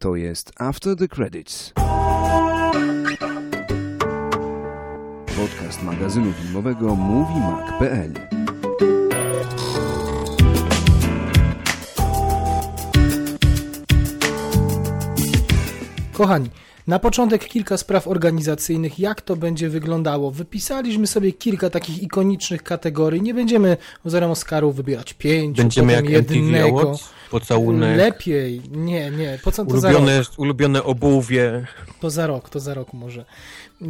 To jest After the Credits. Podcast magazynu filmowego MovieMag.pl Kochani, na początek kilka spraw organizacyjnych, jak to będzie wyglądało. Wypisaliśmy sobie kilka takich ikonicznych kategorii. Nie będziemy wzorem Oscarów wybierać pięć, Będziemy jak jednego. Awards, pocałunek, Lepiej, nie, nie, po co to za ulubione, rok? ulubione obuwie. To za rok, to za rok może.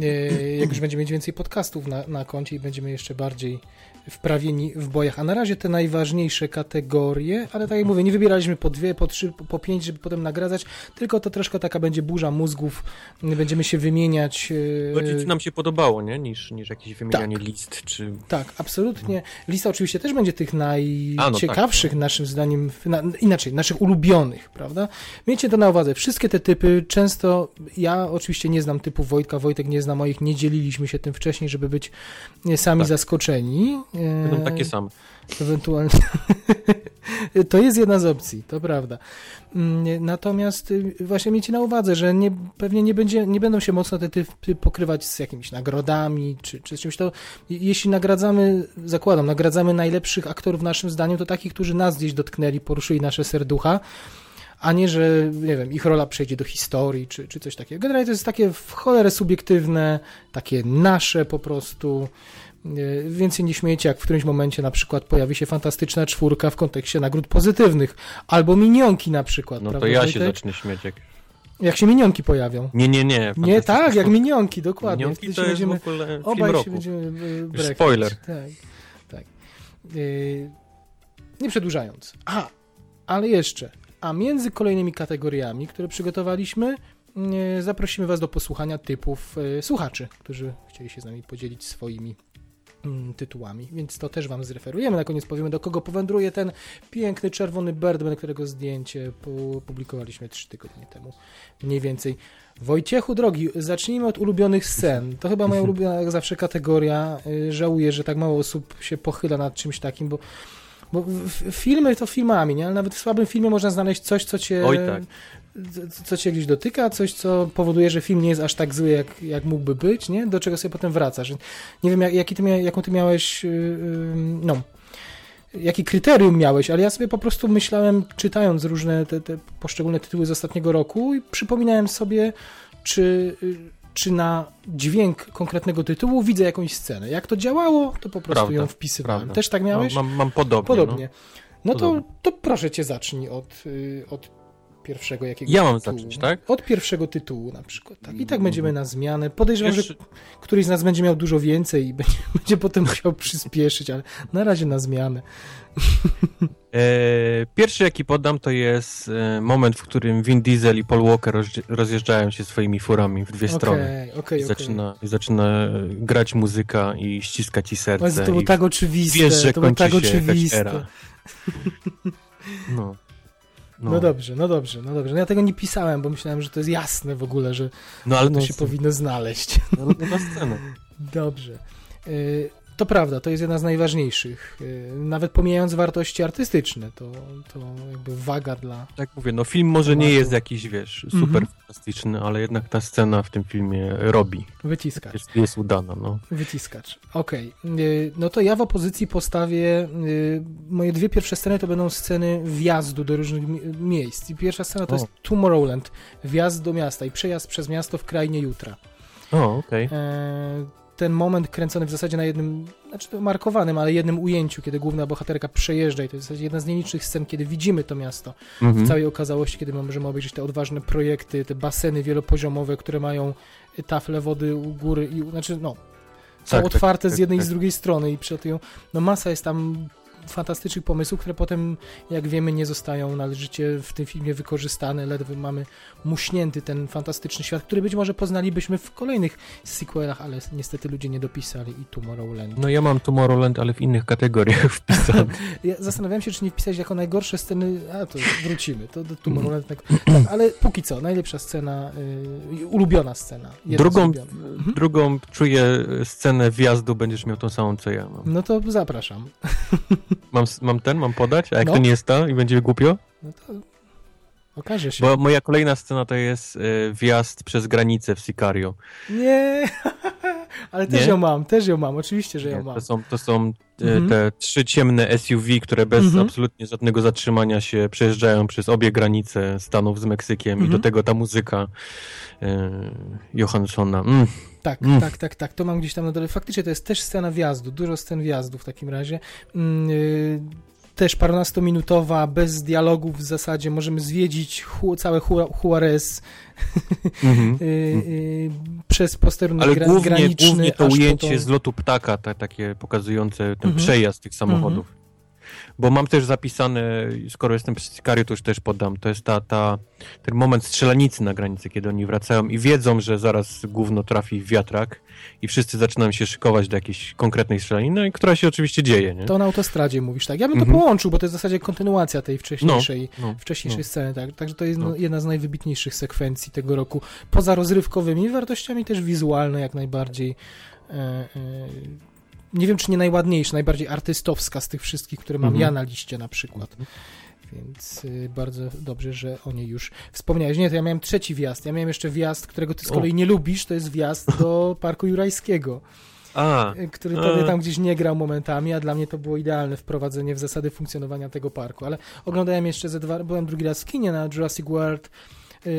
E, Jak już będziemy mieć więcej podcastów na, na koncie i będziemy jeszcze bardziej wprawieni w bojach. A na razie te najważniejsze kategorie, ale tak jak mówię, nie wybieraliśmy po dwie, po trzy, po pięć, żeby potem nagradzać, tylko to troszkę taka będzie burza mózgów, będziemy się wymieniać. e, Bardziej nam się podobało, nie? Niż, niż jakieś wymienianie list, czy... Tak, absolutnie. Lista oczywiście też będzie tych najciekawszych A, no tak. naszym zdaniem, na, inaczej, naszych ulubionych, prawda? Miejcie to na uwadze. Wszystkie te typy, często ja oczywiście nie znam typu Wojtka, Wojtek nie zna moich, nie dzieliliśmy się tym wcześniej, żeby być e, sami Tak. zaskoczeni. Będą takie same. Ewentualnie. to jest jedna z opcji, to prawda. Mm, Natomiast y, właśnie miejcie na uwadze, że nie, pewnie nie, będzie, nie będą się mocno te typy pokrywać z jakimiś nagrodami czy, czy z czymś. To je- jeśli nagradzamy, zakładam, nagradzamy najlepszych aktorów naszym zdaniem, to takich, którzy nas gdzieś dotknęli, poruszyli nasze serducha, a nie, że nie wiem, ich rola przejdzie do historii czy, czy coś takiego. Generalnie to jest takie w cholerę subiektywne, takie nasze po prostu. Nie, Więcej nie śmiejecie, jak w którymś momencie na przykład pojawi się fantastyczna czwórka w kontekście nagród pozytywnych, albo minionki na przykład. No to ja się zacznę śmiać. Jak... Jak się minionki pojawią. Nie, nie, nie. Nie, tak, jak minionki, dokładnie. Minionki Wtedy to jest będziemy, w ogóle obaj roku. się będziemy e, brechać. spoiler. Tak, tak. Yy, nie przedłużając. A, ale jeszcze. A między kolejnymi kategoriami, które przygotowaliśmy, yy, zaprosimy Was do posłuchania typów yy, słuchaczy, którzy chcieli się z nami podzielić swoimi mm, tytułami, więc to też Wam zreferujemy. Na koniec powiemy, do kogo powędruje ten piękny czerwony Birdman, którego zdjęcie publikowaliśmy trzy tygodnie temu, mniej więcej. Wojciechu, drogi, zacznijmy od ulubionych scen. To chyba moja ulubiona jak zawsze kategoria. Y, Żałuję, że tak mało osób się pochyla nad czymś takim, bo, bo filmy to filmami, nie? Ale nawet w słabym filmie można znaleźć coś, co cię, Oj, tak. Co, cię gdzieś dotyka, coś, co powoduje, że film nie jest aż tak zły, jak, jak mógłby być, nie? Do czego sobie potem wracasz. Nie wiem, jak, jaki ty jaką ty miałeś, yy, no, jaki kryterium miałeś, ale ja sobie po prostu myślałem, czytając różne te, te poszczególne tytuły z ostatniego roku i przypominałem sobie, czy, y, czy na dźwięk konkretnego tytułu widzę jakąś scenę. Jak to działało, to po prostu Prawda, ją wpisywałem. prawda. Też tak miałeś? No, mam, mam podobnie. Podobnie. No to, Podobnie. to proszę cię zacznij od, y, od pierwszego jakiegoś Ja mam tytułu. zacząć, tak? Od pierwszego tytułu na przykład. Tak. I tak będziemy na zmianę. Podejrzewam, że któryś z nas będzie miał dużo więcej i będzie, będzie potem musiał przyspieszyć, ale na razie na zmianę. E, pierwszy, jaki podam, to jest e, moment, w którym Vin Diesel i Paul Walker rozje- rozjeżdżają się swoimi furami w dwie strony. Okej, okej, I zaczyna, i zaczyna e, grać muzyka i ściska ci serce. Jezu, To było tak oczywiste. wiesz, że to było tak oczywiste. era. No. No. dobrze, no dobrze, no dobrze. No ja tego nie pisałem, bo myślałem, że to jest jasne w ogóle, że No ale to się powinno znaleźć. no, no, na scenę. Dobrze. Y, To prawda, to jest jedna z najważniejszych. Y, Nawet pomijając wartości artystyczne, to, to jakby waga dla. Tak mówię, no film może nie Tematu. jest jakiś, wiesz, super Mhm. fantastyczny, ale jednak ta scena w tym filmie robi. Wyciskacz. Jest, jest udana, no. Wyciskacz. Okej. Y, No to ja w opozycji postawię. y, Moje dwie pierwsze sceny to będą sceny wjazdu do różnych mi- miejsc. I pierwsza scena to O. jest Tomorrowland. Wjazd do miasta i przejazd przez miasto w krainie jutra. O, okej. E, ten moment kręcony w zasadzie na jednym, znaczy markowanym, ale jednym ujęciu, kiedy główna bohaterka przejeżdża i to jest jedna z nielicznych scen, kiedy widzimy to miasto Mhm. w całej okazałości, kiedy możemy obejrzeć te odważne projekty, te baseny wielopoziomowe, które mają tafle wody u góry i znaczy no są Tak, tak, otwarte z tak, jednej i tak. z drugiej strony i przelatują. No masa jest tam fantastycznych pomysłów, które potem, jak wiemy, nie zostają należycie w tym filmie wykorzystane. Ledwo mamy muśnięty ten fantastyczny świat, który być może poznalibyśmy w kolejnych sequelach, ale niestety ludzie nie dopisali i Tomorrowland. No ja mam Tomorrowland, ale w innych kategoriach wpisane. Ja zastanawiałem się, czy nie wpisać jako najgorsze sceny, a to wrócimy, to do Tomorrowland. Tak, tak, ale póki co, najlepsza scena, y, ulubiona scena. Drugą. Mhm. drugą czuję scenę wjazdu, będziesz miał tą samą, co ja mam. No to zapraszam. Mam, mam ten, mam podać? A jak No. to nie jest ta i będzie głupio? No to... Okaże się. Bo moja kolejna scena to jest y, wjazd przez granicę w Sicario. Nie, ale też Nie? ją mam, też ją mam, oczywiście, że ją mam. To są, to są e, Mhm. te trzy ciemne SUV, które bez Mhm. absolutnie żadnego zatrzymania się przejeżdżają przez obie granice Stanów z Meksykiem i Mhm. do tego ta muzyka e, Johanssona. Mm. Tak, Mm. tak, tak, tak, to mam gdzieś tam na dole. Faktycznie to jest też scena wjazdu, dużo scen wjazdu w takim razie. Mm, też parunastominutowa, bez dialogów w zasadzie, możemy zwiedzić hu, całe Ju- Juarez Mhm. y, y, przez posterunek Ale gra, głównie, graniczny. głównie to ujęcie z lotu ptaka, ta, takie pokazujące ten Mhm. przejazd tych samochodów. Bo mam też zapisane, skoro jestem przy to już też podam, to jest ta, ta, ten moment strzelanicy na granicy, kiedy oni wracają i wiedzą, że zaraz gówno trafi w wiatrak i wszyscy zaczynają się szykować do jakiejś konkretnej strzelaniny, no która się oczywiście dzieje, nie? To na autostradzie mówisz, tak? Ja bym to Mhm. połączył, bo to jest w zasadzie kontynuacja tej wcześniejszej, No, wcześniejszej no. sceny, tak? Także to jest no, No. jedna z najwybitniejszych sekwencji tego roku. Poza rozrywkowymi wartościami też wizualne jak najbardziej. E, e, nie wiem, czy nie najładniejsza, najbardziej artystowska z tych wszystkich, które mam Mhm. ja na liście na przykład. Więc y, bardzo dobrze, że o niej już wspomniałeś. Nie, to ja miałem trzeci wjazd. Ja miałem jeszcze wjazd, którego ty z O. kolei nie lubisz, to jest wjazd do Parku Jurajskiego A, który A. tobie tam gdzieś nie grał momentami, a dla mnie to było idealne wprowadzenie w zasady funkcjonowania tego parku. Ale oglądałem jeszcze ze dwa, byłem drugi raz w kinie na Jurassic World, y,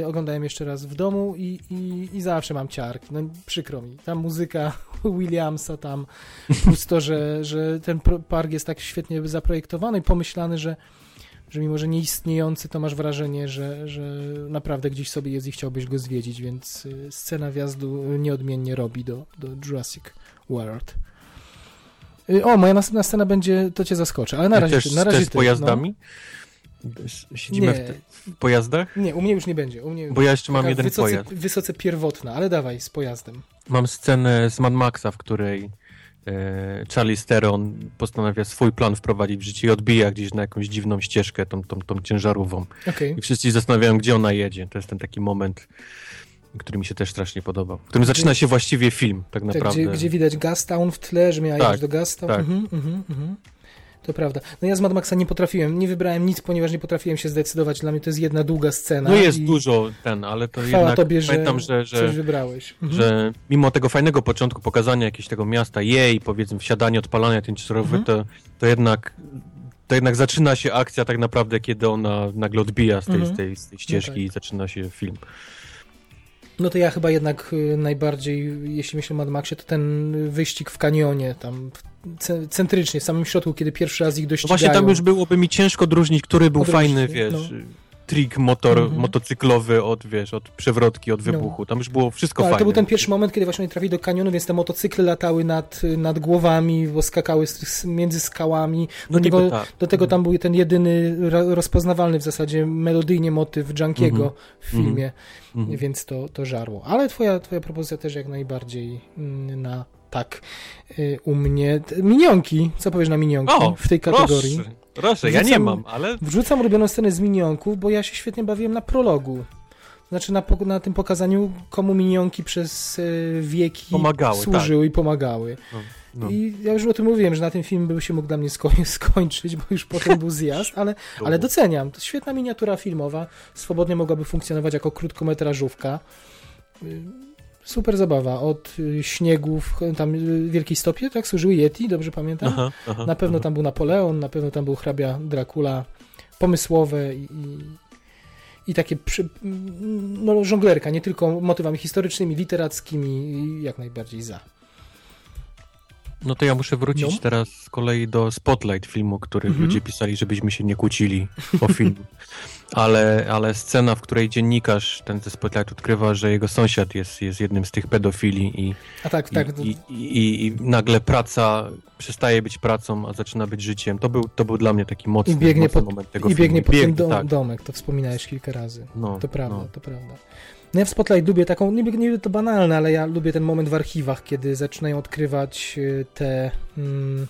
oglądałem jeszcze raz w domu i, i, i zawsze mam ciarki. No przykro mi. Tam muzyka Williamsa tam, plus to, że, że ten park jest tak świetnie zaprojektowany i pomyślany, że że mimo, że nieistniejący, to masz wrażenie, że, że naprawdę gdzieś sobie jest i chciałbyś go zwiedzić, więc y, scena wjazdu nieodmiennie robi do, do Jurassic World. Y, O, moja następna scena będzie, to cię zaskoczę, ale na razie też, ty, na razie też z ty, pojazdami? S- No. Siedzimy Nie, w, w pojazdach? nie, u mnie już nie będzie. U mnie Bo ja jeszcze mam jeden wysoce, pojazd. wysoce pierwotna, ale dawaj, z pojazdem. Mam scenę z Mad Maxa, w której e, Charlie Steron postanawia swój plan wprowadzić w życie i odbija gdzieś na jakąś dziwną ścieżkę, tą, tą, tą ciężarówką. Okej. I wszyscy zastanawiają, gdzie ona jedzie. To jest ten taki moment, który mi się też strasznie podobał. W którym zaczyna się właściwie film, tak Tak, naprawdę. gdzie, gdzie widać Gastown w tle, że miała Tak, jechać do Gastown. tak. Mhm, mhm, mhm. To prawda. No ja z Mad Maxa nie potrafiłem, nie wybrałem nic, ponieważ nie potrafiłem się zdecydować. Dla mnie to jest jedna długa scena. No jest i dużo ten, ale to jednak tobie, że, pamiętam, że, coś że, wybrałeś. Mhm. że mimo tego fajnego początku pokazania jakiegoś tego miasta, jej, powiedzmy, wsiadanie, odpalania tej ciężarówki, Mhm. to, to jednak to jednak zaczyna się akcja tak naprawdę, kiedy ona nagle odbija z tej, Mhm. z tej, z tej ścieżki tak. i zaczyna się film. No to ja chyba jednak y, najbardziej, jeśli myślę o Mad Maxie, to ten wyścig w kanionie, tam centrycznie, w samym środku, kiedy pierwszy raz ich No dościgają. właśnie tam już byłoby mi ciężko odróżnić, który był Odróżnić, fajny, no. Trik motor, Mhm. motocyklowy od, wiesz, od przewrotki, od No. wybuchu. Tam już było wszystko No, ale fajne. to był ten pierwszy moment, kiedy właśnie trafili do kanionu, więc te motocykle latały nad, nad głowami, bo skakały między skałami. No do, niby tego, tak. do tego tam był ten jedyny rozpoznawalny w zasadzie melodyjnie motyw Junkiego Mhm. w filmie, Mhm. więc to, to żarło. Ale twoja, twoja propozycja też jak najbardziej mm, na tak y, u mnie. Minionki, co powiesz na minionki O, w tej kategorii? Proszę, proszę ja nie mam, ale Wrzucam ulubioną scenę z minionków, bo ja się świetnie bawiłem na prologu. Znaczy na, na tym pokazaniu, komu minionki przez y, wieki Pomagały, służyły i pomagały. no. I ja już o tym mówiłem, że na tym film by się mógł dla mnie sko- skończyć, bo już potem był zjazd, ale, ale doceniam. To świetna miniatura filmowa, swobodnie mogłaby funkcjonować jako krótkometrażówka. Y, Super zabawa. Od y, śniegów, tam y, Wielkiej Stopie, tak? Służyły Yeti, dobrze pamiętam? Aha, aha, Na pewno aha. tam był Napoleon, na pewno tam był hrabia Dracula, pomysłowe i, i, takie przy, no, żonglerka, nie tylko motywami historycznymi, literackimi, jak najbardziej za. No to ja muszę wrócić No. teraz z kolei do Spotlight filmu, który Mhm. ludzie pisali, żebyśmy się nie kłócili o film. Ale, ale scena, w której dziennikarz ten ze Spotlight odkrywa, że jego sąsiad jest, jest jednym z tych pedofili i, A tak, i, tak. i, i, i nagle praca przestaje być pracą, a zaczyna być życiem. To był, to był dla mnie taki mocny, I biegnie mocny moment tego i biegnie filmu. pod ten Biegnie, do, tak. domek, to wspominałeś kilka razy. No, To prawda, no. to prawda. No ja w Spotlight lubię taką, nie, nie to banalne, ale ja lubię ten moment w archiwach, kiedy zaczynają odkrywać y, te... Mm,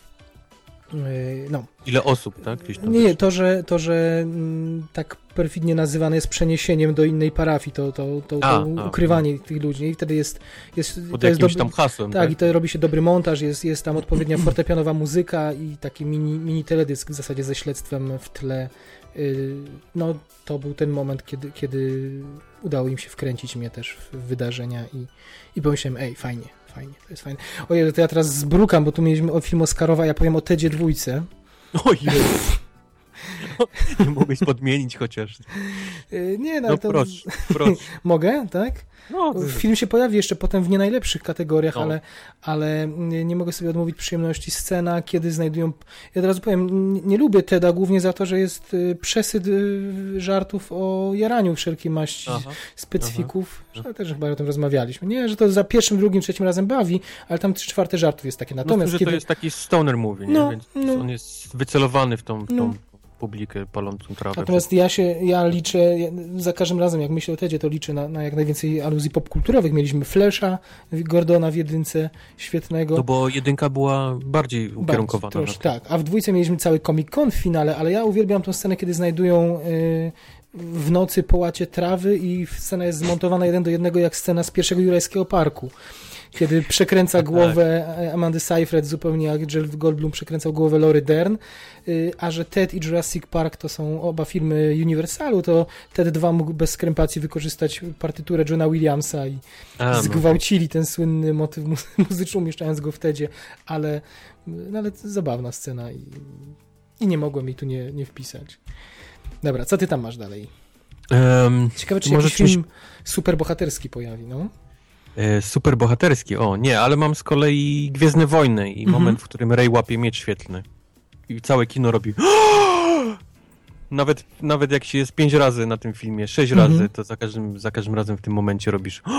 y, no, Ile osób, tak? Nie, to, że, to, że mm, tak perfidnie nazywane jest przeniesieniem do innej parafii, to, to, to, A, to a, ukrywanie tych ludzi i wtedy jest, jest, Pod to jest dobry, tam hasłem, tak, tak? i to robi się dobry montaż, jest, jest tam odpowiednia fortepianowa muzyka i taki mini, mini teledysk w zasadzie ze śledztwem w tle, y, no to był ten moment, kiedy, kiedy udało im się wkręcić mnie też w wydarzenia i, i pomyślałem, ej, fajnie, fajnie, to jest fajne. Ojej, to ja teraz zbrukam, bo tu mieliśmy o film Oscarowa, ja powiem o Tedzie dwójce. Ojej. Nie mogłeś podmienić chociaż. Y, Nie, no, No to... proszę, proszę. Mogę, tak? No, Film się pojawi jeszcze potem w nie najlepszych kategoriach, No. ale, ale nie, mogę sobie odmówić przyjemności scena, kiedy znajdują... Ja teraz powiem, nie, nie lubię Teda głównie za to, że jest y, przesyt y, żartów o jaraniu wszelkiej maści Aha. specyfików, Aha. też chyba o tym rozmawialiśmy. Nie, że to za pierwszym, drugim, trzecim razem bawi, ale tam trzy czwarte żartów jest takie. Natomiast Natomiast no, że kiedy... to jest taki stoner movie, nie? No, Więc no. on jest wycelowany w tą, w tą No. Publikę palącą trawę. Natomiast ja się, ja liczę, za każdym razem jak myślę o Tedzie, to liczę na, na jak najwięcej aluzji popkulturowych. Mieliśmy Flasha, Gordona w jedynce, świetnego. No bo jedynka była bardziej ukierunkowana na trosz- tak, a w dwójce mieliśmy cały Comic Con w finale, ale ja uwielbiam tą scenę, kiedy znajdują y, w nocy połacie trawy i scena jest zmontowana jeden do jednego jak scena z pierwszego Jurajskiego Parku. Kiedy przekręca Tak. głowę Amandy Seyfried zupełnie jak Jeff Goldblum przekręcał głowę Lory Dern, y, a że Ted i Jurassic Park to są oba filmy Universalu, to Ted 2 mógł bez skrępacji wykorzystać partyturę Johna Williamsa i A, no. zgwałcili ten słynny motyw mu- muzyczny, umieszczając go w Tedzie, ale, no ale zabawna scena i, i nie mogłem jej tu nie, nie wpisać. Dobra, co ty tam masz dalej? Em, Ciekawe, czy jakiś film superbohaterski pojawi, no? E, super bohaterski, o nie, ale mam z kolei Gwiezdne Wojny i Mhm. moment, w którym Rey łapie miecz świetlny. I całe kino robi Nawet, nawet jak się jest pięć razy na tym filmie, sześć Mhm. razy, to za każdym, za każdym razem w tym momencie robisz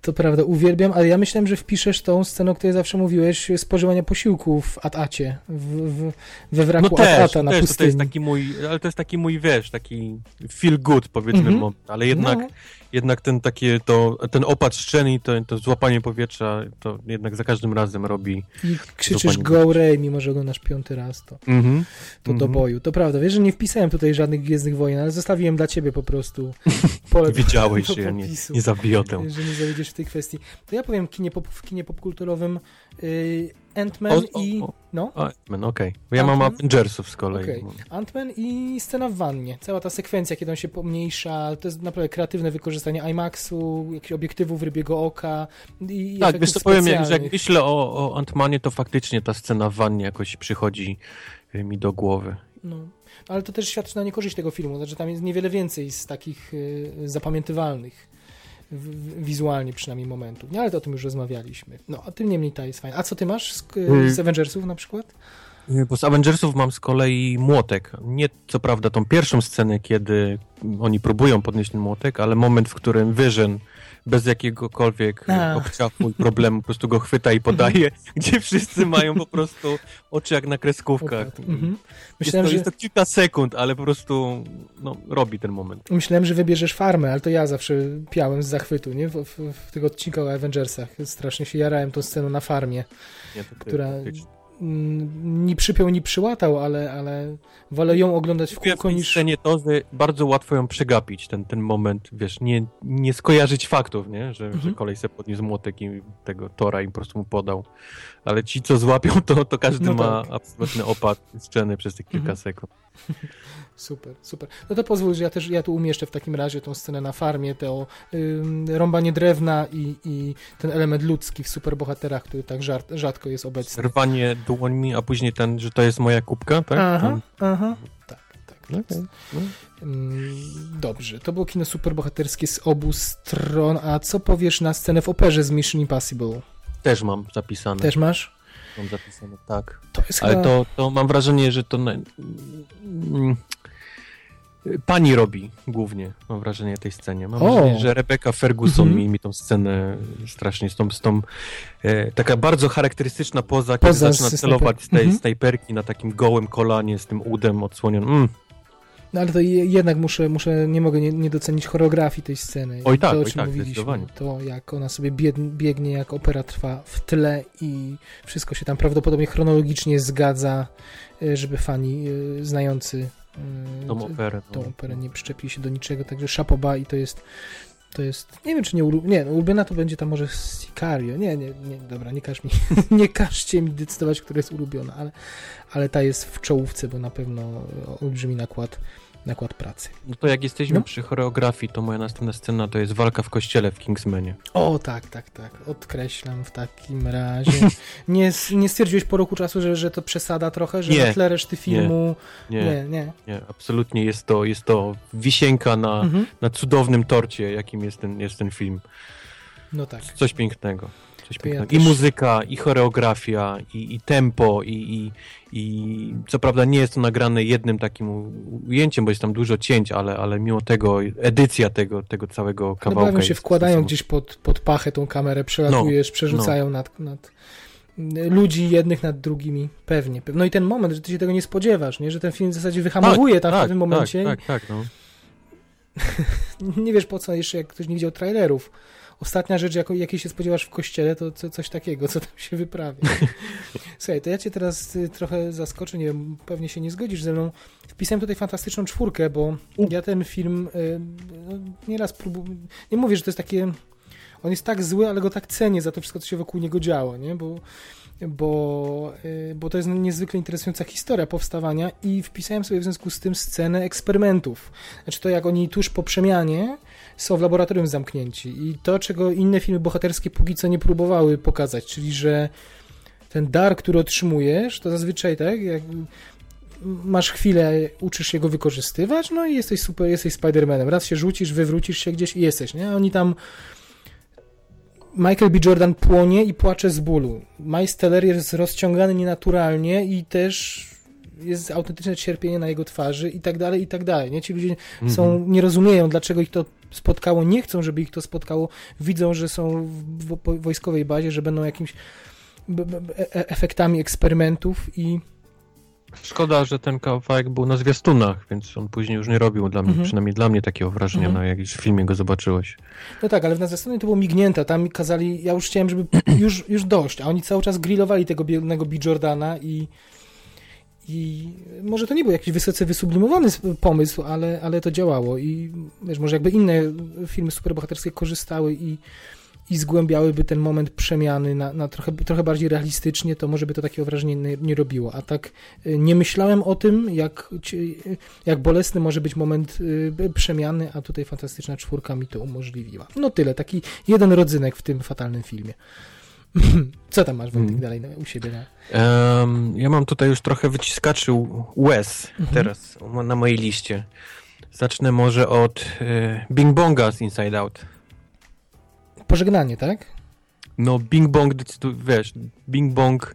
To prawda, uwielbiam, ale ja myślałem, że wpiszesz tą scenę, o której zawsze mówiłeś, spożywania posiłków w At-Acie, w, w, we wraku No też, At-Ata na też to pustyni. jest taki mój, ale to jest taki mój, wiesz, taki feel good powiedzmy Mhm. moment, ale jednak, No. Jednak ten takie, to, ten opad szczeni, to, to złapanie powietrza, to jednak za każdym razem robi I krzyczysz. Go Ray, mimo że oglądasz piąty raz, to, mhm. to do Mhm. boju. To prawda, wiesz, że nie wpisałem tutaj żadnych Gwiezdnych Wojen, ale zostawiłem dla ciebie po prostu pole Wiedziałeś, do że ja nie, nie zawiodę. że nie zawiedziesz w tej kwestii. To ja powiem kinie pop, w kinie popkulturowym y, Ant-Man i... No, O, man, okej. Bo ja mam Ant-Man? Avengersów z kolei. okej. Ant-Man i scena w wannie. Cała ta sekwencja, kiedy on się pomniejsza, to jest naprawdę kreatywne wykorzystanie IMAX-u, jakichś obiektywów rybiego oka i Tak, wiesz co powiem, jak, że jak myślę o, o Antmanie, to faktycznie ta scena w wannie jakoś przychodzi y, mi do głowy. No. Ale to też świadczy na niekorzyść tego filmu, znaczy tam jest niewiele więcej z takich y, zapamiętywalnych wizualnie przynajmniej momentów. Nie, ale to o tym już rozmawialiśmy. No, a tym niemniej ta jest fajna. A co ty masz z, Y- z Avengersów na przykład? Bo z Avengersów mam z kolei młotek. Nie co prawda tą pierwszą scenę, kiedy oni próbują podnieść ten młotek, ale moment, w którym Vision bez jakiegokolwiek A. obciachu i problemu po prostu go chwyta i podaje, gdzie wszyscy mają po prostu oczy jak na kreskówkach. Mhm. Jest, Myślałem, to, że, jest to kilka sekund, ale po prostu no, robi ten moment. myślałem, że wybierzesz farmę, ale to ja zawsze piałem z zachwytu, nie? W, w, w tych odcinkach o Avengersach. Strasznie się jarałem tą sceną na farmie. Nie, to Która- Ni przypiął, ni przyłatał, ale, ale wolę ją oglądać w kółko tej niż... scenie to, że bardzo łatwo ją przegapić, ten, ten moment, wiesz, nie, nie skojarzyć faktów, nie? Że, Mhm. że kolej se podniósł młotek i tego Tora im po prostu mu podał. Ale ci, co złapią, to, to każdy No ma tak. absolutny opad sceny przez te kilka Mhm. sekund. Super, super. No to pozwól, że ja też ja tu umieszczę w takim razie tą scenę na farmie, to ym, rąbanie drewna i, i ten element ludzki w superbohaterach, który tak żart, rzadko jest obecny. Rwanie dłońmi, a później ten, że to jest moja kubka, tak? Aha, aha. Tak, tak. Ten- tak. Okej, no. Ym, Dobrze, to było kino superbohaterskie z obu stron, a co powiesz na scenę w operze z Mission Impossible? Też mam zapisane. Też masz? Mam zapisane, tak. To jest Ale chyba... to, to mam wrażenie, że to... Mm, Pani robi głównie, mam wrażenie, tej scenie. Mam O! wrażenie, że Rebecca Ferguson Mhm. mi, mi tą scenę strasznie z tą, z tą e, taka bardzo charakterystyczna poza, kiedy Poza zaczyna z celować z tej mhm. snajperki na takim gołym kolanie z tym udem odsłonionym. Mm. No ale to je, jednak muszę, muszę nie mogę nie, nie docenić choreografii tej sceny. Oj tak, to, o czym tak, mówiliśmy, to jak ona sobie biegnie, jak opera trwa w tle i wszystko się tam prawdopodobnie chronologicznie zgadza, y, żeby fani y, znający y, Tą operę. tą No. operę nie przyczepili się do niczego, także szapoba i to jest To jest, nie wiem czy nie, ulu- nie no, ulubiona to będzie tam może Sicario, nie, nie, nie, dobra, nie każ mi, nie każcie mi decydować, która jest ulubiona, ale, ale ta jest w czołówce, bo na pewno olbrzymi nakład, nakład pracy. No to jak jesteśmy No. przy choreografii, to moja następna scena to jest walka w kościele w Kingsmanie. O, tak, tak, tak, odkreślam w takim razie. Nie, nie stwierdziłeś po roku czasu, że, że to przesada trochę, że Nie, na tle reszty filmu, Nie, nie, nie, nie. nie absolutnie jest to, jest to wisienka na, Mhm. na cudownym torcie, jakim jest ten, jest ten film. No tak. Coś pięknego. Coś pięknego. I muzyka, i choreografia, i, i tempo, i, i, i co prawda nie jest to nagrane jednym takim ujęciem, bo jest tam dużo cięć, ale, ale mimo tego edycja tego, tego całego No kawałka bawią się, wkładają gdzieś pod, pod pachę tą kamerę, przelatujesz, No, przerzucają nad, nad ludzi jednych nad drugimi, pewnie. pe- No i ten moment, że ty się tego nie spodziewasz, nie? że ten film w zasadzie wyhamowuje tam w pewnym momencie. Tak, tak, tak, no. Nie wiesz po co jeszcze, jak ktoś nie widział trailerów. Ostatnia rzecz, jako, jakiej się spodziewasz w kościele, to co, coś takiego, co tam się wyprawia. Słuchaj, to ja cię teraz y, trochę zaskoczę, nie wiem, pewnie się nie zgodzisz ze mną. Wpisałem tutaj fantastyczną czwórkę, bo ja ten film y, no, nieraz próbuję, nie mówię, że to jest takie, on jest tak zły, ale go tak cenię za to wszystko, co się wokół niego działo, nie, bo bo, y, bo to jest niezwykle interesująca historia powstawania i wpisałem sobie w związku z tym scenę eksperymentów. Znaczy to, jak oni tuż po przemianie są w laboratorium zamknięci i to, czego inne filmy bohaterskie póki co nie próbowały pokazać, czyli że ten dar, który otrzymujesz, to zazwyczaj tak, jak masz chwilę, uczysz się go wykorzystywać, no i jesteś super, jesteś Spider-Manem. Raz się rzucisz, wywrócisz się gdzieś i jesteś, nie? Oni tam Michael B. Jordan płonie i płacze z bólu. Miles Teller jest rozciągany nienaturalnie i też jest autentyczne cierpienie na jego twarzy i tak dalej, i tak dalej. Nie? Ci ludzie są, Mhm. nie rozumieją, dlaczego ich to spotkało, nie chcą, żeby ich to spotkało, widzą, że są w wo- wojskowej bazie, że będą b- e- efektami eksperymentów i Szkoda, że ten kawałek był na zwiastunach, więc on później już nie robił dla mnie, Mhm. przynajmniej dla mnie takiego wrażenia, Mhm. no jak już w filmie go zobaczyłeś. no tak, ale w następnej to było mignięte, tam kazali, ja już chciałem, żeby już, już dość, a oni cały czas grillowali tego biednego B. Jordana i i może to nie był jakiś wysoce wysublimowany pomysł, ale, ale to działało i wiesz, może jakby inne filmy superbohaterskie korzystały i, i zgłębiałyby ten moment przemiany na, na trochę, trochę bardziej realistycznie, to może by to takiego wrażenia nie, nie robiło. A tak y, nie myślałem o tym, jak, ci- jak bolesny może być moment y, przemiany, a tutaj fantastyczna czwórka mi to umożliwiła. No tyle, taki jeden rodzynek w tym fatalnym filmie. Co tam masz, Wojtek, Mm. dalej u siebie? Na... Em, ja mam tutaj już trochę wyciskaczy łez Mhm. teraz na mojej liście. Zacznę może od e, Bing Bonga z Inside Out. Pożegnanie, tak? No, Bing Bong, wiesz, Bing Bong y,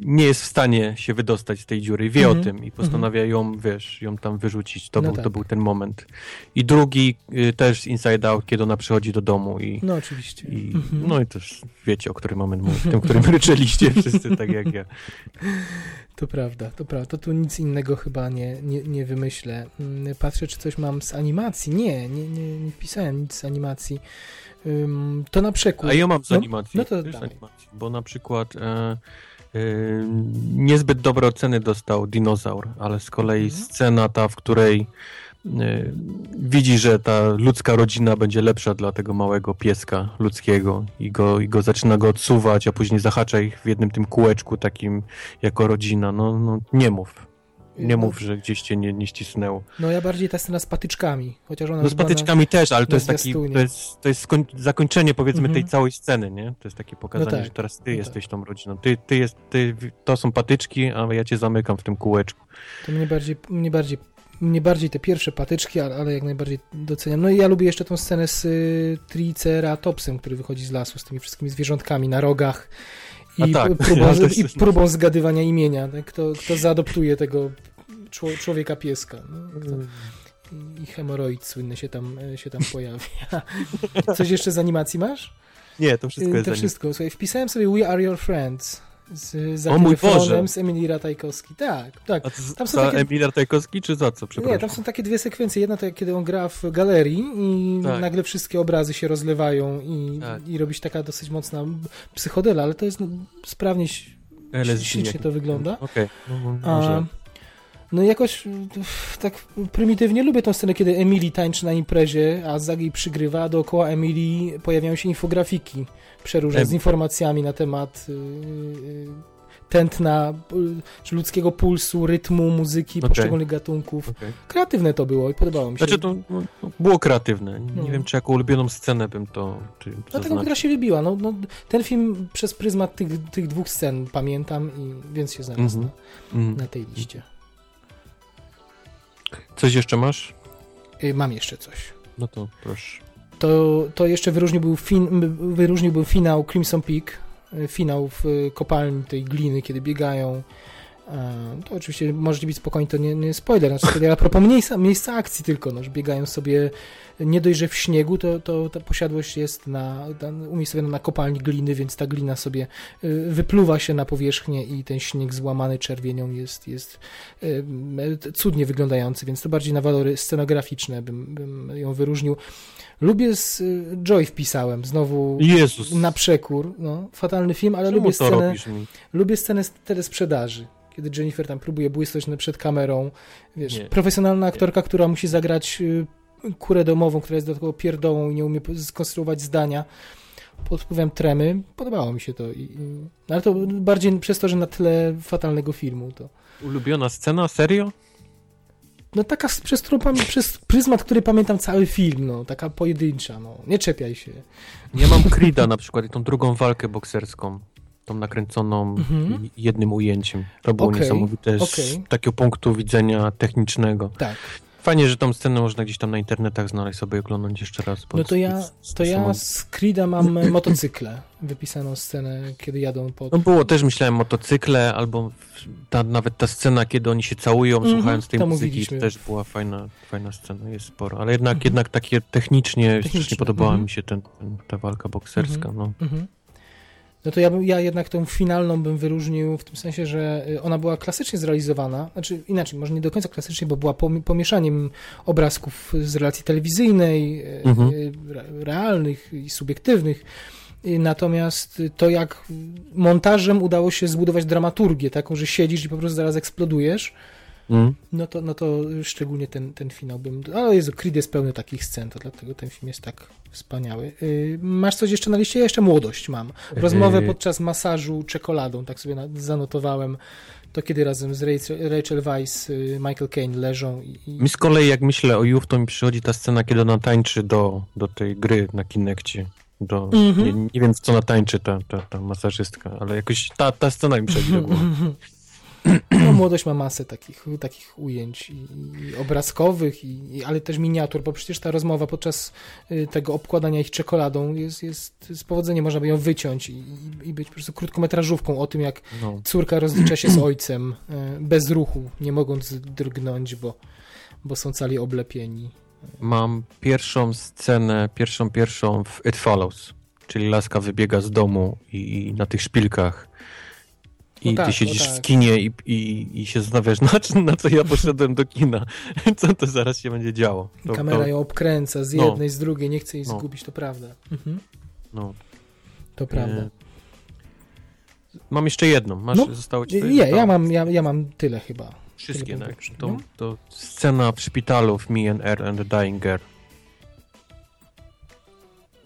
nie jest w stanie się wydostać z tej dziury, wie Mhm, o tym i postanawia ją, wiesz, ją tam wyrzucić. To, No był, tak. to był ten moment. I drugi y, też Inside Out, kiedy ona przychodzi do domu i, No oczywiście. i Mhm. no i też wiecie, o którym moment mówię, tym, którym ryczeliście wszyscy, tak jak ja. To prawda, to prawda. To tu nic innego chyba nie, nie, nie wymyślę. Mm, Patrzę, czy coś mam z animacji. Nie, nie, nie, nie wpisałem nic z animacji. To na przykład. A ja mam z No, animacji, no to z dawaj. animacji, bo na przykład e, e, niezbyt dobre oceny dostał Dinozaur, ale z kolei Mhm. scena ta, w której e, widzi, że ta ludzka rodzina będzie lepsza dla tego małego pieska ludzkiego i go, i go zaczyna go odsuwać, a później zahacza ich w jednym tym kółeczku takim jako rodzina. No, no nie mów. Nie No, mów, że gdzieś cię nie, nie ścisnęło. No ja bardziej ta scena z patyczkami, chociaż ona No z chyba na- patyczkami też, ale to jest taki, to jest, to jest skoń, zakończenie powiedzmy Mhm. tej całej sceny, nie? To jest takie pokazanie, tak, że teraz ty no jesteś tą rodziną. Ty, ty jest, ty, to są patyczki, a ja cię zamykam w tym kółeczku. To mnie bardziej, mnie bardziej, mnie bardziej te pierwsze patyczki, ale, ale jak najbardziej doceniam. No i ja lubię jeszcze tą scenę z y, Triceratopsem, który wychodzi z lasu z tymi wszystkimi zwierzątkami na rogach i, tak, próbą, i próbą zgadywania imienia. Tak? Kto, kto zaadoptuje tego czło- człowieka pieska. No, kto, i- hemoroid słynny się tam, się tam pojawia. Coś jeszcze z animacji masz? Nie, to wszystko Y, jest to wszystko. Słuchaj, wpisałem sobie We Are Your Friends z Boże! Efronem, z Emily Ratajkowski. Tak, tak. Tam są za takie- Emilia Tajkowski, czy za co? Przepraszam. Nie, tam są takie dwie sekwencje. Jedna to kiedy on gra w galerii i Tak. nagle wszystkie obrazy się rozlewają i, Tak. i robi się taka dosyć mocna psychodela, ale to jest no, sprawnie ślicznie to wygląda. Okej, no, A, może. No i jakoś uff, tak prymitywnie lubię tą scenę, kiedy Emily tańczy na imprezie, a Zagi przygrywa, a dookoła Emily pojawiają się infografiki przeróżne z informacjami na temat y, y, tętna, y, czy ludzkiego pulsu, rytmu, muzyki, Okej. poszczególnych gatunków. Okej. Kreatywne to było i podobało mi się. Znaczy to no, było kreatywne. Nie No. wiem, czy jako ulubioną scenę bym to czy Dlatego gra się wybiła. No, no, ten film przez pryzmat tych, tych dwóch scen pamiętam i więc się znalazł Mhm. na, Mm. na tej liście. Coś jeszcze masz? Y, Mam jeszcze coś. No to proszę. To, to jeszcze wyróżniłby, fin, wyróżniłby finał Crimson Peak, y, finał w y, kopalni tej gliny, kiedy biegają. E, To oczywiście możecie być spokojni, to nie, nie spoiler, znaczy, to a propos miejsca, miejsca akcji tylko, no, że biegają sobie nie dość, że w śniegu, to, to ta posiadłość jest na, na, umiejscowiona na kopalni gliny, więc ta glina sobie y, wypluwa się na powierzchnię i ten śnieg złamany czerwienią jest, jest y, cudnie wyglądający, więc to bardziej na walory scenograficzne bym, bym ją wyróżnił. Lubię z Joy wpisałem, znowu Jezus! na przekór, no, fatalny film, ale Czemu lubię scenę, lubię scenę telesprzedaży, kiedy Jennifer tam próbuje błysnąć przed kamerą, wiesz, Nie. profesjonalna aktorka, która musi zagrać y, kurę domową, która jest do tego pierdołą i nie umie skonstruować zdania pod wpływem tremy, podobało mi się to, i, i, no, ale to bardziej przez to, że na tle fatalnego filmu to Ulubiona scena? Serio? no taka, przez którą przez pryzmat, który pamiętam cały film, no, taka pojedyncza, no, nie czepiaj się. Ja mam Creed'a na przykład i tą drugą walkę bokserską. Tą nakręconą Mhm. jednym ujęciem. To było Okej, niesamowite z okej. takiego punktu widzenia technicznego. Tak. Fajnie, że tą scenę można gdzieś tam na internetach znaleźć, sobie oglądać jeszcze raz. No to ja, to ja z Creed'a mam motocykle, wypisaną scenę, kiedy jadą pod... No było też, myślałem, motocykle, albo ta, nawet ta scena, kiedy oni się całują, Mhm, słuchając tej muzyki, mówiliśmy. też była fajna, fajna scena, jest sporo. Ale jednak, Mhm. jednak takie technicznie, Techniczne, strasznie podobała mhm. mi się ten, ten, ta walka bokserska. No. No to ja, bym, ja jednak tą finalną bym wyróżnił w tym sensie, że y, ona była klasycznie zrealizowana, znaczy inaczej, może nie do końca klasycznie, bo była pom- pomieszaniem obrazków z relacji telewizyjnej, y, Mhm. y, re- realnych i subiektywnych. Natomiast to jak montażem udało się zbudować dramaturgię, taką, że siedzisz i po prostu zaraz eksplodujesz, Mm. no to, no to szczególnie ten, ten finał bym... Ale Jezu, Creed jest pełny takich scen, to dlatego ten film jest tak wspaniały. Yy, masz coś jeszcze na liście? Ja jeszcze młodość mam. Rozmowę Yy. podczas masażu czekoladą, tak sobie zanotowałem. To kiedy razem z Rachel, Weisz, yy, Michael Caine leżą i... Mi z kolei, jak myślę o Youth, to mi przychodzi ta scena, kiedy ona tańczy do, do tej gry na Kinekcie. Do, Mhm. nie, nie wiem, co ona tańczy, ta, ta, ta masażystka, ale jakoś ta, ta scena mi przychodzi do głowy. No, młodość ma masę takich, takich ujęć i, i obrazkowych, i, ale też miniatur, bo przecież ta rozmowa podczas y, tego obkładania ich czekoladą jest, jest z powodzeniem można by ją wyciąć i, i- i być po prostu krótkometrażówką o tym, jak No. córka rozlicza się z ojcem y, bez ruchu, nie mogąc drgnąć, bo, bo są cali oblepieni. Mam pierwszą scenę, pierwszą, pierwszą w It Follows, czyli laska wybiega z domu i, i na tych szpilkach i O tak, ty siedzisz tak. w kinie i, i, i się zastanawiasz, na, co- na co ja poszedłem do kina, co to zaraz się będzie działo. To, Kamera to, ją obkręca z no. jednej, z drugiej, nie chce jej No. zgubić, to prawda. Mhm, no, to prawda. e, Mam jeszcze jedną. Masz, No, zostało ci Nie, ja, mam, ja, ja mam tyle chyba. Wszystkie, tyle tak. To, No. to scena w szpitalu w Me and Air and the Dying Girl.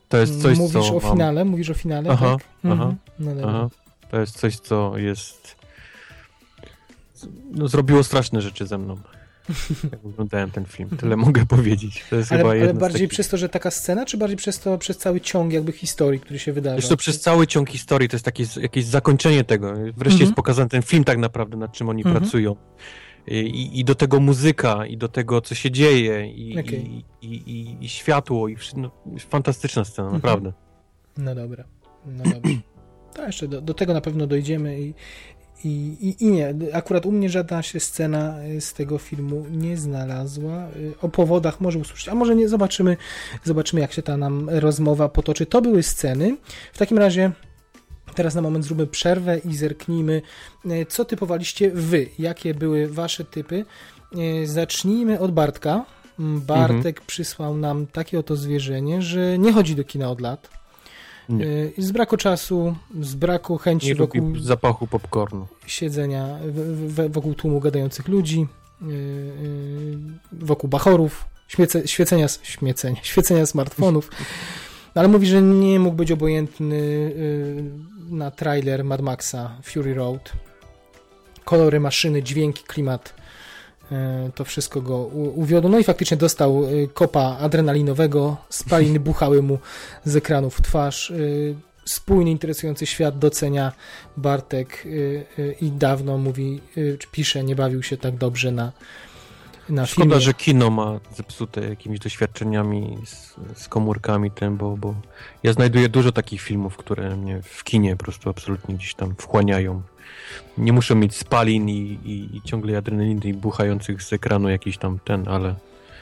To jest coś, Mówisz co o mam... finale? Mówisz o finale? Aha, tak? aha, Mhm. No dobra. Aha. To jest coś, co jest... No, zrobiło straszne rzeczy ze mną. Jak oglądałem ten film. Tyle mogę powiedzieć. To jest Ale, chyba ale bardziej takich... przez to, że taka scena, czy bardziej przez to, przez cały ciąg jakby historii, który się wydarza? Wiesz to przez cały ciąg historii to jest takie, jakieś zakończenie tego. Wreszcie Mhm. jest pokazany ten film tak naprawdę, nad czym oni Mhm. pracują. I, I do tego muzyka, i do tego, co się dzieje, i, Okej. i, i, i, i światło, i no, fantastyczna scena, Mhm. naprawdę. No dobra, no dobra. To jeszcze do, do tego na pewno dojdziemy i, i, i, i nie, akurat u mnie żadna się scena y, z tego filmu nie znalazła. Y, O powodach może usłyszeć, a może nie, zobaczymy, zobaczymy jak się ta nam rozmowa potoczy. To były sceny. W takim razie teraz na moment zróbmy przerwę i zerknijmy, y, co typowaliście wy, jakie były wasze typy. Zacznijmy od Bartka. Mm, Bartek przysłał nam takie oto zwierzenie, że nie chodzi do kina od lat. Nie. Y, Z braku czasu, z braku chęci Nie wokół zapachu popcornu. siedzenia wokół tłumu gadających ludzi. wokół bachorów, świece, świecenia, śmiecenia, świecenia smartfonów. Ale mówi, że nie mógł być obojętny na trailer Mad Maxa Fury Road. Kolory maszyny, dźwięki, klimat to wszystko go uwiodło. No i faktycznie dostał kopa adrenalinowego, spaliny buchały mu z ekranów w twarz spójny, interesujący świat docenia Bartek i dawno mówi, czy pisze, nie bawił się tak dobrze na, na Szkoda, filmie. że kino ma zepsute jakimiś doświadczeniami z, z komórkami tym, bo, bo ja znajduję dużo takich filmów, które mnie w kinie po prostu absolutnie gdzieś tam wchłaniają. Nie muszą mieć spalin i, i, i ciągle adrenaliny buchających z ekranu jakiś tam ten, ale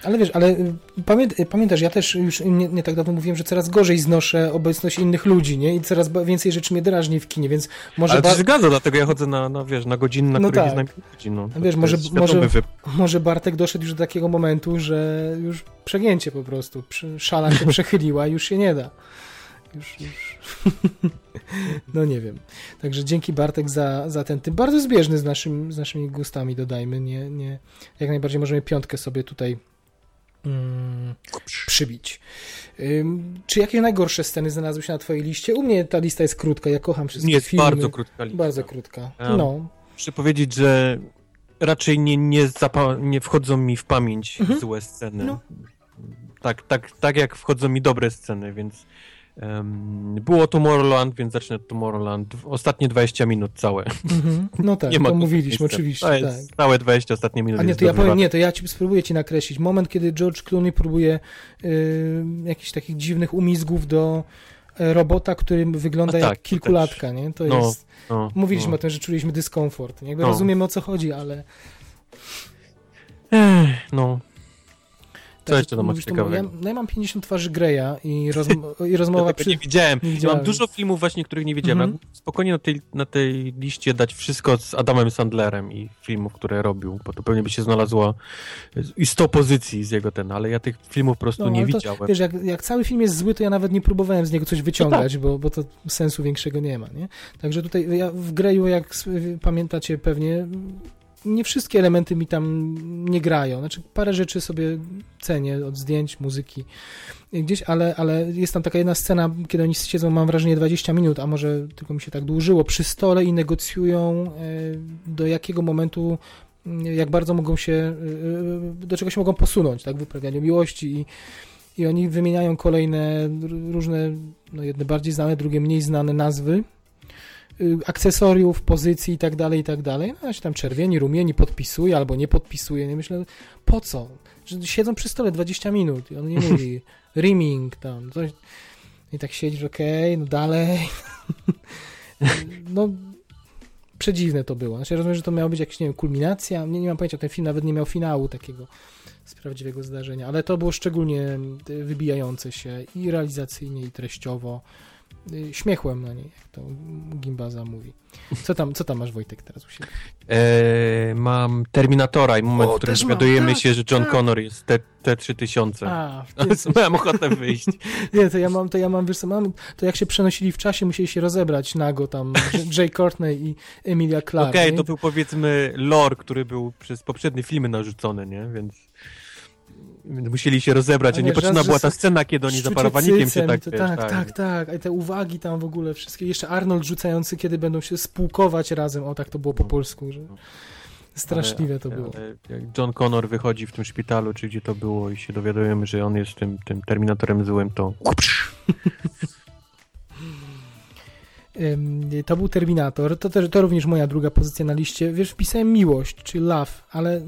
ale wiesz, ale y, pamię pamiętasz, ja też już nie, nie, tak dawno mówiłem, że coraz gorzej znoszę obecność innych ludzi, nie? I coraz więcej rzeczy mnie drażni w kinie, więc może... Ale to się zgadza, dlatego ja chodzę na, na, wiesz, na godziny, na no których tak. jest ludzi, no. wiesz, może, może, może Bartek doszedł już do takiego momentu, że już przegięcie po prostu, szala się przechyliła i już się nie da. Już, już. no nie wiem. Także dzięki Bartek za, za ten typ. Bardzo zbieżny z, naszym, z naszymi gustami, dodajmy. Nie, nie, jak najbardziej możemy piątkę sobie tutaj mm, przybić. Ym, czy jakieś najgorsze sceny znalazły się na twojej liście? U mnie ta lista jest krótka, ja kocham wszystkie Nie, jest filmy. bardzo krótka lista. Bardzo krótka, um, no. Muszę powiedzieć, że raczej nie, nie, nie wchodzą mi w pamięć mhm. złe sceny. No. Tak, tak, tak jak wchodzą mi dobre sceny, więc było Tomorrowland, więc zacznę od Tomorrowland. Ostatnie 20 minut całe. Mm-hmm. No tak, nie to mówiliśmy oczywiście. To jest tak. Całe 20 ostatnie minut. A nie, to ja powiem, nie, to ja ci spróbuję ci nakreślić. Moment, kiedy George Clooney próbuje y, jakichś takich dziwnych umizgów do e, robota, który wygląda tak, jak kilkulatka, nie? To no, jest... No, mówiliśmy no. o tym, że czuliśmy dyskomfort. Jakby no. rozumiemy o co chodzi, ale... Ech, no, co jeszcze tam masz ciekawe? Ja, no ja mam 50 twarzy Greya i, rozm- i rozmowa... Ja przy... nie widziałem. Nie widziałem. mam dużo filmów właśnie, których nie widziałem. Mm -hmm. Spokojnie na tej, na tej liście dać wszystko z Adamem Sandlerem i filmów, które robił, bo to pewnie by się znalazło i 100 pozycji z jego ten, ale ja tych filmów po prostu no, nie to, widziałem. Wiesz, jak, jak, cały film jest zły, to ja nawet nie próbowałem z niego coś wyciągać, no tak. bo, bo to sensu większego nie ma, nie? Także tutaj ja w Greyu, jak pamiętacie pewnie, nie wszystkie elementy mi tam nie grają. Znaczy, parę rzeczy sobie cenię od zdjęć, muzyki gdzieś, ale, ale jest tam taka jedna scena, kiedy oni siedzą, mam wrażenie, 20 minut, a może tylko mi się tak dłużyło, przy stole i negocjują e, do jakiego momentu jak bardzo mogą się, e, do czego się mogą posunąć, tak, w uprawianiu miłości i, i oni wymieniają kolejne różne, no jedne bardziej znane, drugie mniej znane nazwy akcesoriów, pozycji i tak dalej, i tak dalej. No, się tam czerwieni, rumieni podpisuje albo nie podpisuje. Nie myślę, po co? Że siedzą przy stole 20 minut i on nie mówi rimming tam, coś. I tak siedzisz, okej, okay, no dalej. no, przedziwne to było. Znaczy, rozumiem, że to miała być jakaś, nie wiem, kulminacja. Nie, nie mam pojęcia, ten film nawet nie miał finału takiego z prawdziwego zdarzenia, ale to było szczególnie wybijające się i realizacyjnie, i treściowo. Y, śmiechłem na niej, jak to Gimbaza mówi. Co tam, co tam masz, Wojtek, teraz u siebie? E, mam Terminatora i moment, o, w którym dowiadujemy tak, się, że John tak. Connor jest T, T3000. A, Miałem ochotę wyjść. Nie, to ja mam, to ja mam, wiesz co, mam, to jak się przenosili w czasie, musieli się rozebrać nago tam Jay Courtney i Emilia Clarke. Okej, okay, to był powiedzmy lore, który był przez poprzednie filmy narzucony, nie, więc... Musieli się rozebrać, a niepotrzebna była ta scena, kiedy oni za parawanikiem się tak, to, wiesz, tak, tak, tak, tak. I te uwagi tam w ogóle wszystkie. Jeszcze Arnold rzucający, kiedy będą się spółkować razem. O, tak to było po polsku, że... Straszliwe ale, to było. jak John Connor wychodzi w tym szpitalu, czy gdzie to było i się dowiadujemy, że on jest tym, tym Terminatorem złym, to... To był Terminator. To, też, to również moja druga pozycja na liście. Wiesz, wpisałem miłość, czy love, ale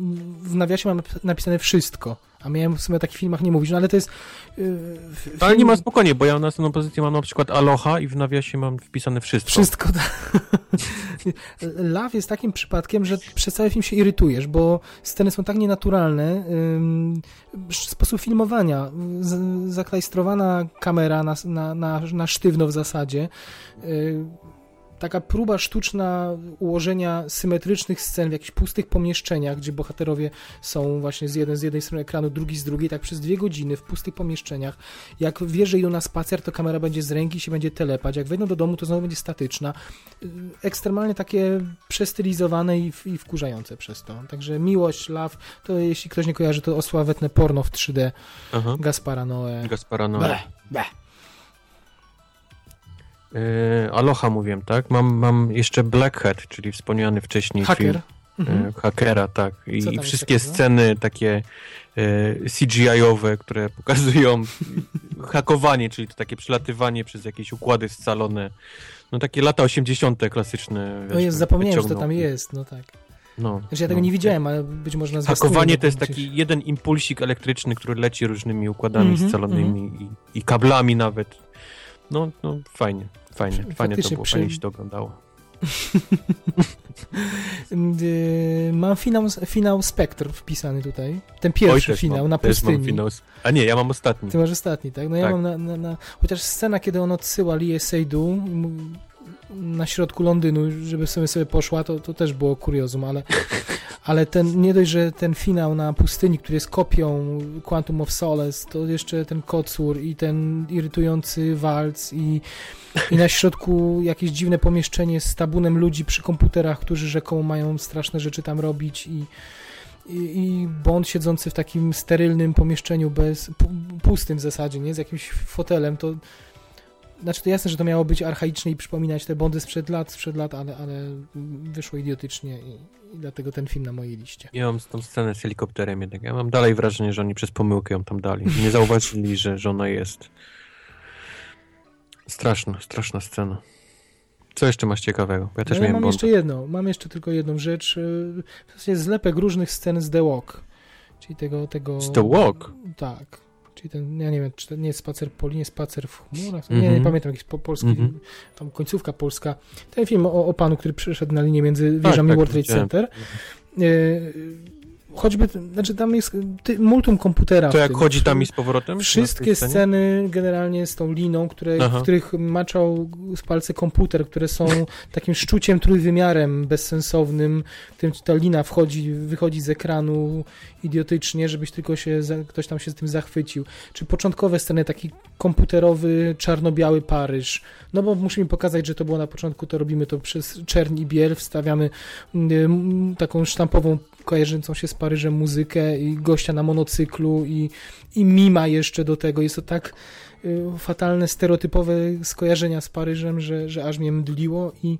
w nawiasie mam napisane wszystko. A miałem w sumie o takich filmach nie mówić, no ale to jest... Yy, film... Ale nie ma spokojnie, bo ja na następną pozycję mam na przykład Aloha i w nawiasie mam wpisane wszystko. Wszystko, tak. Love jest takim przypadkiem, że przez cały film się irytujesz, bo sceny są tak nienaturalne, yy, sposób filmowania, z, zaklajstrowana kamera na, na, na, na sztywno w zasadzie, yy, taka próba sztuczna ułożenia symetrycznych scen w jakichś pustych pomieszczeniach, gdzie bohaterowie są właśnie z, jeden, z jednej strony ekranu, drugi z drugiej, tak przez dwie godziny w pustych pomieszczeniach. Jak wie, że idą na spacer, to kamera będzie z ręki się będzie telepać. Jak wejdą do domu, to znowu będzie statyczna. Y, Ekstremalnie takie przestylizowane i, i wkurzające przez to. Także miłość, love, to jeśli ktoś nie kojarzy, to osławetne porno w 3D Aha. Gaspara Noe. Gaspara Noe. Bleh, bleh. E, Aloha mówiłem, tak? Mam, mam jeszcze Blackhead, czyli wspomniany wcześniej Hacker. film Mhm. e, hakera, tak. I, i wszystkie takiego? sceny takie e, CGI-owe, które pokazują hakowanie, czyli to takie przelatywanie przez jakieś układy scalone. No takie lata 80. klasyczne. No jest, zapomniałem, że to tam jest, no tak. No, Znaczy ja tego no. nie widziałem, ale być może na Hakowanie to jest gdzieś- taki jeden impulsik elektryczny, który leci różnymi układami Mhm, scalonymi i, i kablami nawet. No, no fajnie, fajnie, fajnie to było, przy- fajnie się to oglądało. Mam finał, finał Spectre wpisany tutaj. Ten pierwszy też finał mam, na też mam pustyni. finał. A nie, ja mam ostatni. Ty masz ostatni, tak? No ja Tak. mam na, na, na... Chociaż scena, kiedy on odsyła Lee Seydoux mu- na środku Londynu, żeby sobie sobie poszła, to, to też było kuriozum, ale, ale ten, nie dość, że ten finał na pustyni, który jest kopią Quantum of Solace, to jeszcze ten kocur i ten irytujący walc i, i na środku jakieś dziwne pomieszczenie z tabunem ludzi przy komputerach, którzy rzekomo mają straszne rzeczy tam robić i i, Bond siedzący w takim sterylnym pomieszczeniu bez, pu- pustym w zasadzie, nie, z jakimś fotelem, to znaczy to jasne, że to miało być archaiczne i przypominać te Bondy sprzed lat, sprzed lat, ale, ale wyszło idiotycznie i, i dlatego ten film na mojej liście. Ja mam tą scenę z helikopterem jednak. Ja mam dalej wrażenie, że oni przez pomyłkę ją tam dali. Nie zauważyli, że, że ona jest. Straszna, straszna scena. Co jeszcze masz ciekawego? Ja też no, ja miałem mam jeszcze jedną, mam jeszcze tylko jedną rzecz, w zasadzie zlepek różnych scen z The Walk, czyli tego... tego Z The Walk? Tak. Czyli ten, ja nie wiem, czy to nie jest spacer po linii, spacer w chmurach, nie, Mhm. nie pamiętam, jakiś po, polski, Mhm. tam końcówka polska. Ten film o, o panu, który przyszedł na linię między wieżami tak, World Trade. Center. E, choćby, znaczy tam jest ty, multum komputera. To jak tym. chodzi tam i z powrotem? Wszystkie sceny generalnie z tą liną, które, Aha. w których maczał z palce komputer, które są takim szczuciem trójwymiarem bezsensownym, którym ta lina wchodzi, wychodzi z ekranu idiotycznie, żebyś tylko się, ktoś tam się z tym zachwycił. Czy początkowe sceny, taki komputerowy, czarno-biały Paryż. No bo musimy pokazać, że to było na początku, to robimy to przez czern i biel, wstawiamy mm, taką sztampową, kojarzącą się z Paryżem muzykę i gościa na monocyklu i, i mima jeszcze do tego. Jest to tak y, fatalne, stereotypowe skojarzenia z Paryżem, że, że aż mnie mdliło i,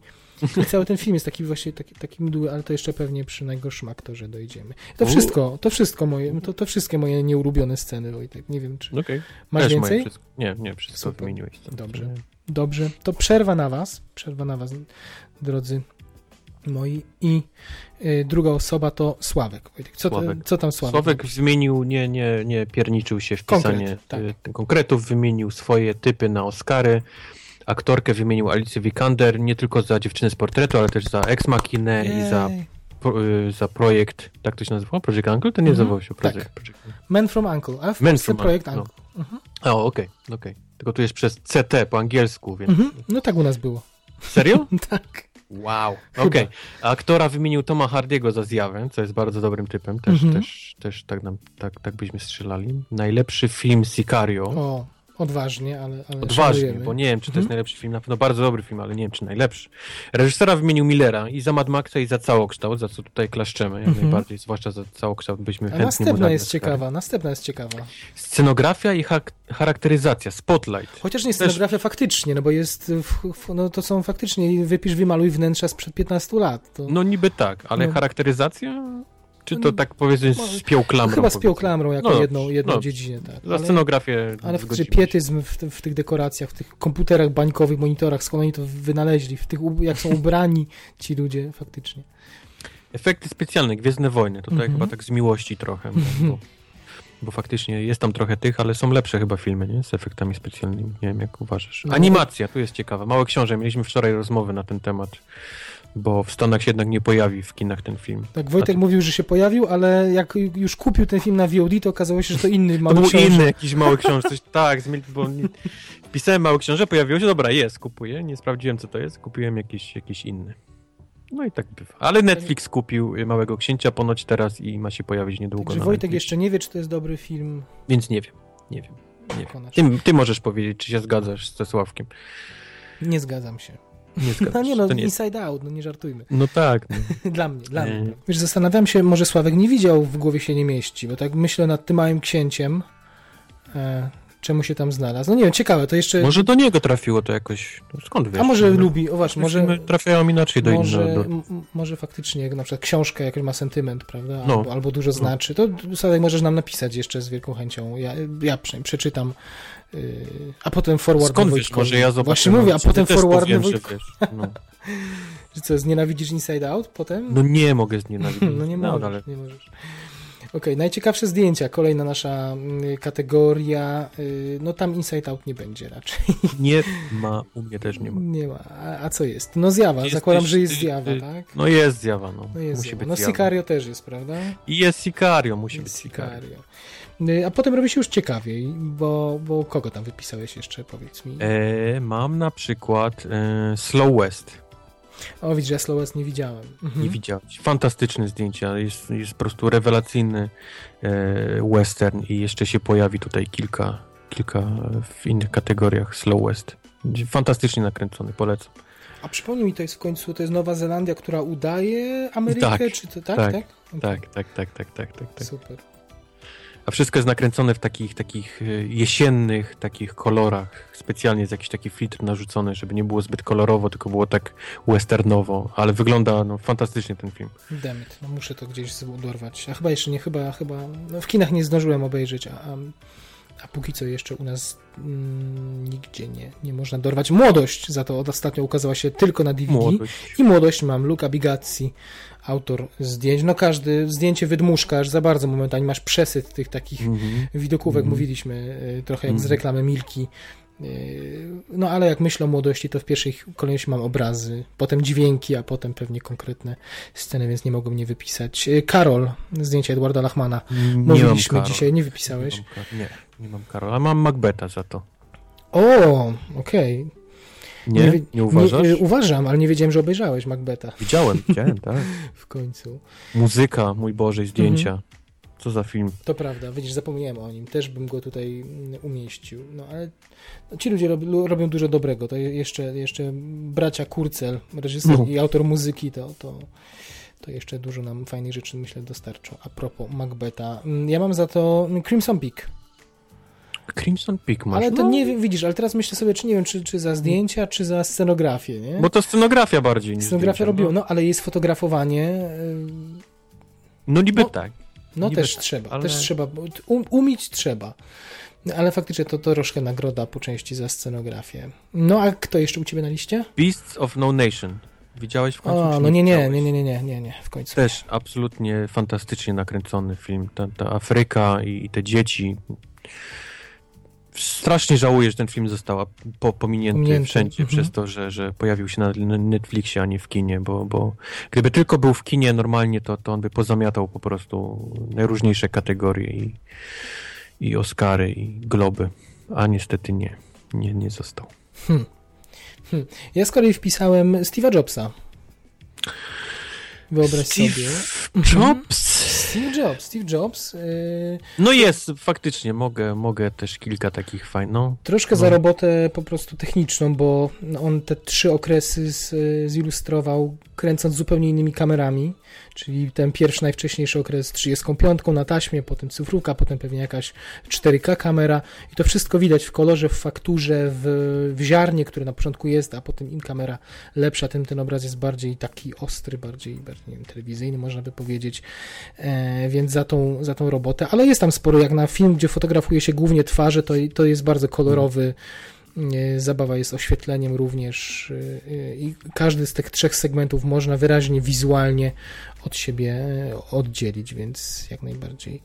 i cały ten film jest taki właśnie taki, taki mdły, ale to jeszcze pewnie przy najgorszym aktorze dojdziemy. To wszystko, to wszystko moje, to, to wszystkie moje nieulubione sceny, Wojtek. Nie wiem, czy Okej. masz Też więcej? wszystko. Nie, nie, wszystko Super. wymieniłeś. tam. Dobrze. Dobrze, to przerwa na was, przerwa na was, drodzy moi. I y, druga osoba to Sławek. Co, Sławek. co tam Sławek? Sławek wymienił, nie, nie, nie pierniczył się w Konkret, pisanie tak. y, konkretów, wymienił swoje typy na Oscary. Aktorkę wymienił Alicję Vikander nie tylko za dziewczynę z portretu, ale też za Ex Machinę i za, y, za projekt, tak to się nazywa? Project Uncle? To nie Mhm, nazywał się tak. Project Uncle. Man from Uncle, a w Polsce from projekt Uncle, Uncle. Mhm. O, okej, okej. Tylko tu jest przez CT po angielsku, więc... Mhm. No tak u nas było. Serio? tak. Wow. Okej. A Aktora wymienił Toma Hardiego za zjawę, co jest bardzo dobrym typem. Też, Mhm. też, też tak, nam, tak, tak byśmy strzelali. Najlepszy film Sicario. O, odważnie, ale, ale Odważnie, szanujemy. bo nie wiem, czy to jest najlepszy film. Na pewno bardzo dobry film, ale nie wiem, czy najlepszy. Reżysera wymienił Millera i za Mad Maxa i za całokształt, za co tutaj klaszczemy jak Mhm. najbardziej, zwłaszcza za całokształt byśmy A chętnie następna jest ciekawa, następna jest ciekawa. Scenografia i charakteryzacja, Spotlight. Chociaż nie Też- scenografia faktycznie, no bo jest, w, w, no to są faktycznie, wypisz, wymaluj wnętrza sprzed 15 lat. To, No niby tak, ale No. charakteryzacja? Czy No, to tak powiedzmy spiął klamrą? Chyba spiął klamrą jako No, jedną, jedną no. dziedzinę, tak. Za Ale, scenografię ale faktycznie zgodzimy się. pietyzm w, w tych dekoracjach, w tych komputerach bańkowych, monitorach, skąd oni to wynaleźli, w tych, jak są ubrani ci ludzie faktycznie. Efekty specjalne, Gwiezdne Wojny, tutaj Mhm. chyba tak z miłości trochę, bo, bo faktycznie jest tam trochę tych, ale są lepsze chyba filmy, nie? Z efektami specjalnymi, nie wiem jak uważasz. No. Animacja, tu jest ciekawa. Małe Książę, mieliśmy wczoraj rozmowę na ten temat. Bo w Stanach się jednak nie pojawi w kinach ten film. Tak, Wojtek mówił, że się pojawił, ale jak już kupił ten film na VOD, to okazało się, że to inny To mały był książę. inny jakiś mały książ, coś tak, bo nie, wpisałem mały książę, pojawiło się, dobra, jest, kupuję, nie sprawdziłem co to jest, kupiłem jakiś, jakiś inny. No i tak bywa. Ale Netflix kupił Małego Księcia ponoć teraz i ma się pojawić niedługo Także Wojtek Netflixie. jeszcze nie wie, czy to jest dobry film. Więc nie wiem, nie wiem. Nie wiem. Ty, ty możesz powiedzieć, czy się zgadzasz ze Sławkiem. Nie zgadzam się. Nie zgadzasz No nie no, nie jest. Inside Out, no nie żartujmy. No tak. No. dla mnie, dla Nie. mnie. Wiesz, zastanawiam się, może Sławek nie widział, w głowie się nie mieści, bo tak myślę nad tym małym księciem, e, czemu się tam znalazł. No nie wiem, ciekawe, to jeszcze... Może do niego trafiło to jakoś. no Skąd wiesz? a może No, lubi, o właśnie, może... filmy trafiają inaczej do może, innego. Do... może faktycznie, jak na przykład książka jakoś ma sentyment, prawda? No. Albo, albo dużo znaczy. To Sławek możesz nam napisać jeszcze z wielką chęcią. Ja, ja przynajmniej przeczytam. A potem forward Skąd wiesz, może ja zobaczę. Właśnie mówię, a potem forward powiem, że wiesz, no. Że co, znienawidzisz Inside Out potem? no nie mogę znienawidzić. No nie możesz, ale nie możesz. Okej, najciekawsze zdjęcia, kolejna nasza mm, kategoria. y, No tam Inside Out nie będzie raczej. nie ma, u mnie też nie ma. Nie ma. A, a co jest? No zjawa, Jesteś zakładam, że jest zjawa, tak? No jest zjawa, no. No jest musi zjawa. być No. Sicario też jest, prawda? I jest Sicario, musi być Jest Sicario. Sicario. Y, A potem robi się już ciekawiej, bo, bo kogo tam wypisałeś jeszcze, powiedz mi. E, mam na przykład e, Slow West. O, widzisz, ja Slowest nie widziałem. Mhm. Nie widziałeś. Fantastyczne zdjęcia. Jest, jest po prostu rewelacyjny e, western i jeszcze się pojawi tutaj kilka, kilka w innych kategoriach Slow West. Fantastycznie nakręcony, polecam. A przypomnij mi, to jest w końcu, to jest Nowa Zelandia, która udaje Amerykę, Tak, czy to tak? tak, tak? Tak, tak, tak, tak, tak, tak, tak. Super. A wszystko jest nakręcone w takich, takich e, jesiennych, takich kolorach. Specjalnie jest jakiś taki filtr narzucony, żeby nie było zbyt kolorowo, tylko było tak westernowo, ale wygląda no, fantastycznie ten film. Demet, no muszę to gdzieś dorwać. A chyba jeszcze nie, chyba, chyba, no w kinach nie zdążyłem obejrzeć, a, a, a póki co jeszcze u nas mm, nigdzie nie, nie można dorwać. Młodość za to od ostatnio ukazała się tylko na DVD. Młodość. I młodość mam, Luca Bigazzi, autor zdjęć. No każdy, zdjęcie wydmuszka, aż za bardzo momentami masz przesyt tych takich Mhm. widokówek, Mhm. mówiliśmy, y, trochę jak z Mhm. reklamy Milki. Y, No ale jak myślę o młodości, to w pierwszej kolejności mam obrazy, potem dźwięki, a potem pewnie konkretne sceny, więc nie mogłem nie wypisać. Y, Karol, zdjęcie Edwarda Lachmana. Nie mam Mówiliśmy Karol. dzisiaj, nie wypisałeś? Nie, nie, nie mam Karola, a mam Macbeta za to. O, okej. Nie? Nie, wie- uważasz? y, uważam, ale nie wiedziałem, że obejrzałeś Macbeta Widziałem, widziałem, tak. w końcu. Muzyka, mój Boże, i zdjęcia. Mhm. Co za film. To prawda, widzisz, zapomniałem o nim, też bym go tutaj mm, umieścił. No ale ci ludzie rob, robią dużo dobrego. To je- jeszcze, jeszcze bracia Kurcel, reżyser No. i autor muzyki, to, to, to jeszcze dużo nam fajnych rzeczy, myślę, dostarczą. A propos Macbeta, mm, ja mam za to Crimson Peak. Crimson Peak masz. Ale to no, nie widzisz, ale teraz myślę sobie, czy nie wiem, czy, czy za zdjęcia, czy za scenografię, nie? Bo to scenografia bardziej niż Scenografia robiło, No, no ale jest fotografowanie, y, no niby no, tak. No Niby też tak, trzeba, ale- też trzeba, um, umieć trzeba. Ale faktycznie to, to troszkę nagroda po części za scenografię. No a kto jeszcze u ciebie na liście? Beasts of No Nation. Widziałeś w końcu? O, no nie, nie, nie, nie, nie, nie, nie, nie, w końcu. Też absolutnie fantastycznie nakręcony film. Ta, ta Afryka i, i te dzieci. Strasznie żałuję, że ten film został po, pominięty, Pominięty, wszędzie mhm. przez to, że, że pojawił się na Netflixie, a nie w kinie, bo, bo gdyby tylko był w kinie normalnie, to, to on by pozamiatał po prostu najróżniejsze kategorie i, i Oscary, i Globy, a niestety nie, nie, nie został. Ja z kolei wpisałem Steve'a Jobsa. Wyobraź Steve sobie. Jobs. Steve Jobs, Steve Jobs. Yy, No jest, faktycznie, mogę, mogę też kilka takich fajnych, no. troszkę No. za robotę po prostu techniczną, bo on te trzy okresy z, zilustrował kręcąc zupełnie innymi kamerami, czyli ten pierwszy, najwcześniejszy okres 35 na taśmie, potem cyfrówka, potem pewnie jakaś 4K kamera i to wszystko widać w kolorze, w fakturze, w, w ziarnie, które na początku jest, a potem im kamera lepsza, tym ten obraz jest bardziej taki ostry, bardziej, bardziej wiem, telewizyjny, można by powiedzieć, e, więc za tą, za tą robotę, ale jest tam sporo, jak na film, gdzie fotografuje się głównie twarze, to, to jest bardzo kolorowy, E, Zabawa jest oświetleniem również e, e, i każdy z tych trzech segmentów można wyraźnie wizualnie od siebie oddzielić, więc jak najbardziej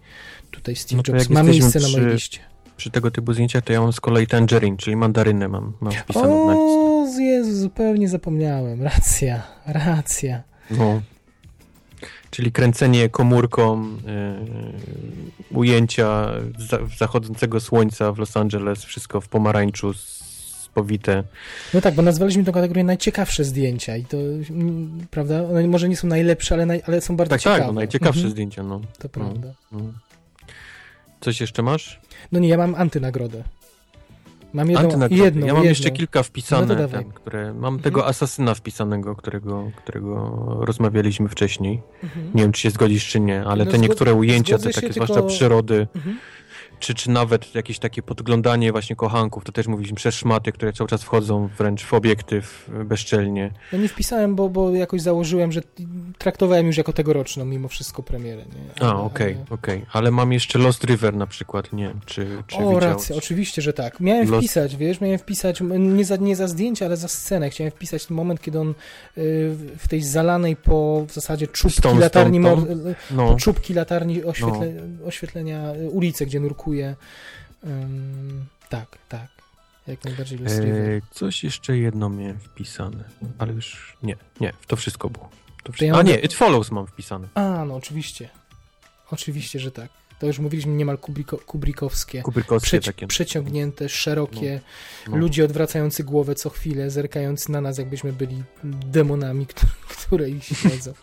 tutaj Steve No Jobs ma miejsce na przy- mojej liście. przy tego typu zdjęciach, to ja mam z kolei tangerine, czyli mandarynę mam, mam wpisaną na listę. O, Jezu, zupełnie zapomniałem. Racja, racja. No. Czyli kręcenie komórką y, ujęcia za, zachodzącego słońca w Los Angeles, wszystko w pomarańczu, spowite. No tak, bo nazwaliśmy tę kategorię najciekawsze zdjęcia i to, mm, prawda, one może nie są najlepsze, ale, naj, ale są bardzo Tak, ciekawe. tak, no, najciekawsze Mhm, zdjęcia, no. To prawda. no. Coś jeszcze masz? No nie, ja mam antynagrodę. Mam jedną, Antynagrody. jedną ja mam jedną. jeszcze kilka No wpisane, dawaj. ten, które, mam tego asasyna wpisanego, którego, którego rozmawialiśmy wcześniej. Mhm. Nie wiem, czy się zgodzisz, czy nie, ale No te zgod- niektóre ujęcia, te takie się, zwłaszcza tylko- przyrody, Mhm. Czy, czy nawet jakieś takie podglądanie właśnie kochanków, to też mówiliśmy przez szmaty, które cały czas wchodzą wręcz w obiektyw y, bezczelnie. No nie wpisałem, bo, bo jakoś założyłem, że traktowałem już jako tegoroczną mimo wszystko premierę. Nie? A, okej, ale- okej. Ale mam jeszcze Lost River na przykład, nie wiem, czy, czy O, racja, oczywiście, że tak. Miałem Los- wpisać, wiesz, miałem wpisać, nie za, nie za zdjęcie, ale za scenę. Chciałem wpisać ten moment, kiedy on y, w- tej zalanej po w zasadzie czubki Stąd, latarni, stąd, stąd. No, po czubki latarni oświetle, oświetlenia y, ulicy, gdzie nurkuje. Ym, tak, tak. Jak najbardziej River. e, coś jeszcze jedno miałem wpisane, ale już nie, nie, to wszystko było. To ja wszystko. A mam- nie, It Follows mam wpisane. A, no oczywiście. Oczywiście, że tak. To już mówiliśmy niemal kubriko, kubrikowskie. Kubrykowskie Przeci- takie. przeciągnięte, szerokie, no. ludzie odwracający głowę co chwilę, zerkając na nas, jakbyśmy byli demonami, które, które ich śledzą.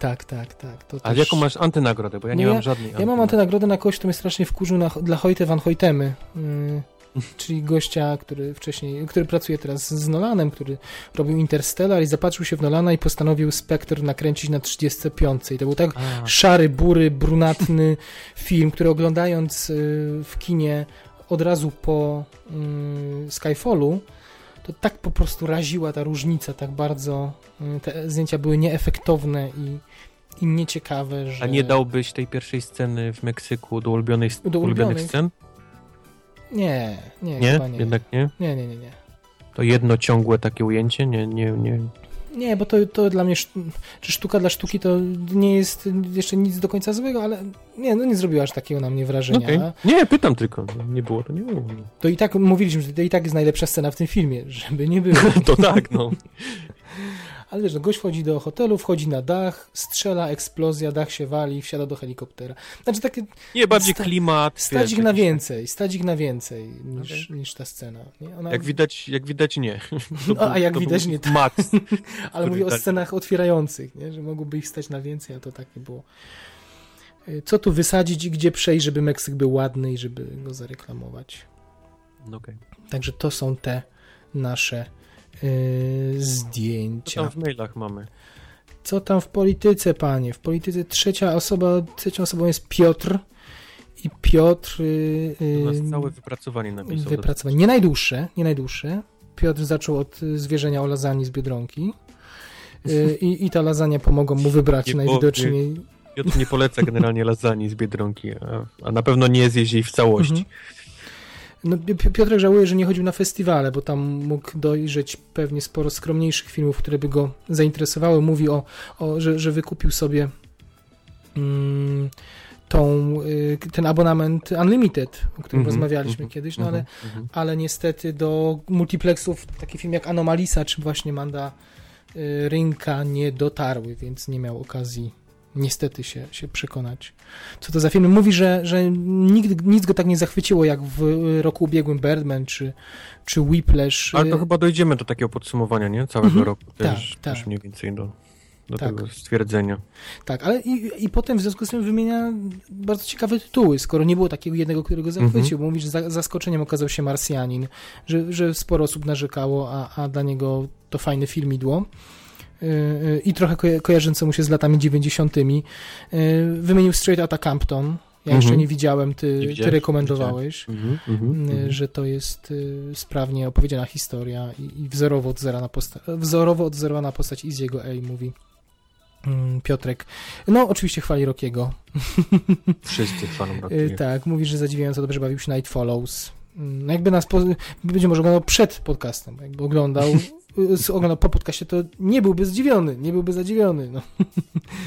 Tak, tak, tak. To A też... jaką masz antynagrodę? Bo ja nie No mam żadnej Ja mam antynagrodę na kogoś, kto mnie strasznie wkurzył na, dla Hojte van Hojtemy. Yy, czyli gościa, który wcześniej, który pracuje teraz z Nolanem, który robił Interstellar i zapatrzył się w Nolana i postanowił Spectre nakręcić na 35. I to był tak A, szary, bury, brunatny film, który oglądając y, w kinie od razu po y, Skyfallu, to tak po prostu raziła ta różnica, tak bardzo y, te zdjęcia były nieefektowne i, i nieciekawe, że... a nie dałbyś tej pierwszej sceny w Meksyku do ulubionych, Do ulubionych ulubionych? scen? Nie, nie, Nie? nie. Jednak nie? Nie, nie, nie, nie. To jedno ciągłe takie ujęcie? Nie, nie, nie. Nie, bo to, to dla mnie, czy sztuka dla sztuki to nie jest jeszcze nic do końca złego, ale nie, no nie zrobiła aż takiego na mnie wrażenia. Okej. Nie, pytam tylko. Nie było, to nie było. To i tak mówiliśmy, że to i tak jest najlepsza scena w tym filmie, żeby nie było. To tak, no. Ale wiesz, no, gość wchodzi do hotelu, wchodzi na dach, strzela, eksplozja, dach się wali, wsiada do helikoptera. Znaczy takie, Nie, bardziej Sta- klimat. stać wiesz, ich na więcej, stać ich na więcej niż, niż ta scena. Nie? Ona, Jak widać, jak widać nie. No, a był- jak to widać nie, tak. Max. ale mówię o tak- scenach otwierających, nie? że mogłoby ich stać na więcej, a to takie było. Y, Co tu wysadzić i gdzie przejść, żeby Meksyk był ładny i żeby go zareklamować. No, okej. Także to są te nasze y, Co zdjęcia. tam w mailach mamy? Co tam w polityce, panie? W polityce trzecia osoba, trzecią osobą jest Piotr. I Piotr. Yy, yy, całe wypracowanie napisał. wypracowanie. Nie najdłuższe, nie najdłuższe. Piotr zaczął od zwierzenia o lasagne z Biedronki. Yy, i, I ta lasagna pomogą mu wybrać Nie najwidoczniej. Piotr nie poleca generalnie lasagne z Biedronki, a, a na pewno nie zjeść jej w całości. Mhm. No, Pi- Piotrek żałuje, że nie chodził na festiwale, bo tam mógł dojrzeć pewnie sporo skromniejszych filmów, które by go zainteresowały. Mówi o, o że, że wykupił sobie mm, tą, y, ten abonament Unlimited, o którym Mhm, rozmawialiśmy mhm, kiedyś, no ale, Mhm, mhm. ale niestety do multiplexów taki film jak Anomalisa czy właśnie Manda y, Rynka nie dotarły, więc nie miał okazji niestety się, się przekonać. Co to za film? Mówi, że, że nigdy, nic go tak nie zachwyciło jak w roku ubiegłym Birdman czy, czy Whiplash. Ale to chyba dojdziemy do takiego podsumowania, nie? Całego Mhm. roku Tak, też, tak. też mniej więcej do, do Tak. tego stwierdzenia. Tak, ale i, i potem w związku z tym wymienia bardzo ciekawe tytuły, skoro nie było takiego jednego, którego zachwycił. Mhm. Mówi, że za, zaskoczeniem okazał się Marsjanin, że, że sporo osób narzekało, a, a dla niego to fajne filmidło. Yy, I trochę ko- kojarzące mu się z latami 90. Yy, Wymienił Straight Outta Compton. Ja jeszcze Mhm. nie widziałem, ty, Nie ty rekomendowałeś. Mhm, mhm, y, mhm. że to jest y, sprawnie opowiedziana historia i, i wzorowo, odzorowana posta- wzorowo odzorowana postać Izziego A. mówi mm, Piotrek. No, oczywiście chwali Rockiego. Wszyscy Y, brakuje. tak, mówi, że zadziwiająco dobrze bawił się Night Follows. No jakby nas, po, będzie może oglądał przed podcastem, jakby oglądał y, oglądał po podcaście, to nie byłby zdziwiony, nie byłby zadziwiony, no.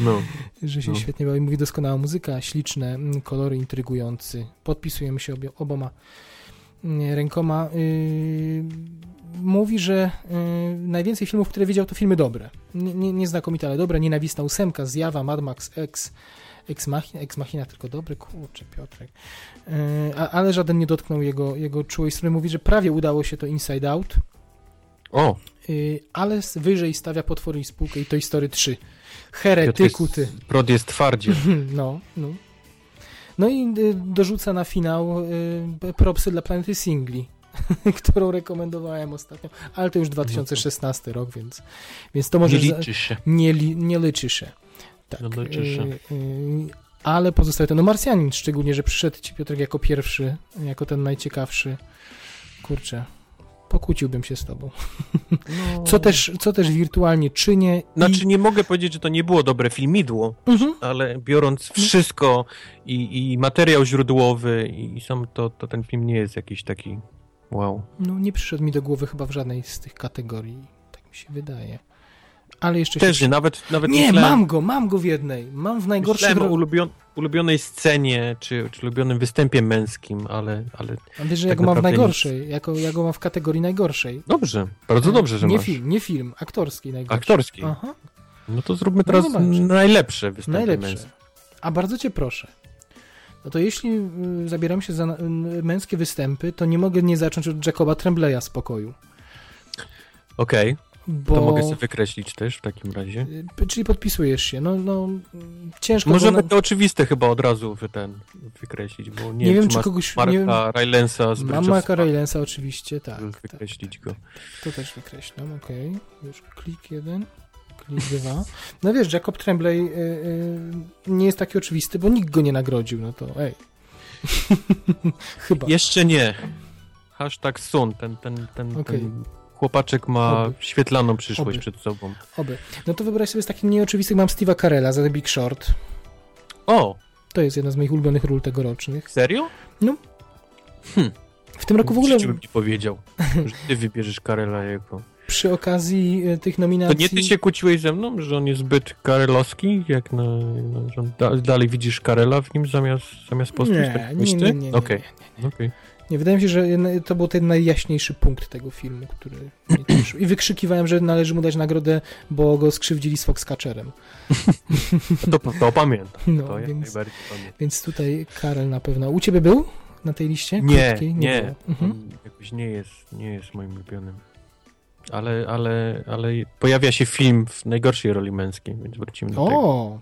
No. że się No. świetnie bawi. Mówi doskonała muzyka, śliczne mm, kolory, intrygujący. Podpisujemy się obie, oboma mm, rękoma. Yy, mówi, że yy, najwięcej filmów, które widział, to filmy dobre. Nie, nieznakomite, ale dobre. Nienawistna ósemka, Zjawa, Mad Max X, Ex Machina, Ex Machina tylko dobry, kurczę, Piotrek. Yy, a, ale żaden nie dotknął jego, jego czułej strony. Mówi, że prawie udało się to Inside Out, O, yy, ale wyżej stawia potwory i spółkę i to Story 3. Heretyku, ty. Prod jest twardzie. No, no. No i y, dorzuca na finał y, propsy dla Planety Singli, którą rekomendowałem ostatnio, ale to już 2016 rok, więc, więc to może Nie liczy się. nie, li, nie liczy się. Tak. Nie liczy się. y, y, ale pozostaje to, no Marsjanin, szczególnie, że przyszedł ci Piotrek jako pierwszy, jako ten najciekawszy. Kurczę, pokłóciłbym się z tobą. No. Co też, co też wirtualnie czynię. i- Znaczy nie mogę powiedzieć, że to nie było dobre filmidło, Mhm. ale biorąc wszystko i, i materiał źródłowy i, i sam to, to ten film nie jest jakiś taki wow. No nie przyszedł mi do głowy chyba w żadnej z tych kategorii. Tak mi się wydaje. Ale jeszcze Też się... nie, nawet, nawet Nie, mam go, mam go w jednej. Mam w najgorszych... myślałem o ulubion, ulubionej scenie, czy, czy ulubionym występie męskim, ale, ale A wiesz, że ja tak go mam w najgorszej. Jako, ja go mam w kategorii najgorszej. dobrze, bardzo dobrze, że nie masz. film, nie film, aktorski najgorszy. Aktorski. Aha, No to zróbmy teraz zobacz. najlepsze występy najlepsze. męskie. A bardzo cię proszę. No to jeśli y, zabieram się za y, męskie występy, to nie mogę nie zacząć od Jacoba Trembleya z pokoju. Okej, Bo... to mogę sobie wykreślić też w takim razie. Y, Czyli podpisujesz się. No, no ciężko... Możemy bo na- to oczywiste chyba od razu wy ten wykreślić, bo nie, Nie wiem, czy czy kogoś- Marka nie wiem. Rylensa z Mam Marka Spies, Rylensa oczywiście, tak. żeby tak. wykreślić go. To też wykreślam, okej. Już klik jeden, klik dwa. No wiesz, Jacob Tremblay y, y, nie jest taki oczywisty, bo nikt go nie nagrodził, no to ej. Chyba. Jeszcze nie. Hashtag sun, ten, ten, ten, Okej. ten chłopaczek ma Oby. świetlaną przyszłość Oby. przed sobą. Oby. No to wyobraź sobie z takim nieoczywistym, mam Steve'a Carella za The Big Short. O, To jest jedna z moich ulubionych ról tegorocznych. serio? W tym roku w ogóle bym nie powiedział, że ty wybierzesz Karela jako... przy okazji y, tych To nominacji... nie ty się kłóciłeś ze mną, że on jest zbyt karelowski, jak na, na da, dalej widzisz Karela w nim zamiast, zamiast postaci? Nie, tak nie, myślisz nie, ty? nie, nie, Okej, nie. okej. Nie, wydaje mi się, że to był ten najjaśniejszy punkt tego filmu, który mnie cieszył. I wykrzykiwałem, że należy mu dać nagrodę, bo go skrzywdzili z Foxcatcherem. To, to pamiętam, No, to więc, najbardziej pamiętam. więc tutaj Karel na pewno. U ciebie był na tej liście? Nie, nie, było. Mhm. jakoś nie jest, nie jest moim ulubionym. Ale, ale, ale pojawia się film w najgorszej roli męskiej, więc wrócimy do tego.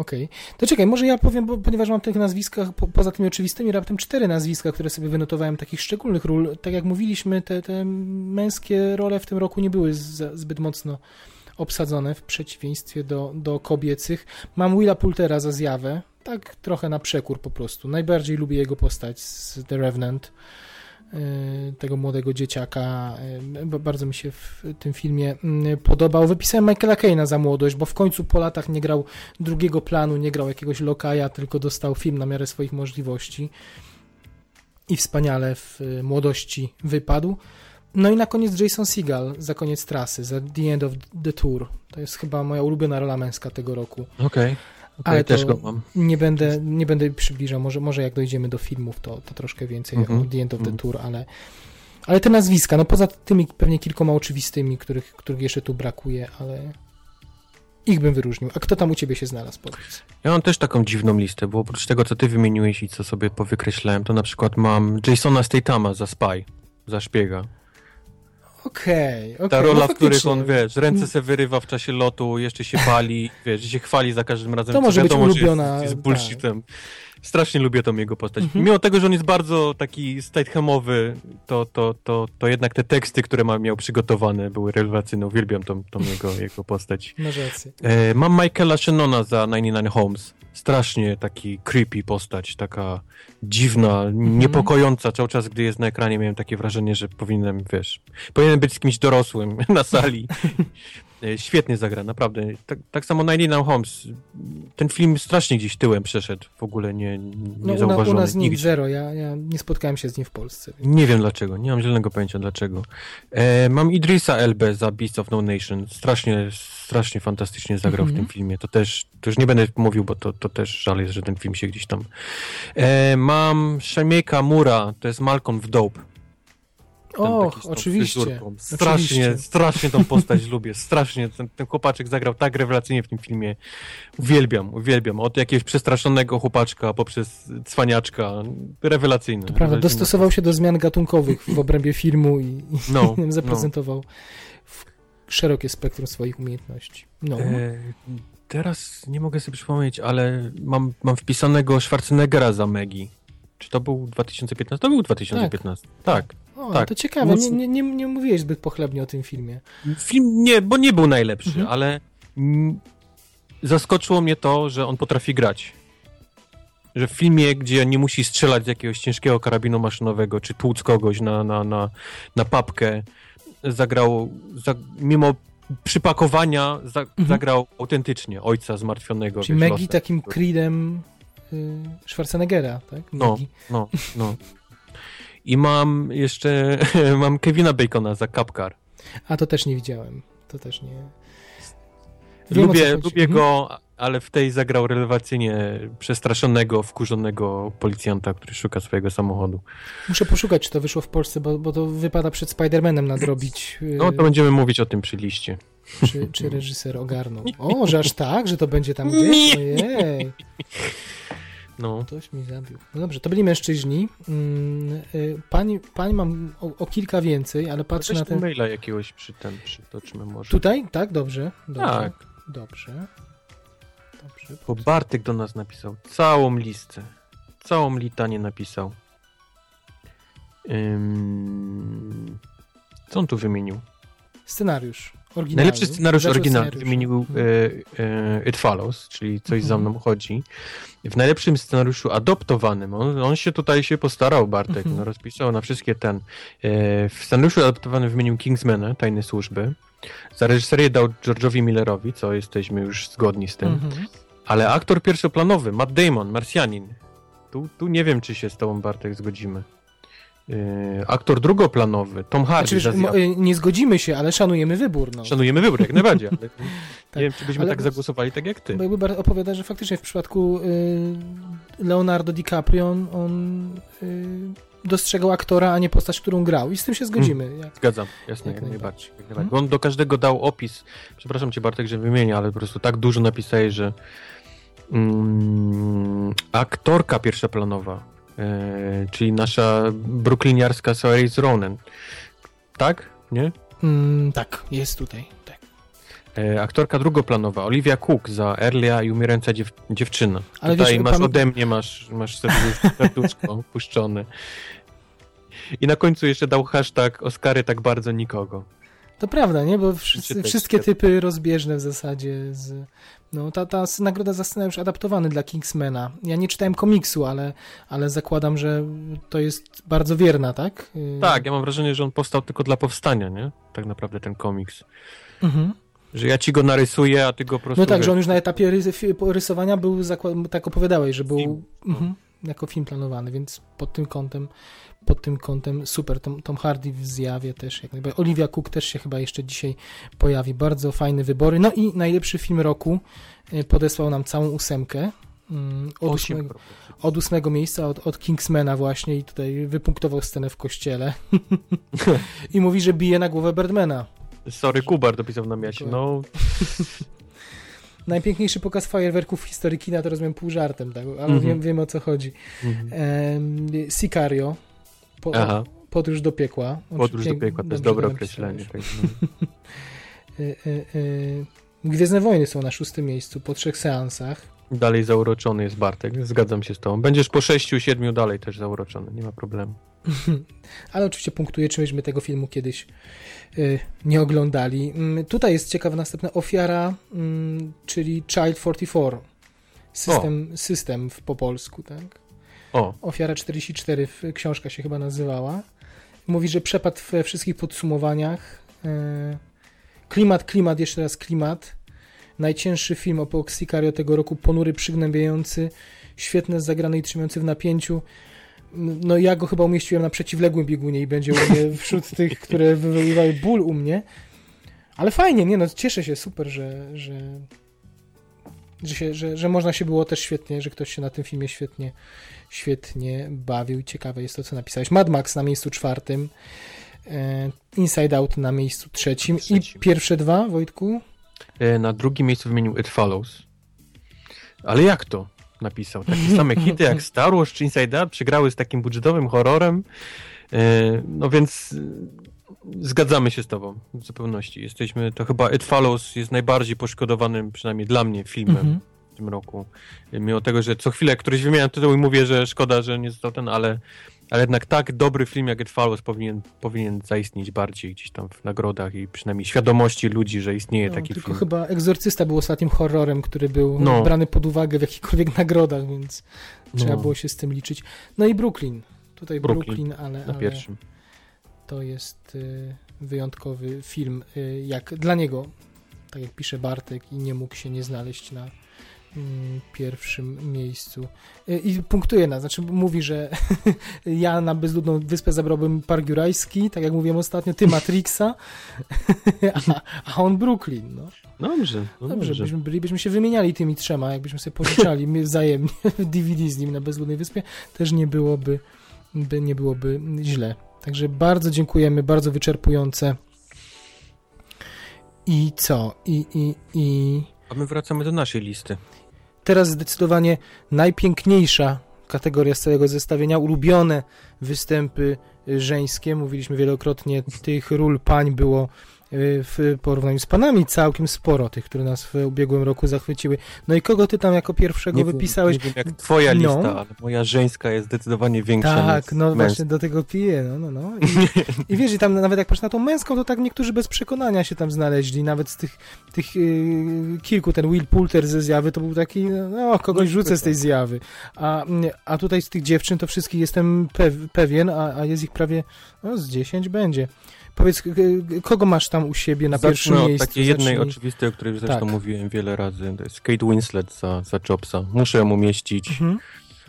Okej. To czekaj, może ja powiem, bo, ponieważ mam tych nazwiskach, po, poza tymi oczywistymi, raptem cztery nazwiska, które sobie wynotowałem, takich szczególnych ról. Tak jak mówiliśmy, te, te męskie role w tym roku nie były za, zbyt mocno obsadzone w przeciwieństwie do, do kobiecych. Mam Willa Poultera za zjawę, tak trochę na przekór po prostu. Najbardziej lubię jego postać z The Revenant, tego młodego dzieciaka. y, ba- Bardzo mi się w tym filmie y, podobał. Wypisałem Michaela Caina za młodość, bo w końcu po latach nie grał drugiego planu, nie grał jakiegoś lokaja, tylko dostał film na miarę swoich możliwości. I wspaniale w y, młodości wypadł. No i na koniec Jason Seagal za koniec trasy, za The End of the Tour. To jest chyba moja ulubiona rola męska tego roku. Okej, okay. Ale też go mam. Nie będę, nie będę przybliżał, może, może jak dojdziemy do filmów, to, to troszkę więcej Mhm. o The End of the Mhm. Tour, ale, ale te nazwiska, no poza tymi pewnie kilkoma oczywistymi, których, których jeszcze tu brakuje, ale ich bym wyróżnił. A kto tam u ciebie się znalazł, powiedz? Ja mam też taką dziwną listę, bo oprócz tego, co ty wymieniłeś i co sobie powykreślałem, to na przykład mam Jasona Statama za Spy, za szpiega. Okej, okej. Ta rola, no w których faktycznie. on, wiesz, ręce se wyrywa w czasie lotu, jeszcze się pali, wiesz, się chwali za każdym razem. To może być wiadomo, że ulubiona, Jest, jest tak. bullshitem. Strasznie lubię tą jego postać. Mhm. Mimo tego, że on jest bardzo taki Stathamowy, to, to, to, to jednak te teksty, które ma, miał przygotowane, były rewelacyjne. Uwielbiam tą, tą jego, jego postać. Masz rację. E, mam Michaela Shannona za 99 Homes. Strasznie taki creepy postać, taka dziwna, Mhm. niepokojąca. Cały czas, gdy jest na ekranie, miałem takie wrażenie, że powinienem, wiesz, powinienem być z kimś dorosłym na sali. E, Świetnie zagra, naprawdę. Tak, tak samo Nine Holmes. Ten film strasznie gdzieś tyłem przeszedł. W ogóle nie, nie No, zauważony. u nas nic, nigdzie. zero. Ja, ja nie spotkałem się z nim w Polsce. Nie wiem dlaczego, nie mam zielonego pojęcia dlaczego. E, mam Idrisa Elbę za Beast of No Nation. Strasznie, strasznie fantastycznie zagrał Mhm. w tym filmie. To też, to już nie będę mówił, bo to, to też żal jest, że ten film się gdzieś tam... E, mam Shemieka Mura, to jest Malcolm w Dope. Och, oczywiście. Strasznie, Oczywiście. strasznie tą postać lubię. Strasznie. Ten, ten chłopaczek zagrał tak rewelacyjnie w tym filmie. Uwielbiam, uwielbiam. Od jakiegoś przestraszonego chłopaczka poprzez cwaniaczka. Rewelacyjny. To prawda, dostosował się do zmian gatunkowych w obrębie filmu i, i No, zaprezentował w szerokie spektrum swoich umiejętności. No. E, teraz nie mogę sobie przypomnieć, ale mam, mam wpisanego Schwarzeneggera za Megi. Czy to był 2015? To był 2015. Tak. o, tak. to ciekawe, nie, Mocno- nie, nie, nie mówiłeś zbyt pochlebnie o tym filmie. Film nie, bo nie był najlepszy, Mhm. ale zaskoczyło mnie to, że on potrafi grać. Że w filmie, gdzie nie musi strzelać z jakiegoś ciężkiego karabinu maszynowego, czy tłuc kogoś na, na, na, na papkę, zagrał, za, mimo przypakowania, za, Mhm. zagrał autentycznie ojca zmartwionego. Czyli wiesz, Maggie takim creedem Schwarzeneggera, tak? No. No, no. I mam jeszcze, mam Kevina Bacona za Kapkar. A to też nie widziałem. To też nie. Wiem, Lubię, lubię Mhm. go, ale w tej zagrał rewelacyjnie przestraszonego, wkurzonego policjanta, który szuka swojego samochodu. Muszę poszukać, czy to wyszło w Polsce, bo, bo to wypada przed Spider-Manem nadrobić. y, No to będziemy mówić o tym przy liście. czy, czy reżyser ogarnął. O, że aż tak, że to będzie tam gdzieś? Ojej, No. ktoś mi zabił. No dobrze, to byli mężczyźni. Mm, y, Pań, pań mam o, o kilka więcej, ale patrzę Weź na ten... maila jakiegoś przy ten przytoczmy może. Tutaj? Tak, dobrze. dobrze. Tak. Dobrze. Dobrze. Bo Bartek do nas napisał całą listę. Całą litanię napisał. Ym... Co on tu wymienił? Scenariusz. Oryginalny. Najlepszy scenariusz oryginalny wymienił e, e, It Follows, czyli coś za Mhm. mną chodzi. W najlepszym scenariuszu adoptowanym, on, on się tutaj się postarał, Bartek, Mhm. no, rozpisał na wszystkie ten. E, w scenariuszu adoptowanym wymienił Kingsmana, Tajne Służby. Za reżyserię dał George'owi Millerowi, co jesteśmy już zgodni z tym. Mhm. Ale aktor pierwszoplanowy, Matt Damon, Marsjanin. Tu, tu nie wiem, czy się z tobą, Bartek, zgodzimy. E, aktor drugoplanowy, Tom Hardy. Znaczy, y, nie zgodzimy się, ale szanujemy wybór. No. Szanujemy wybór, jak najbardziej. Ale nie wiem, czy byśmy ale- tak zagłosowali, tak jak ty. Bo jakby Bar- opowiada, że faktycznie w przypadku y, Leonardo DiCaprio on, on y, dostrzegał aktora, a nie postać, którą grał. I z tym się zgodzimy. Jak, Zgadzam, jasne, Jak jak, najbardziej. Jak najbardziej. Bo on do każdego dał opis. Przepraszam cię, Bartek, że wymienię, ale po prostu tak dużo napisałeś, że mm, aktorka pierwszoplanowa, e, czyli nasza brooklyniarska Saoirse Ronan. Tak? Nie? mm, tak, jest tutaj. Tak. E, aktorka drugoplanowa, Olivia Cook za Erlia i umierająca dziew dziewczyna. Ale Tutaj wiesz, masz pamię- ode mnie, masz, masz serduszko, puszczone. I na końcu jeszcze dał hashtag Oscary tak bardzo nikogo. To prawda, nie? Bo wszyscy, Czy też wszystkie typy rozbieżne w zasadzie z... No, ta, ta nagroda za scenariusz adaptowany dla Kingsmana. Ja nie czytałem komiksu, ale, ale zakładam, że to jest bardzo wierna, tak? Y, Tak, ja mam wrażenie, że on powstał tylko dla powstania, nie? Tak naprawdę ten komiks. Mhm. Że ja ci go narysuję, a ty go po prostu... No tak, wiesz, że on już na etapie rys rysowania był, tak opowiadałeś, że był Film, no. mhm, jako film planowany, więc pod tym kątem pod tym kątem super. Tom, Tom Hardy w zjawie też. Jak najbardziej. Olivia Cook też się chyba jeszcze dzisiaj pojawi. Bardzo fajne wybory. No i najlepszy film roku y, podesłał nam całą ósemkę. mm, Od ósmego, od ósmego miejsca, od, od Kingsmana właśnie i tutaj wypunktował scenę w kościele. I mówi, że bije na głowę Birdmana. Sorry, Kubar dopisał na miasie. No, Najpiękniejszy pokaz fajerwerków w historii kina, to rozumiem pół żartem, tak? ale Mhm. wiem, wiem o co chodzi. mhm. Em, Sicario, po, aha, Podróż do piekła. podróż do piekła, to jest dobre określenie. Tak, no. Y, y, y, Gwiezdne Wojny są na szóstym miejscu po trzech seansach. Dalej zauroczony jest Bartek, zgadzam się z tobą. Będziesz po sześciu, siedmiu dalej też zauroczony, nie ma problemu. Ale oczywiście punktuje, czy myśmy tego filmu kiedyś nie oglądali. Mm, Tutaj jest ciekawa następna ofiara, mm, czyli Child 44. System, system w, po polsku, tak? O, Ofiara 44, w- książka się chyba nazywała. Mówi, że przepadł we wszystkich podsumowaniach. e, Klimat, klimat, jeszcze raz klimat. Najcięższy film o Sicario tego roku, ponury, przygnębiający, świetne zagrane i trzymający w napięciu. No ja go chyba umieściłem na przeciwległym biegunie i będzie u mnie wśród tych, które wywoływały ból u mnie. Ale fajnie, nie no, cieszę się, super, że, że, że, się, że, że można się było też świetnie, że ktoś się na tym filmie świetnie, świetnie bawił. Ciekawe jest to, co napisałeś. Mad Max na miejscu czwartym, e, Inside Out na miejscu trzecim, trzecim. i pierwsze dwa, Wojtku? E, na drugim miejscu wymienił It Follows. Ale jak to? Napisał. Takie same hity jak Star Wars czy Inside Out przegrały z takim budżetowym horrorem. E, no więc zgadzamy się z tobą w zupełności. Jesteśmy, to chyba It Follows jest najbardziej poszkodowanym, przynajmniej dla mnie, filmem w tym roku. Mimo tego, że co chwilę któryś wymieniam tytuł i mówię, że szkoda, że nie został ten, ale, ale jednak tak dobry film jak It Follows powinien, powinien zaistnieć bardziej gdzieś tam w nagrodach i przynajmniej świadomości ludzi, że istnieje no, taki tylko film. chyba Egzorcysta był ostatnim horrorem, który był no. brany pod uwagę w jakichkolwiek nagrodach, więc no. trzeba było się z tym liczyć. No i Brooklyn. Tutaj Brooklyn, Brooklyn ale... Na ale... pierwszym to jest y, wyjątkowy film, y, jak dla niego, tak jak pisze Bartek i nie mógł się nie znaleźć na pierwszym miejscu. Y, I punktuje nas, znaczy mówi, że ja na bezludną wyspę zabrałbym Park Jurajski, tak jak mówiłem ostatnio, ty Matrixa, a, a, on Brooklyn. No. Dobrze, no dobrze. dobrze. Byśmy, bylibyśmy się wymieniali tymi trzema, jakbyśmy sobie pożyczali wzajemnie DVD z nim na bezludnej wyspie, też nie byłoby, by, nie byłoby źle. Także bardzo dziękujemy, bardzo wyczerpujące. I co? I, i, i... A my wracamy do naszej listy. Teraz zdecydowanie najpiękniejsza kategoria z całego zestawienia. Ulubione występy żeńskie. Mówiliśmy wielokrotnie, tych ról pań było Y, w porównaniu z panami całkiem sporo tych, które nas w ubiegłym roku zachwyciły. No i kogo ty tam jako pierwszego nie wypisałeś? Wiem, nie wiem jak twoja no. lista, ale moja żeńska jest zdecydowanie większa Tak, no męska. właśnie do tego piję, no, no, no. I, I, wiesz, i tam nawet jak patrz na tą męską, to tak niektórzy bez przekonania się tam znaleźli, nawet z tych, tych yy, kilku, ten Will Poulter ze zjawy to był taki, no kogoś no, rzucę z tej zjawy. A, a tutaj z tych dziewczyn to wszystkich jestem pewien, a, a jest ich prawie, no z 10 będzie. Powiedz, kogo masz tam u siebie na Zacznę pierwszym miejscu? takiej jednej Zacznij. oczywistej, o której zresztą tak. mówiłem wiele razy. To jest Kate Winslet za, za Jobsa. Muszę ją umieścić. Mhm.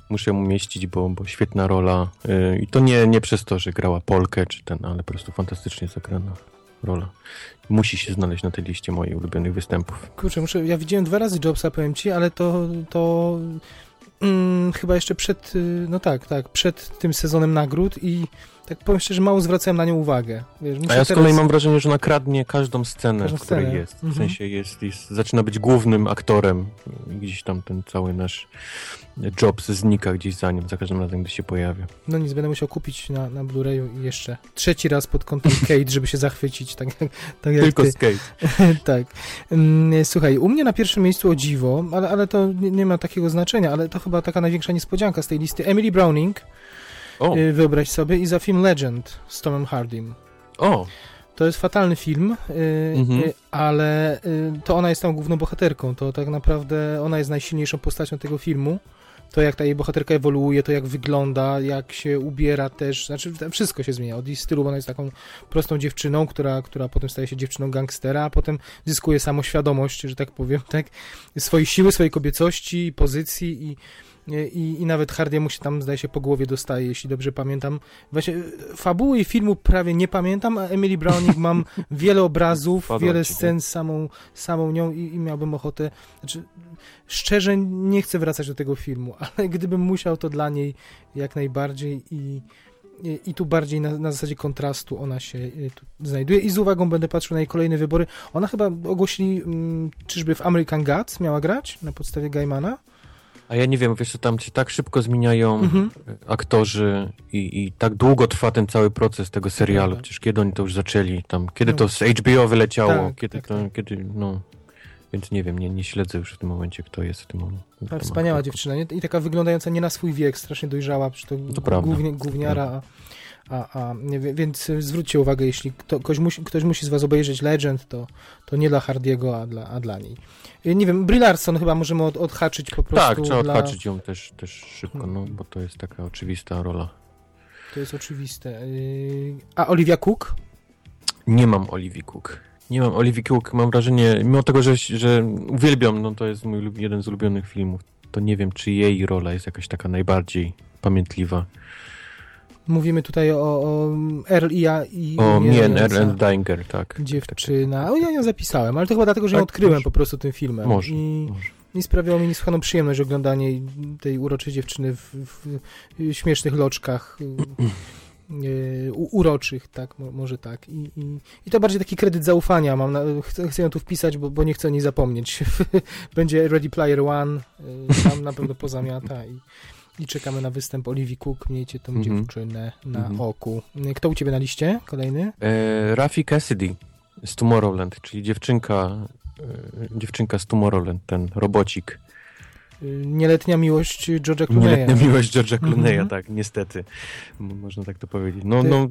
Muszę ją umieścić, bo, bo świetna rola. Yy, I to nie, nie przez to, że grała Polkę czy ten, ale po prostu fantastycznie zagrana rola. Musi się znaleźć na tej liście moich ulubionych występów. Kurczę, muszę, ja widziałem dwa razy Jobsa, powiem ci, ale to, to mm, chyba jeszcze przed, y, no tak, tak, przed tym sezonem nagród i tak powiem szczerze, mało zwracałem na nią uwagę. Wiesz, A ja z kolei teraz... mam wrażenie, że ona kradnie każdą scenę, każdą w której scenę. jest. W mhm. sensie jest, jest, zaczyna być głównym aktorem. Gdzieś tam ten cały nasz Jobs znika gdzieś za nim, za każdym razem, gdy się pojawia. No nic, będę musiał kupić na, na Blu-rayu jeszcze trzeci raz pod kątem Kate, żeby się zachwycić. Tak, tak jak Tylko ty. z Kate. tak. Mm, słuchaj, u mnie na pierwszym miejscu o dziwo, ale, ale to nie, nie ma takiego znaczenia, ale to chyba taka największa niespodzianka z tej listy. Emily Browning, o. Y, wyobraź sobie, i za film Legend z Tomem Hardym. O! To jest fatalny film, y, mhm. Y, ale to ona jest tam główną bohaterką. To tak naprawdę ona jest najsilniejszą postacią tego filmu. To jak ta jej bohaterka ewoluuje, to jak wygląda, jak się ubiera też, znaczy wszystko się zmienia. Od jej stylu, bo ona jest taką prostą dziewczyną, która, która potem staje się dziewczyną gangstera, a potem zyskuje samoświadomość, że tak powiem, tak, swojej siły, swojej kobiecości, pozycji i i, i nawet Hardiemu się tam, zdaje się, po głowie dostaje, jeśli dobrze pamiętam. Właśnie fabuły i filmu prawie nie pamiętam, a Emily Browning mam wiele obrazów, wiele scen z samą, samą nią i, i miałbym ochotę, znaczy, szczerze nie chcę wracać do tego filmu, ale gdybym musiał, to dla niej jak najbardziej i i tu bardziej na, na, zasadzie kontrastu ona się tu znajduje i z uwagą będę patrzył na jej kolejne wybory. Ona chyba ogłosili, mm, czyżby w American Gods miała grać na podstawie Gaimana? A ja nie wiem, wiesz co, tam się tak szybko zmieniają mhm. aktorzy i, i tak długo trwa ten cały proces tego serialu. Przecież kiedy oni to już zaczęli, tam, kiedy no. to z HBO wyleciało, tak, kiedy tak, to, tak. kiedy, no... Więc nie wiem, nie, nie śledzę już w tym momencie, kto jest w tym momencie. Tak, wspaniała dziewczyna nie? i taka wyglądająca nie na swój wiek, strasznie dojrzała, przecież to, to głównie, główniara, a, a, więc zwróćcie uwagę, jeśli kto, ktoś, musi, ktoś musi z was obejrzeć Legend, to, to nie dla Hardiego, a dla, a dla niej. Nie wiem, Brie Larson chyba możemy od, odhaczyć po prostu. Tak, trzeba dla... odhaczyć ją też, też szybko, no, bo to jest taka oczywista rola. To jest oczywiste. Y, a Olivia Cook? Nie mam Olivia Cook. Nie mam, Olivia Cook, mam wrażenie, mimo tego, że, że uwielbiam, no to jest mój jeden z ulubionych filmów, to nie wiem, czy jej rola jest jakaś taka najbardziej pamiętliwa. Mówimy tutaj o, o Earl i ja i O, umierająca Earl and Dinger, tak. Dziewczyna. O, ja ją zapisałem, ale to chyba dlatego, że ją Tak, odkryłem może. po prostu tym filmem. Może, I, może. I sprawiało mi niesłychaną przyjemność oglądanie tej uroczej dziewczyny w, w, śmiesznych loczkach. y, u- uroczych, tak, mo- może tak. I, i, I to bardziej taki kredyt zaufania mam. Na, chcę, chcę ją tu wpisać, bo, bo nie chcę o niej zapomnieć. Będzie Ready Player One, y, tam na pewno pozamiata i, i czekamy na występ Olivii Cook. Miejcie tą Mhm. dziewczynę na Mhm. oku. Kto u ciebie na liście? Kolejny? E, Rafi Cassidy z Tomorrowland, czyli dziewczynka, e, dziewczynka z Tomorrowland, ten robocik. Y, Nieletnia miłość George'a Clooney'a. Nieletnia miłość George'a Clooney'a, Mhm. tak, niestety. Można tak to powiedzieć. No, Ty- no,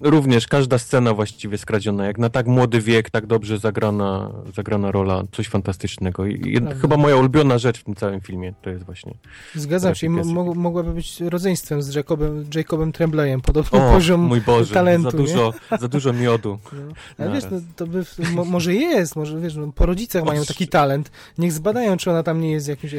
również każda scena właściwie skradziona. Jak na tak młody wiek, tak dobrze zagrana, zagrana rola, coś fantastycznego. I Prawda. chyba moja ulubiona rzecz w tym całym filmie to jest właśnie. Zgadzam się. mo- mogłaby być rodzeństwem z Jacobem, Jacobem Trembleyem. Podobny O, poziom mój Boże, talentu, za nie? dużo, za dużo miodu. No. Ale wiesz, no, to by, mo, może jest, może wiesz, no, po rodzicach mają taki talent. Niech zbadają, czy ona tam nie jest jakimś...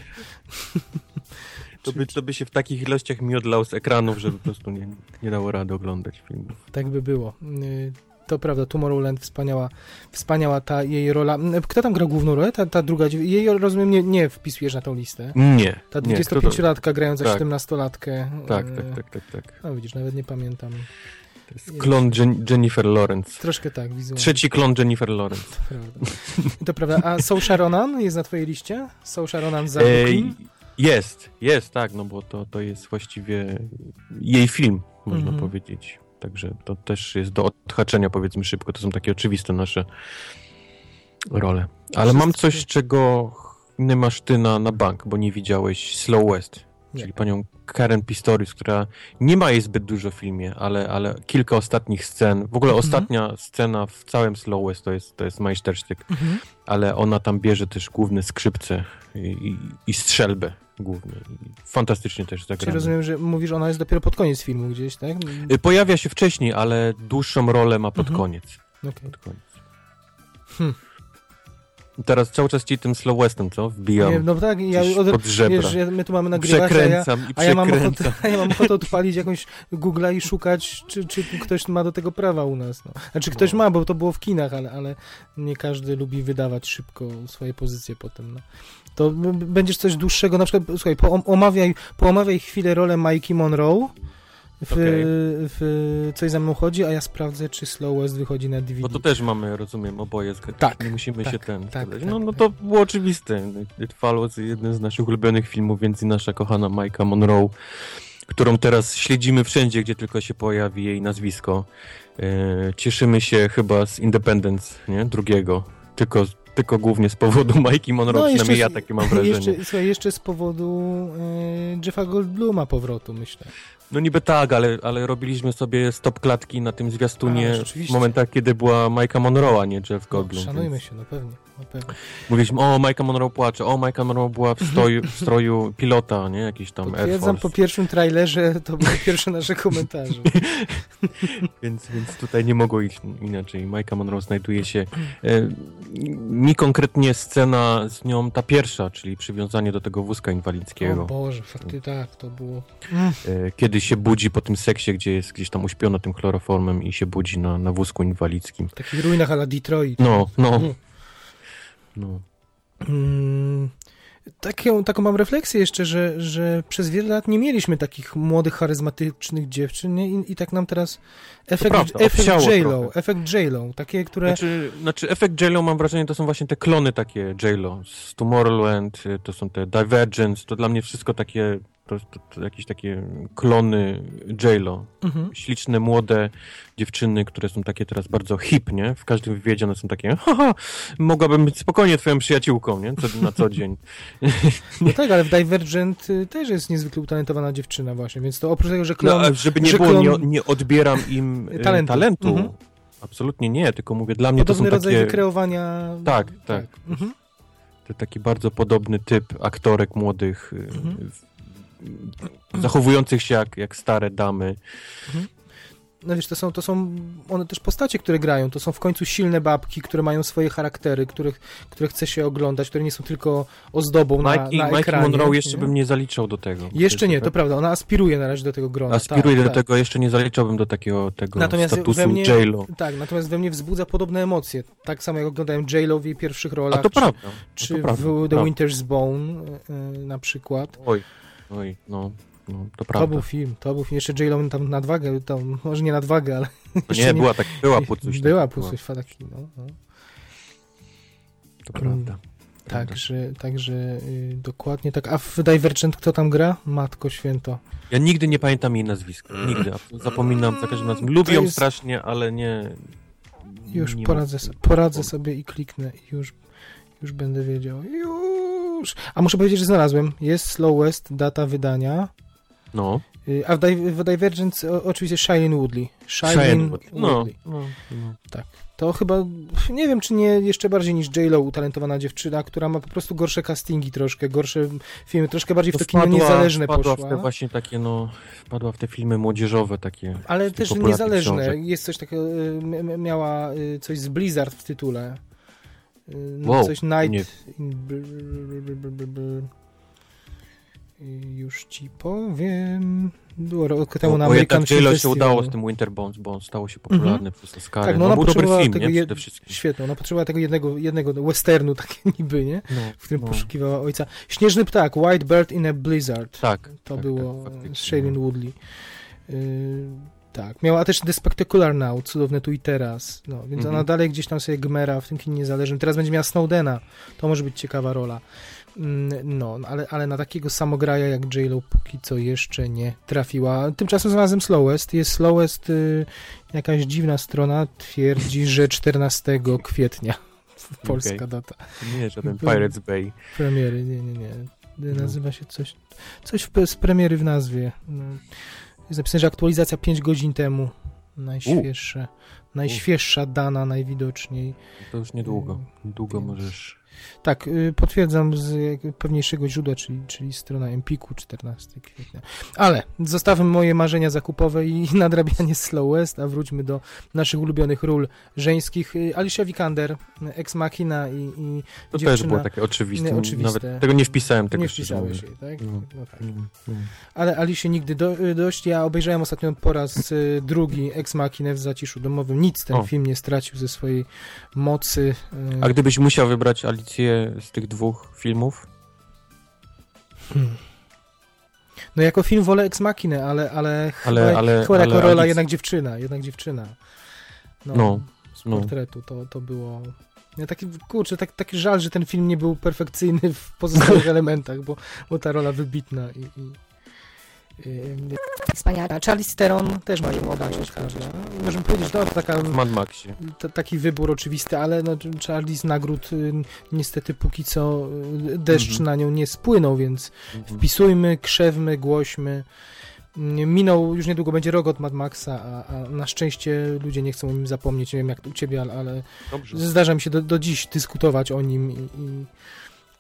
To by, to by się w takich ilościach miodlał z ekranów, że po prostu nie, nie dało rady oglądać filmów. Tak by było. Y, To prawda, Tomorrowland, wspaniała, wspaniała ta jej rola. Y, Kto tam gra główną rolę? Ta, ta druga, jej rozumiem, nie, nie wpisujesz na tą listę. Nie. Ta nie, kto to- 25-latka grająca Tak. 17-latkę. Tak, y, tak, tak, tak, tak. No widzisz, nawet nie pamiętam. To jest klon Jen- Jennifer Lawrence. Troszkę tak, wizualnie. Trzeci klon Jennifer Lawrence. To prawda. To prawda. A Saoirse Ronan jest na twojej liście? Saoirse Ronan za Brooklyn? Jest, jest, tak, no bo to, to jest właściwie jej film, można Mhm. powiedzieć. Także to też jest do odhaczenia, powiedzmy szybko. To są takie oczywiste nasze role. Ale mam coś, czego nie masz ty na, na bank, bo nie widziałeś Slow West. Nie. Czyli panią Karen Pistorius, która nie ma jej zbyt dużo w filmie, ale, ale kilka ostatnich scen. W ogóle Mhm. ostatnia scena w całym Slow West to jest, to jest majstersztyk. Mhm. ale ona tam bierze też główne skrzypce i, i, i strzelbę głównie. I Fantastycznie też Czyli zagrana. rozumiem, że mówisz, ona jest dopiero pod koniec filmu gdzieś, tak? Y, Pojawia się wcześniej, ale dłuższą rolę ma pod Mhm. koniec. Okej. Pod koniec. Hmm. Teraz cały czas ci tym slow westem, co? Wbijam Nie, No tak, ja od, pod żebra. wiesz, ja- my tu mamy nagrywać, a ja, przekręcam i a ja, mam przekręcam. ochotę, a ja mam ochotę odpalić jakąś Google'a i szukać, czy, czy ktoś ma do tego prawa u nas. No. Znaczy ktoś No. ma, bo to było w kinach, ale, ale nie każdy lubi wydawać szybko swoje pozycje potem. No. To będziesz coś dłuższego, na przykład, słuchaj, poom- omawiaj, poomawiaj chwilę rolę Mikey Monroe, w, Okej. w Coś za mną chodzi, a ja sprawdzę, czy Slow West wychodzi na DVD. Bo to też mamy, rozumiem, oboje. Tak, Nie musimy tak, się ten tak, tak, No, no tak. to było oczywiste. It Follows, jeden z naszych ulubionych filmów, więc i nasza kochana Majka Monroe, którą teraz śledzimy wszędzie, gdzie tylko się pojawi jej nazwisko. E, cieszymy się chyba z Independence, nie? Drugiego. Tylko, tylko głównie z powodu Majki Monroe, No, przynajmniej jeszcze- ja takie mam wrażenie. Jeszcze, słuchaj, jeszcze z powodu e, Jeffa Goldbluma powrotu, myślę. No niby tak, ale, ale robiliśmy sobie stop klatki na tym zwiastunie A, w momentach, kiedy była Majka Monroe, a nie Jeff Goldblum. No, szanujmy więc- się, no pewnie, Mówiliśmy, o, Majka Monroe płacze, o, Majka Monroe była w stroju, w stroju pilota, nie? Jakiś tam Potwierdzam, po pierwszym trailerze to były pierwsze nasze komentarze. Więc, więc tutaj nie mogło iść inaczej. Majka Monroe znajduje się... E, mi konkretnie scena z nią, ta pierwsza, czyli przywiązanie do tego wózka O inwalidzkiego. Boże, fakty tak, to było... E, kiedy się budzi po tym seksie, gdzie jest gdzieś tam uśpiona tym chloroformem i się budzi na, na wózku inwalidzkim. W takich ruinach ala Detroit. No, no. No. Mm, taką, taką mam refleksję jeszcze, że, że przez wiele lat nie mieliśmy takich młodych, charyzmatycznych dziewczyn? I, i tak nam teraz efekt, prawda, efekt J-Lo, efekt J-Lo, takie, które... Znaczy, znaczy efekt J-Lo mam wrażenie, to są właśnie te klony takie J-Lo z Tomorrowland, to są te Divergence, to dla mnie wszystko takie, to, to, to jakieś takie klony J-Lo. Mhm. Śliczne, młode dziewczyny, które są takie teraz bardzo hip, nie? W każdym wywiadzie one są takie, haha, mogłabym być spokojnie twoją przyjaciółką, nie? Co, na co dzień. No tak, ale w Divergent y, też jest niezwykle utalentowana dziewczyna właśnie, więc to oprócz tego, że No, klon... a żeby nie było, klon- nie, nie odbieram im y, Talentu. talentu. Mhm. Absolutnie nie, tylko mówię, dla mnie to Podobny są rodzaj takie... wykreowania... Tak, tak. Mhm. To taki bardzo podobny typ aktorek młodych, y, Mhm. Zachowujących się jak, jak stare damy. no wiesz, to są, to są one też postacie, które grają, to są w końcu silne babki, które mają swoje charaktery, których, które chce się oglądać, które nie są tylko ozdobą na, Mikey, na Mikey ekranie. Monroe jeszcze nie? bym nie zaliczał do tego. Jeszcze nie, to prawda, ona aspiruje na razie do tego grona. Aspiruję tak, do tak. tego, jeszcze nie zaliczałbym do takiego tego Natomiast statusu mnie- J-Lo. Tak, natomiast we mnie wzbudza podobne emocje. Tak samo jak oglądałem J-Lo w jej pierwszych rolach. A to prawda. Czy to prawda, w The prawda. Winter's Bone y, y, na przykład. Oj, oj, no, no to To był film, to był film. Jeszcze J-Lo tam nadwagę, tam, może nie nadwagę, ale No jeszcze nie, była tak, była pucuś. była pucuś fataki, no, no. To prawda. Prawda. Także, także y, dokładnie tak. A w Divergent kto tam gra? Matko święto. Ja nigdy nie pamiętam jej nazwiska. Nigdy. a Zapominam za każdym razem. Lubię ją jest- strasznie, ale nie... Już nie poradzę, so, poradzę sobie i kliknę już, już będę wiedział. Już. A muszę powiedzieć, że znalazłem. Jest Slow West, data wydania. No. Y, A w, Di w Divergent o, oczywiście Shailene Woodley. Shailene Woodley. No, Woodley. no, no. To chyba, nie wiem czy nie jeszcze bardziej niż J-Lo, utalentowana dziewczyna, która ma po prostu gorsze castingi troszkę, gorsze filmy, troszkę bardziej w to kino niezależne wpadła poszła. w te właśnie takie, no... Wpadła w te filmy młodzieżowe takie. Ale też niezależne. książek. Jest coś takiego, y, miała y, coś z Blizzard w tytule. Y, no, Wow, coś Night nie. in Y, Już ci powiem. Było rok temu na American jednak Film się udało z tym Winter Bones, bo on stało się popularny przez Oscary. Tak, no no, ona dobry potrzebowała film, tego nie? jed-. Świetnie, ona potrzebowała tego jednego, jednego westernu, takie niby, nie? No, W którym no. poszukiwała ojca. Śnieżny ptak, White Bird in a Blizzard. Tak. To tak, było tak, z Shailene Woodley. Yy, tak, miała też The Spectacular Now, cudowne tu i teraz. No, więc Mhm. ona dalej gdzieś tam sobie gmera w tym kinie niezależnym. Teraz będzie miała Snowdena. To może być ciekawa rola. Mm, No, ale, ale na takiego samograja jak J-Lo póki co jeszcze nie trafiła. Tymczasem znalazłem Slowest. Jest Slowest, y, jakaś dziwna strona twierdzi, że 14 kwietnia. Polska Okej. data Nie, żaden Pirates Bay. premiery. Nie, nie, nie. No. Nazywa się coś, coś w, z premiery w nazwie. No. Jest napisane, że aktualizacja 5 godzin temu. Najświeższa. Najświeższa dana najwidoczniej. To już niedługo. Niedługo Więc- możesz... Tak, y, potwierdzam z pewniejszego źródła, czyli, czyli strona Empiku 14 kwietnia. Ale zostawmy moje marzenia zakupowe i nadrabianie Slow West, a wróćmy do naszych ulubionych ról żeńskich. Y, Alicia Vikander, Ex Machina i, i To też było takie oczywiste. Oczywiste. Nawet tego nie wpisałem, tego nie wpisałeś jej, tak? No. No tak. Mm, mm. Ale Alicie nigdy do, y, dość. Ja obejrzałem ostatnio po raz drugi Ex Machina w zaciszu domowym. Nic ten O. film nie stracił ze swojej mocy. A gdybyś musiał wybrać Alicję z tych dwóch filmów? Hmm. No jako film wolę Ex Machina, ale, ale, Ale- chyba, ale- chyba jako ale rola Alic- jednak dziewczyna, jednak dziewczyna. No, No, z no. portretu to, to było... Ja taki, kurczę, tak, taki żal, że ten film nie był perfekcyjny w pozostałych elementach, bo, bo ta rola wybitna i... i i- Wspaniale. a Charlie Theron też ma ją obejrzeć, prawda? Możemy powiedzieć, no to taka W Mad Maxie. t- taki wybór oczywisty, ale no, Charlie z nagród y, niestety póki co y, deszcz Mhm. na nią nie spłynął, więc Mhm. wpisujmy, krzewmy, głośmy. Mm, Minął, już niedługo będzie rok od Mad Maxa, a, a na szczęście ludzie nie chcą o nim zapomnieć. Nie wiem jak u ciebie, ale, ale zdarza mi się do, do dziś dyskutować o nim i, i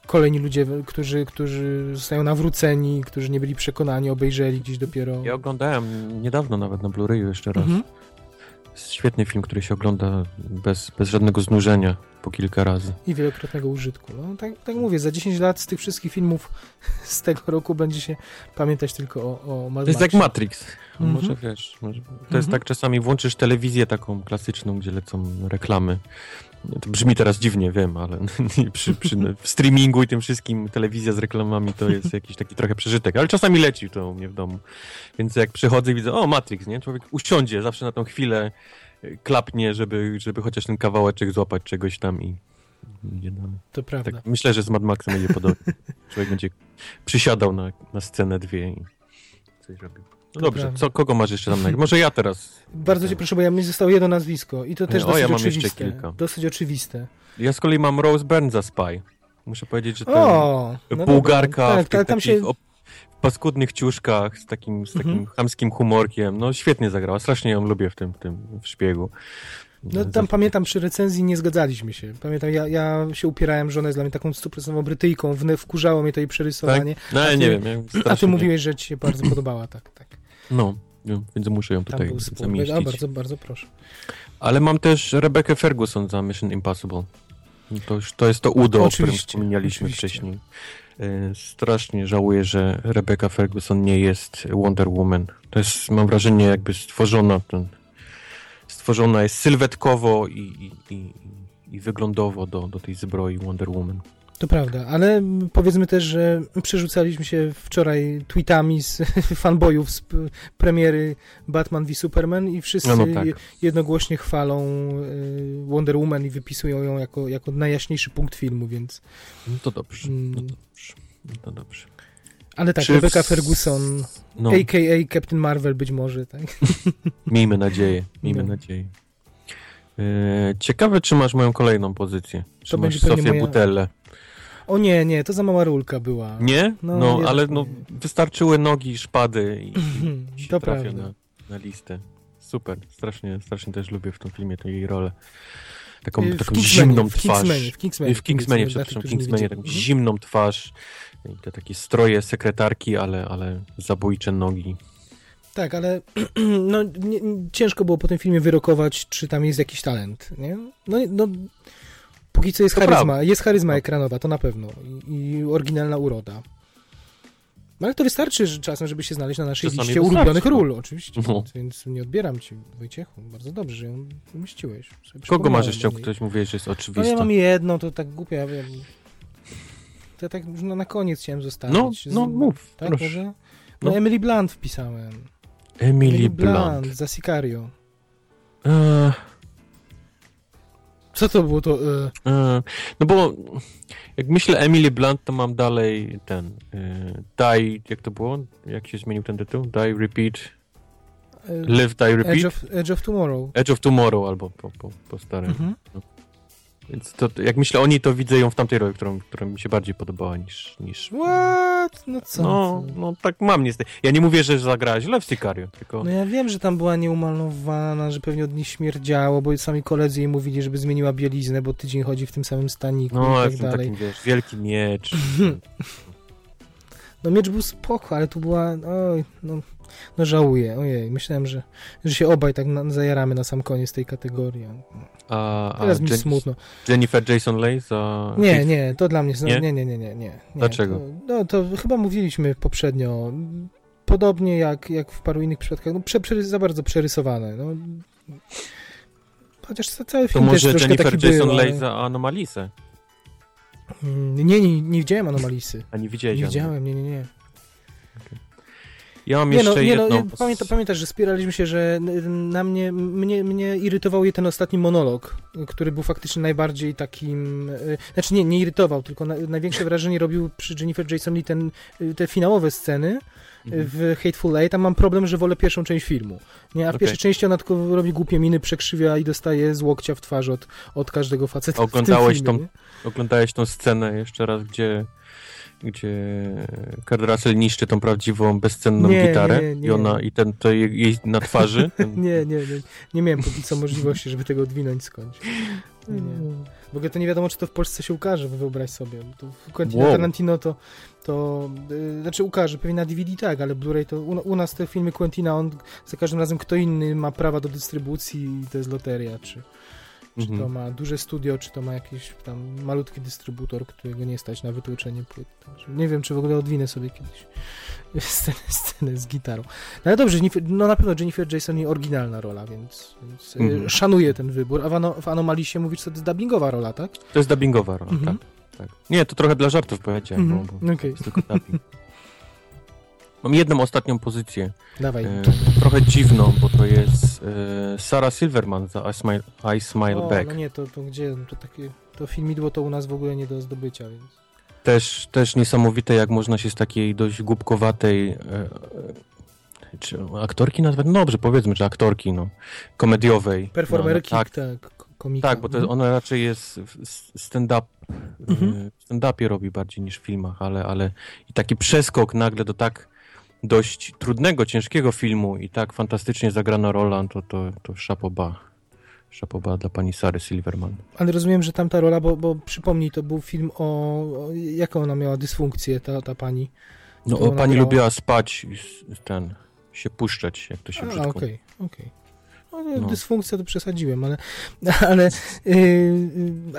kolejni ludzie, którzy, którzy zostają nawróceni, którzy nie byli przekonani, obejrzeli gdzieś dopiero. Ja oglądałem niedawno nawet na Blu-rayu jeszcze raz. Mhm. Świetny film, który się ogląda bez, bez żadnego znużenia po kilka razy. I wielokrotnego użytku. No, tak, tak mówię, za 10 lat z tych wszystkich filmów z tego roku będzie się pamiętać tylko o, o Mad To jest jak. Matrix. Mhm. Może wiesz, może, to Mhm. jest tak czasami włączysz telewizję taką klasyczną, gdzie lecą reklamy. To brzmi teraz dziwnie, wiem, ale przy, przy, w streamingu i tym wszystkim telewizja z reklamami to jest jakiś taki trochę przeżytek, ale czasami leci to u mnie w domu. Więc jak przychodzę i widzę, o Matrix, nie? Człowiek usiądzie zawsze na tą chwilę, y, klapnie, żeby, żeby chociaż ten kawałeczek złapać czegoś tam i idzie dalej. To prawda. Tak, myślę, że z Mad Maxem będzie podobnie. Człowiek będzie przysiadał na, na scenę dwie i coś robił. No To dobrze, prawda. co, kogo masz jeszcze tam na... Może ja teraz. Bardzo cię proszę, bo ja mi zostało jedno nazwisko i to też O, dosyć ja mam jeszcze oczywiste. kilka. Dosyć oczywiste. Ja z kolei mam Rose Byrne za Spy. Muszę powiedzieć, że ten O! no bułgarka dobra. w Tak, tych tak, tam się... op- paskudnych ciuszkach z takim, z takim Mhm. chamskim humorkiem. No świetnie zagrała, strasznie ją lubię w tym, w tym w szpiegu. No tam pamiętam przy recenzji nie zgadzaliśmy się. Pamiętam, ja, ja się upierałem, że ona jest dla mnie taką stuprocentową Brytyjką. Wne- Wkurzało mnie to jej przerysowanie. No a ale ty- nie wiem. ja A ty mówiłeś, że ci się bardzo podobała, tak, tak. No, więc muszę ją Tam tutaj był zamieścić. A, bardzo, bardzo proszę. Ale mam też Rebecca Ferguson za Mission Impossible. To, już, to jest to udo, o którym wspominaliśmy oczywiście. wcześniej. E, Strasznie żałuję, że Rebecca Ferguson nie jest Wonder Woman. To jest, mam wrażenie, jakby stworzona ten, stworzona jest sylwetkowo i, i, i, i wyglądowo do, do tej zbroi Wonder Woman. To prawda, ale powiedzmy też, że przerzucaliśmy się wczoraj tweetami z fanboyów z premiery Batman v Superman i wszyscy No, no tak. je- jednogłośnie chwalą y, Wonder Woman i wypisują ją jako, jako najjaśniejszy punkt filmu, więc... No to dobrze, no Mm, to dobrze. No to dobrze. ale tak, Czy w Rebecca s- Ferguson, No, a.k.a. Captain Marvel być może, tak? miejmy nadzieję, miejmy No. nadzieję. E, Ciekawe, czy masz moją kolejną pozycję. Czy To masz Sofię moja- Butelle. O nie, nie, to za mała rulka była. Nie? No, No, nie, ale no, wystarczyły nogi, szpady i, i To trafia prawda. na, na listę. Super, strasznie, strasznie też lubię w tym filmie tę jej rolę. Taką, Y, w taką zimną w twarz. Kingsmanie, w Kingsmanie, I w Kingsmanie, przepraszam, w Kingsmanie taką zimną twarz i te takie stroje sekretarki, ale, ale zabójcze nogi. Tak, ale no, nie- ciężko było po tym filmie wyrokować, czy tam jest jakiś talent, nie? No, no póki co jest To charyzma, prawda. jest charyzma No. ekranowa, to na pewno i, i oryginalna uroda. No ale to wystarczy że czasem, żeby się znaleźć na naszej Czasami liście ulubionych no. ról, oczywiście, No. więc, nie odbieram ci, Wojciechu, bardzo dobrze, że ją umieściłeś. Kogo masz jeszcze, o ktoś mówiłeś, że jest No oczywiste? ja mam jedną, to tak głupia, ja wiem. To ja tak już na, koniec chciałem no, zostawić. no Z- mów, Tak, proszę. może? No, No. Emily Blunt wpisałem. Emily Blunt. za Sicario. Eee, Co to było to? Eee, no bo jak myślę Emily Blunt, to mam dalej ten eee, Die, jak to było? Jak się zmienił ten tytuł? Die, Repeat, Live, Die, Repeat? Edge of, Edge of Tomorrow. Edge of Tomorrow albo po, po, po starym. Mhm. Więc to, jak myślę o niej, to widzę ją w tamtej roli, którą, która mi się bardziej podobała niż... niż What? No co? no, no tak mam niestety. Ja nie mówię, że zagrała źle w Sicario, tylko... No ja wiem, że tam była nieumalowana, że pewnie od niej śmierdziało, bo sami koledzy jej mówili, żeby zmieniła bieliznę, bo tydzień chodzi w tym samym staniku No, i tak dalej. taki, wiesz, wielki miecz. No miecz był spoko, ale tu była, oj, no, no żałuję, ojej, myślałem, że, że się obaj tak na, zajaramy na sam koniec tej kategorii. A, a Teraz mi Jen- smutno. Jennifer Jason Leigh za... Nie, nie, to dla mnie, Nie? nie, nie, nie, nie, nie. Dlaczego? To, no to chyba mówiliśmy poprzednio, podobnie jak, jak w paru innych przypadkach, no prze, prze, za bardzo przerysowane, no. Chociaż ca- cały To film też może troszkę Jennifer taki Jason był, Leigh za Anomalisę. Mm, Nie, nie, nie widziałem Anomalisy. A nie widziałeś Nie widziałem, nie, nie, nie. Ja mam Nie no, jeszcze nie no, jedną... ja pamięta, pamiętasz, że spieraliśmy się, że na mnie, mnie, mnie irytował je ten ostatni monolog, który był faktycznie najbardziej takim, y, znaczy nie, nie irytował, tylko na, największe wrażenie robił przy Jennifer Jason Lee ten, y, te finałowe sceny y, Mhm. w Hateful Eight, tam mam problem, że wolę pierwszą część filmu, nie, a w Okej. pierwszej części ona tylko robi głupie miny, przekrzywia i dostaje z łokcia w twarz od, od każdego faceta Oglądałeś w tym filmie, tą- nie? Oglądałeś tą scenę jeszcze raz, gdzie gdzie Kurt Russell niszczy tą prawdziwą, bezcenną Nie, gitarę nie, nie. i ona, i ten, to jej, jej na twarzy. Ten, Nie, nie, nie, nie miałem póki co możliwości, żeby tego odwinąć skądś. Nie, nie. W ogóle to nie wiadomo, czy to w Polsce się ukaże, wyobraź sobie. To w Quentin Wow. Tarantino to, to yy, znaczy ukaże, pewnie na DVD tak, ale Blu-ray to u, u nas te filmy Quentina, on za każdym razem kto inny ma prawa do dystrybucji i to jest loteria, czy, czy Mhm. to ma duże studio, czy to ma jakiś tam malutki dystrybutor, którego nie stać na wytłuczenie płyt. Także nie wiem, czy w ogóle odwinę sobie kiedyś scenę, scenę z gitarą. No ale dobrze, no na pewno Jennifer Jason i oryginalna rola, więc, więc Mhm. y, szanuję ten wybór. A w, ano, w Anomalii się mówisz, to jest dubbingowa rola, tak? To jest dubbingowa rola, Mhm. tak, tak. Nie, to trochę dla żartów powiedziałem, Mhm, bo, bo okej. to jest tylko dubbing. Mam jedną ostatnią pozycję, Dawaj. e, trochę dziwną, bo to jest e, Sarah Silverman za I Smile, I Smile o, Back. no nie, to, to gdzie? To takie, to filmidło to u nas w ogóle nie do zdobycia, więc... Też, też niesamowite, jak można się z takiej dość głupkowatej e, e, czy aktorki nazwać? No dobrze, powiedzmy, że aktorki, no, komediowej. Performerki, no, no, tak, tak, ko- komika. tak, bo to Mhm. ona raczej jest stand-up, Mhm. e, stand-upie robi bardziej niż w filmach, ale, ale i taki przeskok nagle do tak dość trudnego, ciężkiego filmu i tak fantastycznie zagrana rola, to, to, to szapoba. Szapoba dla pani Sary Silverman. Ale rozumiem, że tamta rola, bo, bo przypomnij, to był film o, o jaką ona miała dysfunkcję, ta, ta pani. No, pani grała. lubiła spać, ten, się puszczać, jak to się brzydko okej, okej. No, no, No. Dysfunkcja to przesadziłem, ale, ale, yy,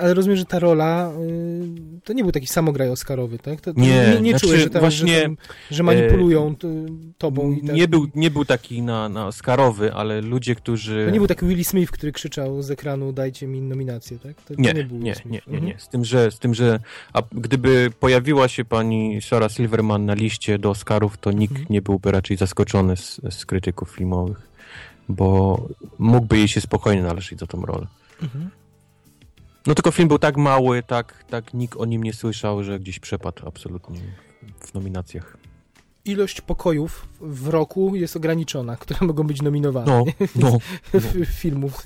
ale rozumiem, że ta rola yy, to nie był taki samograj Oscarowy, tak? To, to Nie, nie, nie znaczy czułeś, że, tam, właśnie, że, tam, że manipulują t, tobą i tak. Nie był, nie był taki na, na Oscarowy, ale ludzie, którzy... To nie był taki Willie Smith, który krzyczał z ekranu dajcie mi nominację, tak? To, to Nie, był nie, nie, Smith. nie, Mhm. nie. Z tym, że, z tym, że a gdyby pojawiła się pani Sarah Silverman na liście do Oscarów, to nikt Mhm. nie byłby raczej zaskoczony z, z krytyków filmowych, bo mógłby jej się spokojnie należeć za tą rolę. Mhm. No tylko film był tak mały, tak, tak nikt o nim nie słyszał, że gdzieś przepadł absolutnie w nominacjach. Ilość pokojów w roku jest ograniczona, które mogą być nominowane. No, no, F- Filmów.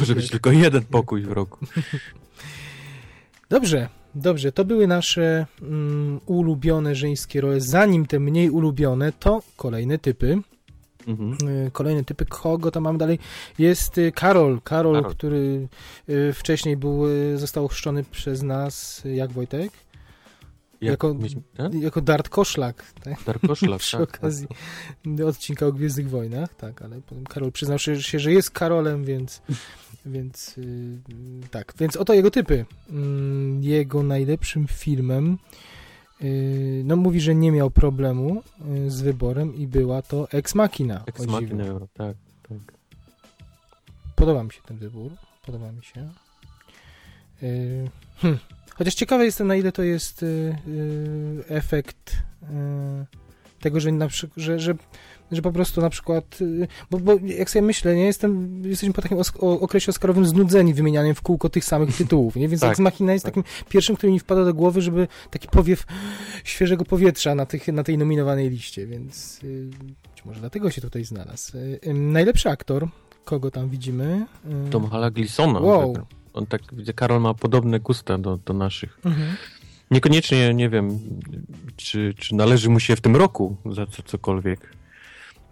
może być tylko jeden pokój w roku. Dobrze, dobrze. To były nasze mm, ulubione żeńskie role. Zanim te mniej ulubione, to kolejne typy. Mhm. Y, Kolejne typy, kogo tam mam dalej? Jest y, Karol. Karol, Karol. który y, wcześniej był, został chrzczony przez nas, jak Wojtek? Jak Jako- mieć- ten? Jako Dart Koszlak, tak? Darkoszlak, przy tak, tak. okazji odcinka o Gwiezdnych Wojnach, tak, ale potem Karol przyznał się, że jest Karolem, więc, więc tak, więc oto jego typy. Mm, Jego najlepszym filmem no mówi, że nie miał problemu yy, z wyborem i była to Ex Machina. Ex. Machina tak, tak. Podoba mi się ten wybór, podoba mi się. Yy, hm. Chociaż ciekawy jestem, na ile to jest efekt tego, że, na przy, że, że, że po prostu na przykład, yy, bo, bo jak sobie myślę, nie jestem, jesteśmy po takim okresie oscarowym znudzeni wymienianiem w kółko tych samych tytułów, nie? Więc Tak, Ex Machina jest tak. takim pierwszym, który mi wpada do głowy, żeby taki powiew świeżego powietrza na, tych, na tej nominowanej liście, więc yy, być może dlatego się tutaj znalazł. Yy, najlepszy aktor, kogo tam widzimy? Tom Hala Glisona. Wow. zagrał. On tak, widzę, Karol ma podobne gusta do, do naszych. Mhm. Niekoniecznie, nie wiem, czy, czy należy mu się w tym roku za co, cokolwiek,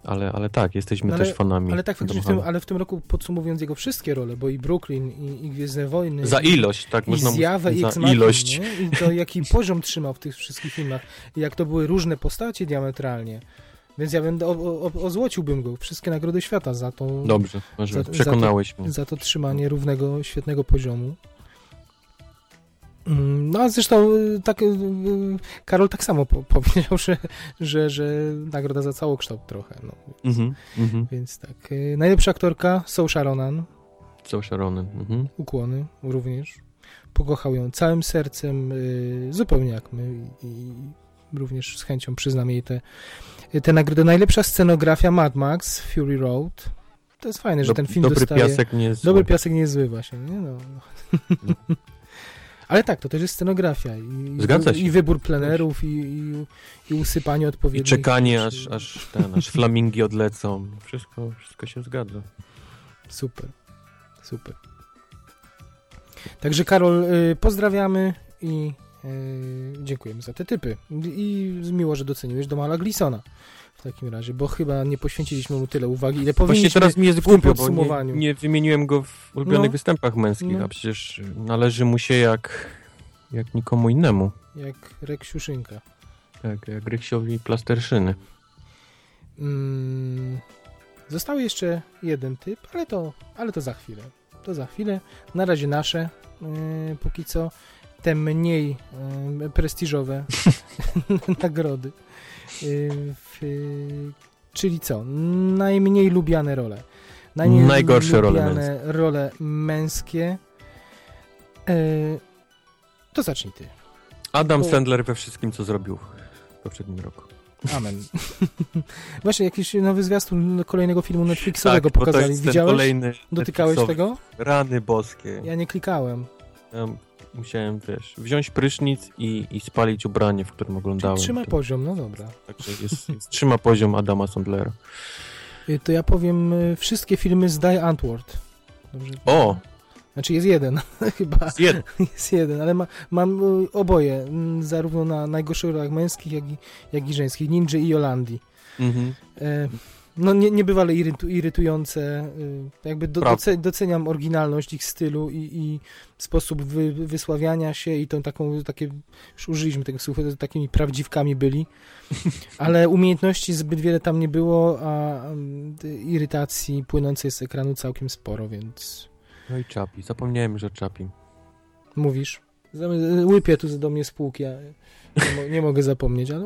ale, ale tak, jesteśmy No ale- też fanami. Ale tak, faktycznie w tym, ale w tym roku podsumowując jego wszystkie role, bo i Brooklyn, i, i Gwiezdne Wojny, Za ilość, tak, i można Zjawę, i za ilość. nie? I to jaki poziom trzymał w tych wszystkich filmach, i jak to były różne postacie diametralnie. Więc ja będę, o, o, ozłociłbym go, wszystkie nagrody świata za to, Dobrze, Za- za to- przekonałeś mnie. za to trzymanie równego, świetnego poziomu. Mm, No a zresztą y, tak, y, y, Karol tak samo po, powiedział, że, że, że nagroda za całokształt trochę. No. Mhm, mhm. Więc tak. Najlepsza aktorka Saoirse Ronan, Saoirse Ronan, mhm. ukłony również. Pokochał ją całym sercem, zupełnie jak my i, również z chęcią przyznam jej tę te, te nagrodę. Najlepsza scenografia Mad Max, Fury Road. To jest fajne, że ten film Dobry dostaje... piasek nie jest Dobry zły. piasek nie jest zły właśnie, nie? No. Ale tak, to też jest scenografia i, Zgadza i, się. i wybór plenerów i, i, i usypanie I odpowiednich... czekanie, rzeczy. aż, aż, ten, aż flamingi odlecą. Wszystko, wszystko się zgadza. Super, super. Także Karol, y, pozdrawiamy i y, dziękujemy za te typy. I miło, że doceniłeś Domala Glisona w takim razie, bo chyba nie poświęciliśmy mu tyle uwagi, ile Właśnie powinniśmy. teraz mi jest głupio, bo nie, nie wymieniłem go w ulubionych No. występach męskich, No. a przecież należy mu się jak, jak nikomu innemu. Jak Reksiuszynka. Tak, jak Ryksiowi Plasterszyny. Mm, został jeszcze jeden typ, ale to, ale to za chwilę. To za chwilę. Na razie nasze, yy, póki co, te mniej prestiżowe nagrody. W, yy, czyli co? Najmniej lubiane role. Najmniej Najgorsze role lubiane role męskie. Yy, to zacznij ty. Adam Bo- Sandler we wszystkim, co zrobił w poprzednim roku. Amen. Właśnie jakiś nowy zwiastun kolejnego filmu Netflixowego tak, pokazali. Widziałeś? kolejny Dotykałeś tego? Rany boskie. Ja nie klikałem. Ja musiałem, wiesz, wziąć prysznic i, i spalić ubranie, w którym Czyli oglądałem. trzyma To- poziom, no dobra. Także jest, jest, trzyma poziom Adama Sandlera. Y, To ja powiem y, wszystkie filmy z Die Antwoord. Dobrze? O! Znaczy jest jeden, chyba Jest jeden. jest jeden, ale ma, mam y, oboje, mm, zarówno na najgorszych rolach męskich, jak i, jak i żeńskich, Ninja i Jolandii. Mhm. E, no nie, niebywale irytu, irytujące. y, Jakby do, doce, doceniam oryginalność ich stylu i, i sposób wy, wysławiania się i tą taką, takie, już użyliśmy tego słowa, takimi prawdziwkami byli, ale umiejętności zbyt wiele tam nie było, a mm, irytacji płynącej z ekranu całkiem sporo, więc No i Chapi. Zapomniałem już o Chapi. mówisz. Łypie tu do mnie spółki, ja nie, mo- nie mogę zapomnieć, ale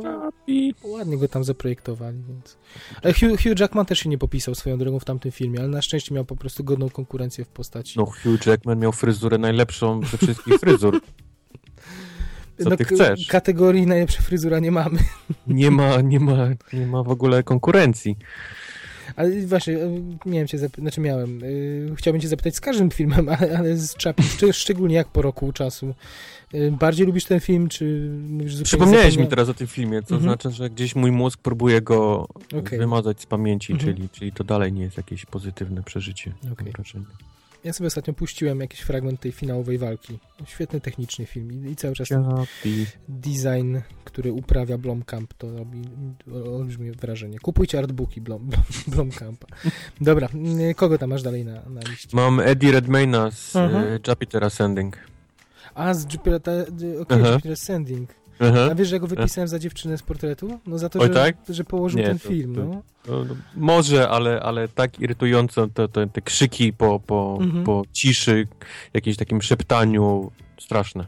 ładnie go tam zaprojektowali, więc... Ale Hugh, Hugh Jackman też się nie popisał swoją drogą w tamtym filmie, ale na szczęście miał po prostu godną konkurencję w postaci... No Hugh Jackman miał fryzurę najlepszą ze wszystkich fryzur. Co ty k- chcesz? Kategorii najlepsza fryzura nie mamy. Nie ma, nie ma, nie ma w ogóle konkurencji. Ale właśnie, e, miałem cię zapytać, znaczy miałem, yy, chciałbym cię zapytać z każdym filmem, ale, ale z szcz- szczególnie jak po roku czasu. Yy, bardziej lubisz ten film, czy mówisz zupełnie Przypomniałeś mi teraz o tym filmie, co Mhm. znaczy, że gdzieś mój mózg próbuje go Okej. wymazać z pamięci, Mhm. czyli, czyli to dalej nie jest jakieś pozytywne przeżycie. wrażenie. Ja sobie ostatnio puściłem jakiś fragment tej finałowej walki. Świetny techniczny film i, i cały czas design, który uprawia Blomkamp, to robi olbrzymie wrażenie. Kupujcie artbooki Blom, Blomkampa. Dobra, mm, kogo tam masz dalej na, na liście? Mam Eddie Redmayna z Mhm. e, Jupiter Ascending. A, z Jupiter, okej, Aha. Jupiter Ascending. Aha. A wiesz, że go wypisałem za dziewczynę z portretu? No za to, Oj, że, tak? że położył Nie, ten to- film, to- no. No, może, ale, ale tak irytująco to, to, te krzyki po, po, Mhm. po ciszy, jakimś takim szeptaniu, straszne.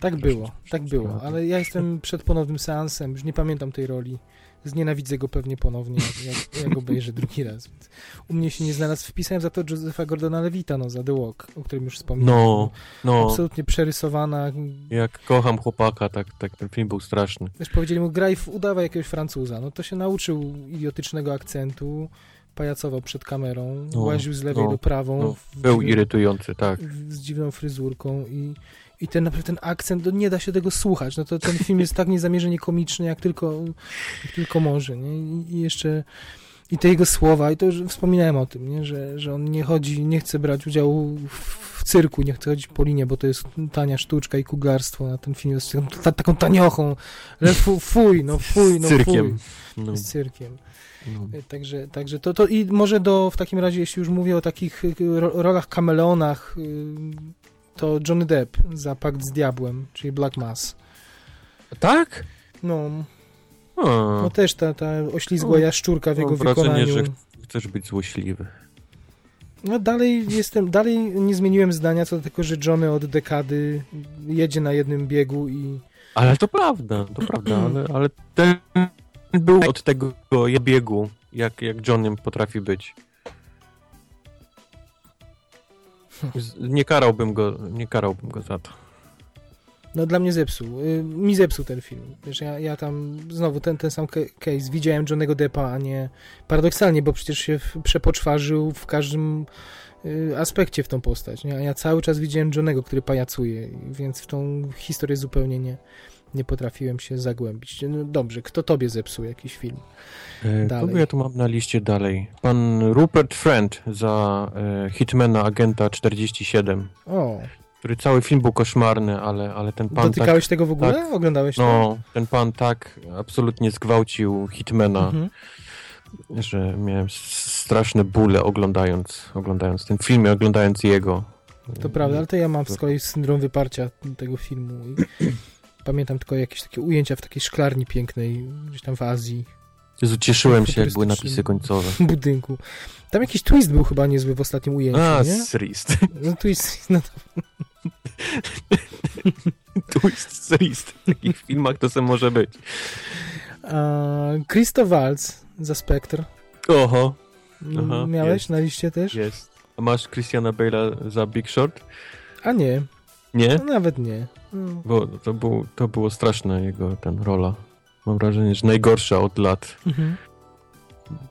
Tak było, tak było, ale ja jestem przed ponownym seansem, już nie pamiętam tej roli. Znienawidzę go pewnie ponownie, jak, jak, obejrzę drugi raz. Więc u mnie się nie znalazł. Wpisałem za to Josepha Gordona Levita, no, za The Walk, o którym już wspomniałem. No, no, Absolutnie przerysowana. jak kocham chłopaka, tak, tak ten film był straszny. Też powiedzieli mu, graj, w- udawaj jakiegoś Francuza. No to się nauczył idiotycznego akcentu, pajacował przed kamerą, No, łaził z lewej no, do prawą. No, był irytujący, tak. z dziwną fryzurką i, i ten, ten akcent, no nie da się tego słuchać. No to ten film jest tak niezamierzenie komiczny, jak tylko, jak tylko może, nie? I, jeszcze i te jego słowa, i to już wspominałem o tym, nie? Że, że on nie chodzi, nie chce brać udziału w, cyrku, nie chce chodzić po linie, bo to jest tania sztuczka i kuglarstwo, a ten film jest taką, ta, taką taniochą, ale fu, fuj, no fuj, no Z cyrkiem. fuj, No, z cyrkiem. no. Także, także to, to i może do, w takim razie, jeśli już mówię o takich y, ro, rolach kameleonach, y, to Johnny Depp za Pakt z Diabłem, czyli Black Mass. Tak? No, A, no też ta, ta oślizgła No, jaszczurka w mam jego wrażenie, wykonaniu. że chcesz być złośliwy. No dalej jestem, dalej nie zmieniłem zdania co do tego, że Johnny od dekady jedzie na jednym biegu i Ale to prawda, to prawda, ale, ale ten był od tego biegu, jak, jak Johnem potrafi być. Nie karałbym go, nie karałbym go za to. no dla mnie zepsuł. Y, mi zepsuł ten film. Wiesz, ja, ja tam znowu ten, ten sam ca- case. Widziałem Johnnego Deppa, a nie paradoksalnie, bo przecież się przepoczwarzył w każdym y, aspekcie w tą postać. Nie? A ja cały czas widziałem Johnego, który pajacuje, więc w tą historię zupełnie nie, nie potrafiłem się zagłębić. No dobrze, kto tobie zepsuł jakiś film? E, Dalej. Kogo ja tu mam na liście dalej? Pan Rupert Friend za e, Hitmana Agenta 47, O, który cały film był koszmarny, ale, ale ten pan tak, dotykałeś tego w ogóle? Oglądałeś to? no, ten pan tak absolutnie zgwałcił Hitmana, Mhm. że miałem straszne bóle oglądając, oglądając ten film i oglądając jego. To prawda, ale to ja mam z kolei syndrom wyparcia tego filmu i pamiętam tylko jakieś takie ujęcia w takiej szklarni pięknej, gdzieś tam w Azji, Jezu, cieszyłem się, jak były napisy końcowe. w budynku. Tam jakiś twist był chyba niezły w ostatnim ujęciu, A, nie? Srist. No twist, no to, Twist Srist. W takich filmach to se może być. a, Christoph Waltz za Spectre. Oho, M, Aha, Miałeś jest. na liście też? jest. A masz Christiana Bale'a za Big Short? A nie, Nie? no, nawet nie. No. Bo to, był, to było straszne jego ten rola. Mam wrażenie, że najgorsza od lat. Mhm.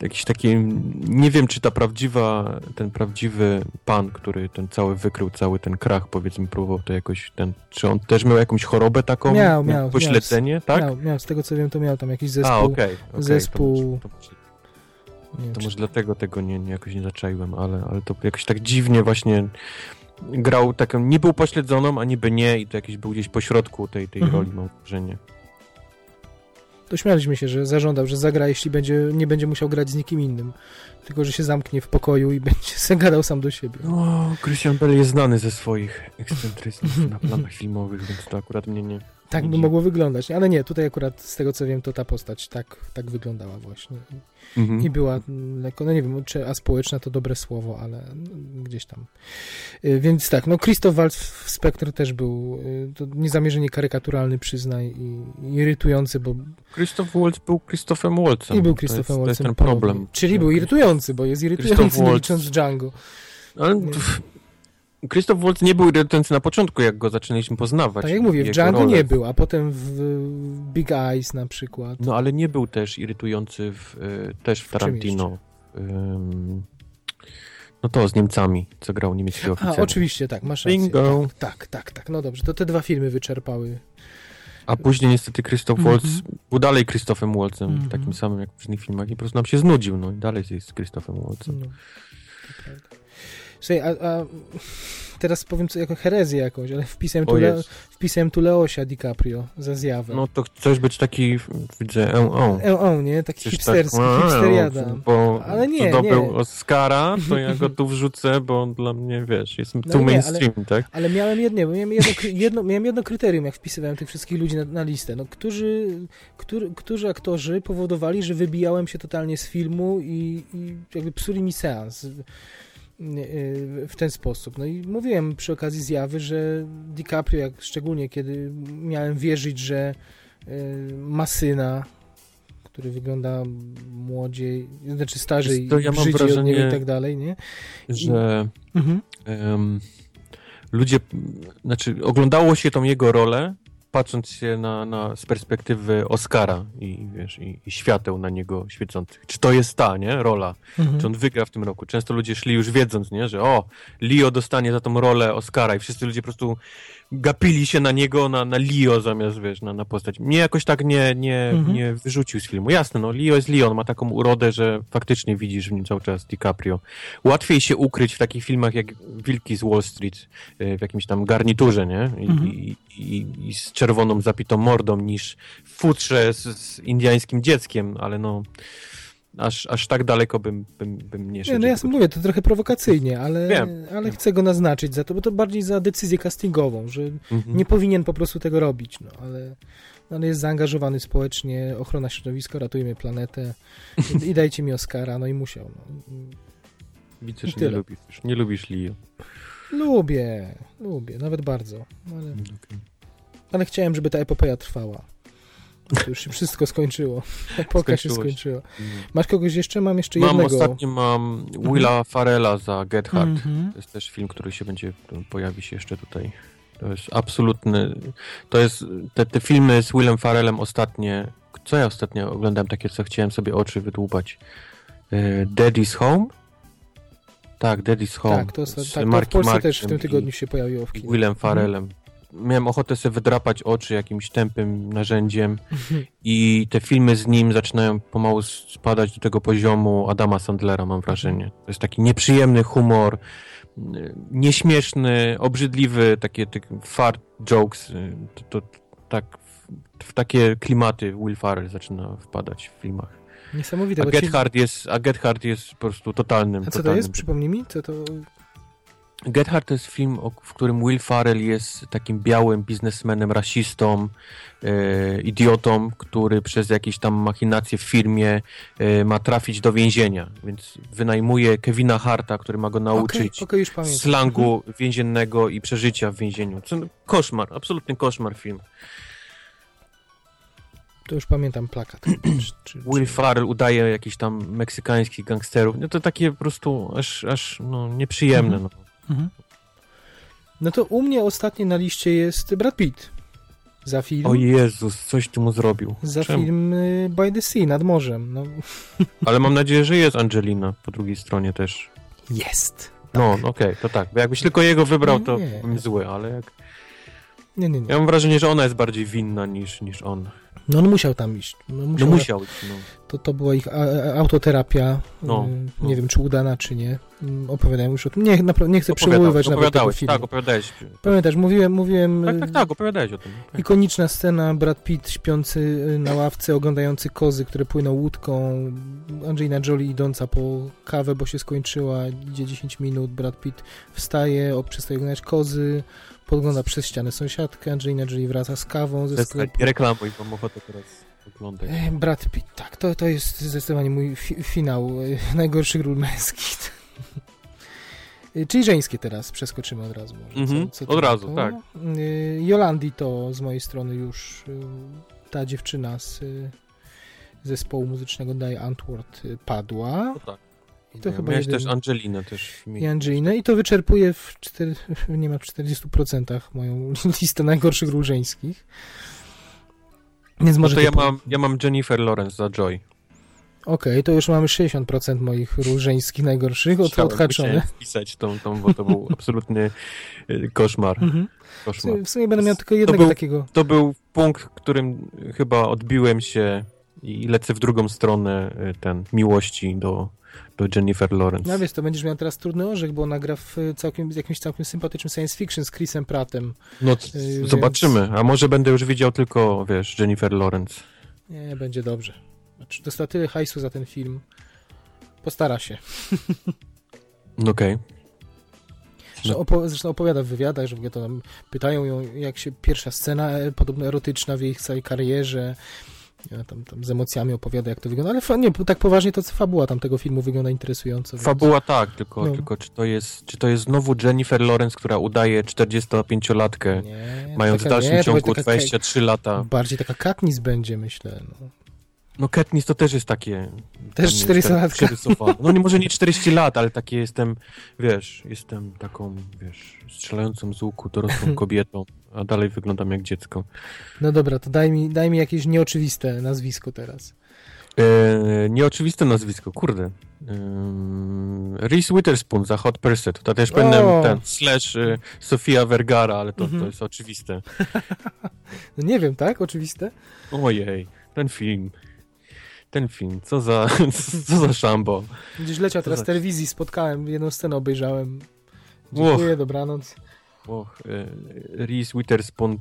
Jakiś taki, nie wiem czy ta prawdziwa, ten prawdziwy pan, który ten cały wykrył, cały ten krach powiedzmy próbował to jakoś, ten, czy on też miał jakąś chorobę taką? Miał, miał, Pośledzenie, tak? Miał, miał, z tego co wiem, to miał tam jakiś zespół. A, okej. okej, zespół- To, może- to, nie to czy- może dlatego tego nie, nie, jakoś nie zaczaiłem, ale, ale to jakoś tak dziwnie właśnie grał taką, niby upośledzoną, a niby nie i to jakiś był gdzieś po środku tej, tej Mhm. roli, mam wrażenie. To śmialiśmy się, że zażądał, że zagra, jeśli będzie, nie będzie musiał grać z nikim innym. Tylko, że się zamknie w pokoju i będzie se gadał sam do siebie. No, Christian Bale jest znany ze swoich ekscentryzmów na planach filmowych, więc to akurat mnie nie... Tak by mogło wyglądać, ale nie, tutaj akurat z tego co wiem, to ta postać tak, tak wyglądała właśnie. Mhm. I była mm, lekko, no nie wiem, czy a społeczna to dobre słowo, ale mm, gdzieś tam. Y, Więc tak, no Christoph Waltz w Spectre też był y, to niezamierzenie karykaturalny, przyznaj, i, i irytujący, bo Christoph Waltz był Christophem Waltzem. i był To Christophem jest, to jest Waltzem ten problem. Czyli był irytujący, bo jest irytujący, Waltz- licząc Django. Ale Nie. Christoph Waltz nie był irytujący na początku, jak go zaczęliśmy poznawać. Tak jak mówię, w Django rolę. nie był, a potem w, w Big Eyes na przykład. No ale nie był też irytujący w, y, też w W Tarantino. Ym, no to z Niemcami, co grał niemieckiego A, oficera. oczywiście, tak, masz rację. Bingo. Tak, tak, tak, tak, no dobrze, to te dwa filmy wyczerpały. A później niestety Christoph Mhm. Waltz był dalej Christophem Waltzem, Mhm. takim samym jak w różnych filmach i po prostu nam się znudził, no i dalej jest Christophem Waltzem. No. Słuchaj, a, a teraz powiem co, jako herezję jakąś, ale wpisałem tu, Le, wpisałem tu Leosia DiCaprio za zjawę. No to chcesz być taki, widzę, e, o. E, o, nie? Taki Przecież hipsterski, tak, hipsteriada. Bo Ale nie, zdobył nie. Oscara, to ja go tu wrzucę, bo on dla mnie, wiesz, jest No tu mainstream, tak? Ale miałem jedno, miałem jedno, jedno, miałem jedno kryterium, jak wpisywałem tych wszystkich ludzi na, na listę. No, którzy, którzy, którzy aktorzy powodowali, że wybijałem się totalnie z filmu i, i jakby psuli mi seans w- w ten sposób. No i mówiłem przy okazji zjawy, że DiCaprio, jak szczególnie kiedy miałem wierzyć, że y, ma syna, który wygląda młodziej, znaczy starzej, co, ja mam brzydziej od niego wrażenie- i tak dalej, nie? Że Mhm. em, ludzie, znaczy oglądało się tą jego rolę, patrząc się na, na, z perspektywy Oscara i, wiesz, i, i świateł na niego świecących. Czy to jest ta, nie, rola? Mhm. Czy on wygra w tym roku? Często ludzie szli już wiedząc, nie, że o, Leo dostanie za tą rolę Oscara i wszyscy ludzie po prostu gapili się na niego, na, na Leo zamiast, wiesz, na, na postać. Mnie jakoś tak nie, nie, Mhm. nie wyrzucił z filmu. Jasne, no, Leo jest Leo, on ma taką urodę, że faktycznie widzisz w nim cały czas DiCaprio. Łatwiej się ukryć w takich filmach jak Wilki z Wall Street, y, w jakimś tam garniturze, nie? I, Mhm. i, i, i z czerwoną zapitą mordą, niż w futrze z, z indiańskim dzieckiem, ale no... Aż, aż tak daleko bym, bym, bym nie szedł. Nie, no ja sam mówię, to trochę prowokacyjnie, ale, Wiem, ale wiem. chcę go naznaczyć za to, bo to bardziej za decyzję castingową, że Mhm. nie powinien po prostu tego robić, no, ale, no, ale jest zaangażowany społecznie, ochrona środowiska, ratujmy planetę i, i dajcie mi Oscara, no i musiał. No. Widzę, że nie lubisz, nie lubisz Leo. Lubię, lubię, nawet bardzo, ale, Okay. ale chciałem, żeby ta epopeja trwała. To już się wszystko skończyło. Epoka się skończyła. Masz kogoś jeszcze? Mam jeszcze Mam jednego. ostatnio mam Willa Farella za Get Hard. Mhm. To jest też film, który się będzie, pojawi się jeszcze tutaj. To jest absolutny, to jest, te, te filmy z Willem Farrellem ostatnie, co ja ostatnio oglądałem takie, co chciałem sobie oczy wydłubać. E, Daddy's Home? Tak, Daddy's Home. Tak, to, z tak, to w Markiem Polsce też w Markiem tym tygodniu się pojawiło w kinie. Willem Farrellem. Miałem ochotę sobie wydrapać oczy jakimś tępym narzędziem i te filmy z nim zaczynają pomału spadać do tego poziomu Adama Sandlera, mam wrażenie. To jest taki nieprzyjemny humor, y, nieśmieszny, obrzydliwy, takie, takie fart jokes. y, To, to, tak, w, takie klimaty Will Farrell zaczyna wpadać w filmach. Niesamowite. A Get, ci- Hard jest, a Get Hard jest po prostu totalnym. A co to totalnym jest? Przypomnij mi, co to... Get Hard to jest film, w którym Will Farrell jest takim białym biznesmenem, rasistą, e, idiotą, który przez jakieś tam machinacje w firmie e, ma trafić do więzienia. Więc wynajmuje Kevina Harta, który ma go nauczyć już pamiętam. slangu więziennego i przeżycia w więzieniu. Koszmar, absolutny koszmar film. To już pamiętam plakat. czy, czy, Will czy... Farrell udaje jakichś tam meksykańskich gangsterów. No to takie po prostu aż, aż no, nieprzyjemne. Mhm. No. Mhm. No to u mnie ostatnie na liście jest Brad Pitt. Za film, O Jezus, coś ty mu zrobił. za Czemu? film y, By the Sea, nad morzem. No, Ale mam nadzieję, że jest Angelina po drugiej stronie też. jest. No, no okej, to tak. Bo jakbyś tylko jego wybrał, to Nie. bym zły, ale jak... Nie, nie, nie. Ja mam wrażenie, że ona jest bardziej winna niż, niż on. No on musiał tam iść. No No musiał, musiał iść, no. to, to była ich a, autoterapia. No, y, no. Nie wiem, czy udana, czy nie. Mm, Opowiadałem już o tym. Nie, nie chcę przywoływać nawet tego filmu. tak, opowiadałeś. Pamiętasz, mówiłem, mówiłem Tak, tak, tak, opowiadałeś o tym. Tak. ikoniczna scena, Brad Pitt śpiący y, na ławce, oglądający kozy, które płyną łódką, Angelina Jolie idąca po kawę, bo się skończyła, idzie 10 minut, Brad Pitt wstaje, przestaje oglądać kozy, podgląda przez ścianę sąsiadkę, Angelina Jolie wraca z kawą ze sklepu. nie reklamuj, mam ochotę teraz oglądać. E, Brad Pitt, tak, to, to jest zdecydowanie mój fi finał e, najgorszych ról męskich. E, Czyli żeńskie teraz, przeskoczymy od razu. Może. Mhm, ty od razu, to? tak. E, Jolandi to z mojej strony już e, ta dziewczyna z e, zespołu muzycznego Die Antwoord e, padła. No tak. I to chyba Miałeś jeden- też Angelinę też I. Angelinę i to wyczerpuje w, niemal w 40% moją listę najgorszych ról żeńskich. Więc No może to ty ja po- mam, ja mam Jennifer Lawrence za Joy. Okej, to już mamy 60% moich ról żeńskich najgorszych od, odhaczone. wpisać tą, tą, bo to był absolutny y, koszmar. Mhm. W, koszmar. sumie, w sumie będę miał tylko jednego był- takiego. To był punkt, w którym chyba odbiłem się i lecę w drugą stronę y, ten miłości do, do Jennifer Lawrence. No wiesz, to będziesz miał teraz trudny orzech, bo ona gra w całkiem, jakimś całkiem sympatycznym science fiction z Chrisem Prattem. No Y, więc- zobaczymy, a może będę już widział tylko, wiesz, Jennifer Lawrence. Nie, będzie dobrze. Znaczy, dostała tyle hajsu za ten film. Postara się. No Okej. Zresztą, opo- zresztą opowiada w wywiadach, że w ogóle to tam pytają ją, jak się pierwsza scena e, podobno erotyczna w jej całej karierze. Ja tam, tam z emocjami opowiada, jak to wygląda. Ale nie, tak poważnie to fabuła tam tego filmu wygląda interesująco. więc- Fabuła tak, tylko, No. tylko czy, to jest, czy to jest znowu Jennifer Lawrence, która udaje 45-latkę, Nie, mając w dalszym nie, ciągu będzie taka- 23 lata. Bardziej taka Katniss będzie, myślę. No. No Katniss to też jest takie... Też tam 400 tak latka. przerysowane. No nie, może nie 40 lat, ale takie jestem, wiesz, jestem taką, wiesz, strzelającą z łuku dorosłą kobietą, a dalej wyglądam jak dziecko. no dobra, to daj mi, daj mi jakieś nieoczywiste nazwisko teraz. E, nieoczywiste nazwisko, kurde. E, Reese Witherspoon za Hot Pursuit. To też O! ten, slash e, Sofia Vergara, ale to, Mhm. to jest oczywiste. No nie wiem, tak? Oczywiste? Ojej, ten film. Ten film, co za, co za szambo. Gdzieś leciał teraz za- telewizji, spotkałem, jedną scenę obejrzałem. Och. Dziękuję, dobranoc. Och, e, Reese Witherspoon,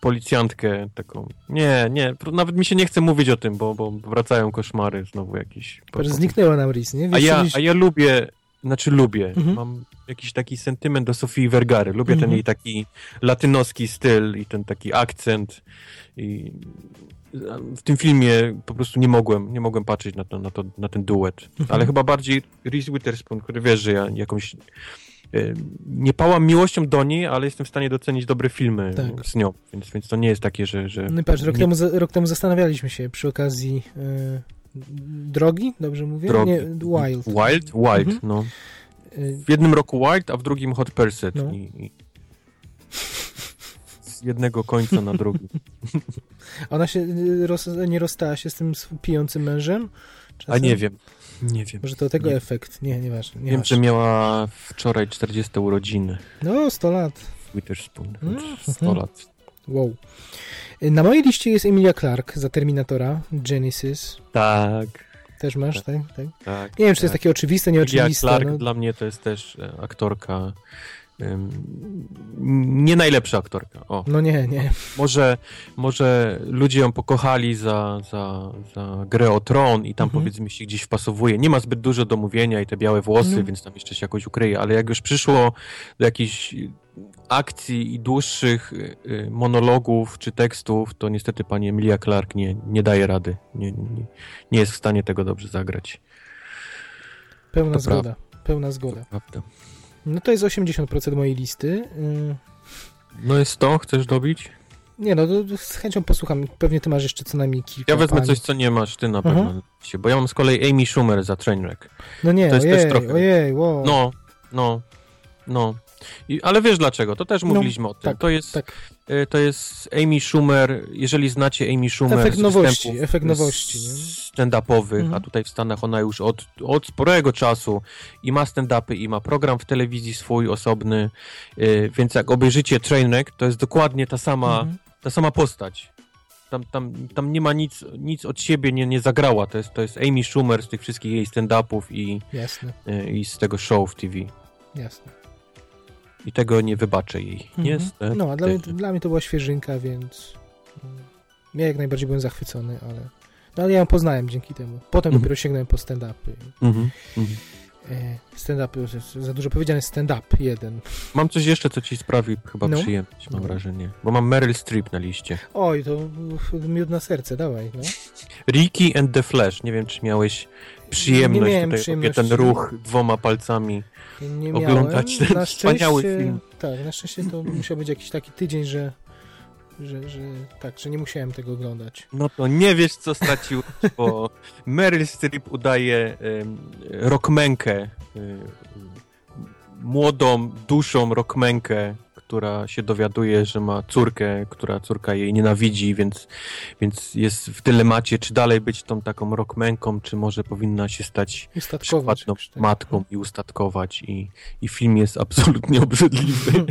policjantkę taką. Nie, nie, nawet mi się nie chce mówić o tym, bo, bo wracają koszmary znowu jakieś. Po- zniknęła nam Riz, nie? A ja, gdzieś- a ja lubię, znaczy lubię, Mhm. mam jakiś taki sentyment do Sofii Vergary. Lubię Mhm. ten jej taki latynoski styl i ten taki akcent. I w tym filmie po prostu nie mogłem, nie mogłem patrzeć na, to, na, to, na ten duet. Mhm. Ale chyba bardziej Reese Witherspoon, który wiesz, że ja jakąś e, nie pałam miłością do niej, ale jestem w stanie docenić dobre filmy Tak. z nią, więc, więc to nie jest takie, że... że No patrz, rok, nie- temu, rok temu zastanawialiśmy się przy okazji e, drogi, dobrze mówię? drogi. Nie, Wild. Wild? Wild, Mhm. no. E, W jednym roku Wild, a w drugim Hot Pursuit. No. I, i... Z jednego końca na drugi. Ona się e, roz, nie rozstała się z tym pijącym mężem? A Czasem? nie wiem. Nie wiem. Może to tego Nie. efekt? Nie, nieważne. Nie Wiem, że miała wczoraj 40 urodziny. No, 100 lat. Witherspoon. Mm, 100 mhm. lat. Wow. Na mojej liście jest Emilia Clarke za Terminatora, Genesis. Tak, Też masz, tak? tak? tak. Nie wiem, czy to jest tak. takie oczywiste, Emilia nieoczywiste. Clark no. dla mnie to jest też e, aktorka. Nie najlepsza aktorka. O, No nie, nie. może, może ludzie ją pokochali za, za, za grę o tron i tam Mhm. powiedzmy się gdzieś wpasowuje. Nie ma zbyt dużo do mówienia i te białe włosy, No. więc tam jeszcze się jakoś ukryje, ale jak już przyszło do jakichś akcji i dłuższych y, y, monologów czy tekstów, to niestety pani Emilia Clark nie, nie daje rady. Nie, nie, nie jest w stanie tego dobrze zagrać. Pełna To zgoda. Pełna zgoda. Prawda. No to jest 80% mojej listy. Y, No jest to, chcesz dobić? Nie no, z chęcią posłucham. Pewnie ty masz jeszcze co najmniej kilka. Ja wezmę coś, co nie masz, ty na Mhm. pewno. się, Bo ja mam z kolei Amy Schumer za Trainwreck. No nie, to jest też ojej, trochę- ojej, wow. No, no, no. I, ale wiesz dlaczego? To też No, mówiliśmy o tym. tak, to, jest, tak. Y, to jest Amy Schumer, jeżeli znacie Amy Schumer Efekt z nowości, efekt nowości, stand-upowych, Mhm. a tutaj w Stanach ona już od, od sporego czasu i ma stand-upy, i ma program w telewizji swój osobny, y, więc jak obejrzycie Trainwreck, to jest dokładnie ta sama, Mhm. ta sama postać. tam, tam, tam nie ma nic, nic od siebie, nie, nie zagrała. To jest, to jest Amy Schumer z tych wszystkich jej stand-upów i, Jasne, y, i z tego show w TV. jasne. I tego nie wybaczę jej. Mhm. Niestety. No, a dla mnie, dla mnie to była świeżynka, więc mm, ja jak najbardziej byłem zachwycony, ale, no, ale ja ją poznałem dzięki temu. Potem Mhm. dopiero sięgnąłem po stand-upy. Mhm. Mhm. E, Stand-up, za dużo powiedziane stand-up jeden. Mam coś jeszcze, co ci sprawi chyba No. przyjemność, mam No. wrażenie. Bo mam Meryl Streep na liście. Oj, to miód na serce, dawaj. No. Ricky and the Flash. Nie wiem, czy miałeś przyjemność Nie tutaj przyjemności. ten ruch dwoma palcami. Nie Oglądać miałem. ten na wspaniały film. Tak, na szczęście to musiał być jakiś taki tydzień, że, że, że tak, że nie musiałem tego oglądać. No to nie wiesz, co stracił, bo Meryl Streep udaje um, rockmenkę, y, młodą, duszą rockmenkę, która się dowiaduje, że ma córkę, która córka jej nienawidzi, więc, więc jest w dylemacie, czy dalej być tą taką rockmenką, czy może powinna się stać tak. matką i ustatkować i, i film jest absolutnie obrzydliwy.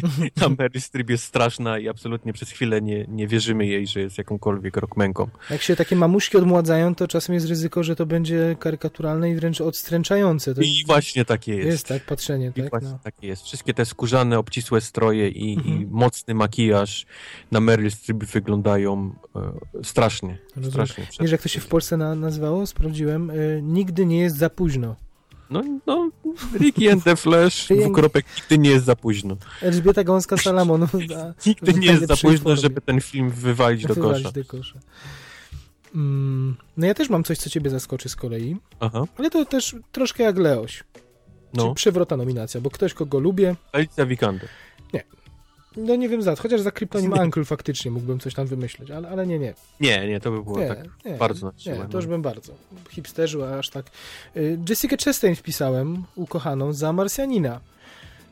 A Meryl Streep jest straszna i absolutnie przez chwilę nie, nie wierzymy jej, że jest jakąkolwiek rockmenką. Jak się takie mamuśki odmładzają, to czasem jest ryzyko, że to będzie karykaturalne i wręcz odstręczające. To I właśnie takie jest. jest tak, patrzenie, I tak? właśnie No. tak jest. Wszystkie te skórzane, obcisłe stroje i, i Mhm. mocny makijaż na Meryl Streep wyglądają e, strasznie. Rozumiem. Strasznie. Wiesz, jak to się w Polsce na, nazywało? Sprawdziłem. Y, nigdy nie jest za późno. No, no, Ricky and the Flash, dwukropek, nigdy nie jest za późno. Elżbieta Gąska-Salamon. Nigdy w nie jest za późno, formie. żeby ten film wywalić do Wywalić kosza. do kosza. Mm, no ja też mam coś, co ciebie zaskoczy z kolei, Aha, ale to też troszkę jak Leoś. no. Czyli przewrotna nominacja, bo ktoś, kogo lubię, Alicja Vikander. No nie wiem za co, chociaż za Kryptonim Uncle faktycznie mógłbym coś tam wymyśleć, ale, ale nie, nie. Nie, nie, to by było Nie, tak nie, bardzo na siłę. Nie, no. to już bym bardzo. Hipsterzył, aż tak. Y, Jessica Chastain wpisałem, ukochaną, za Marsjanina.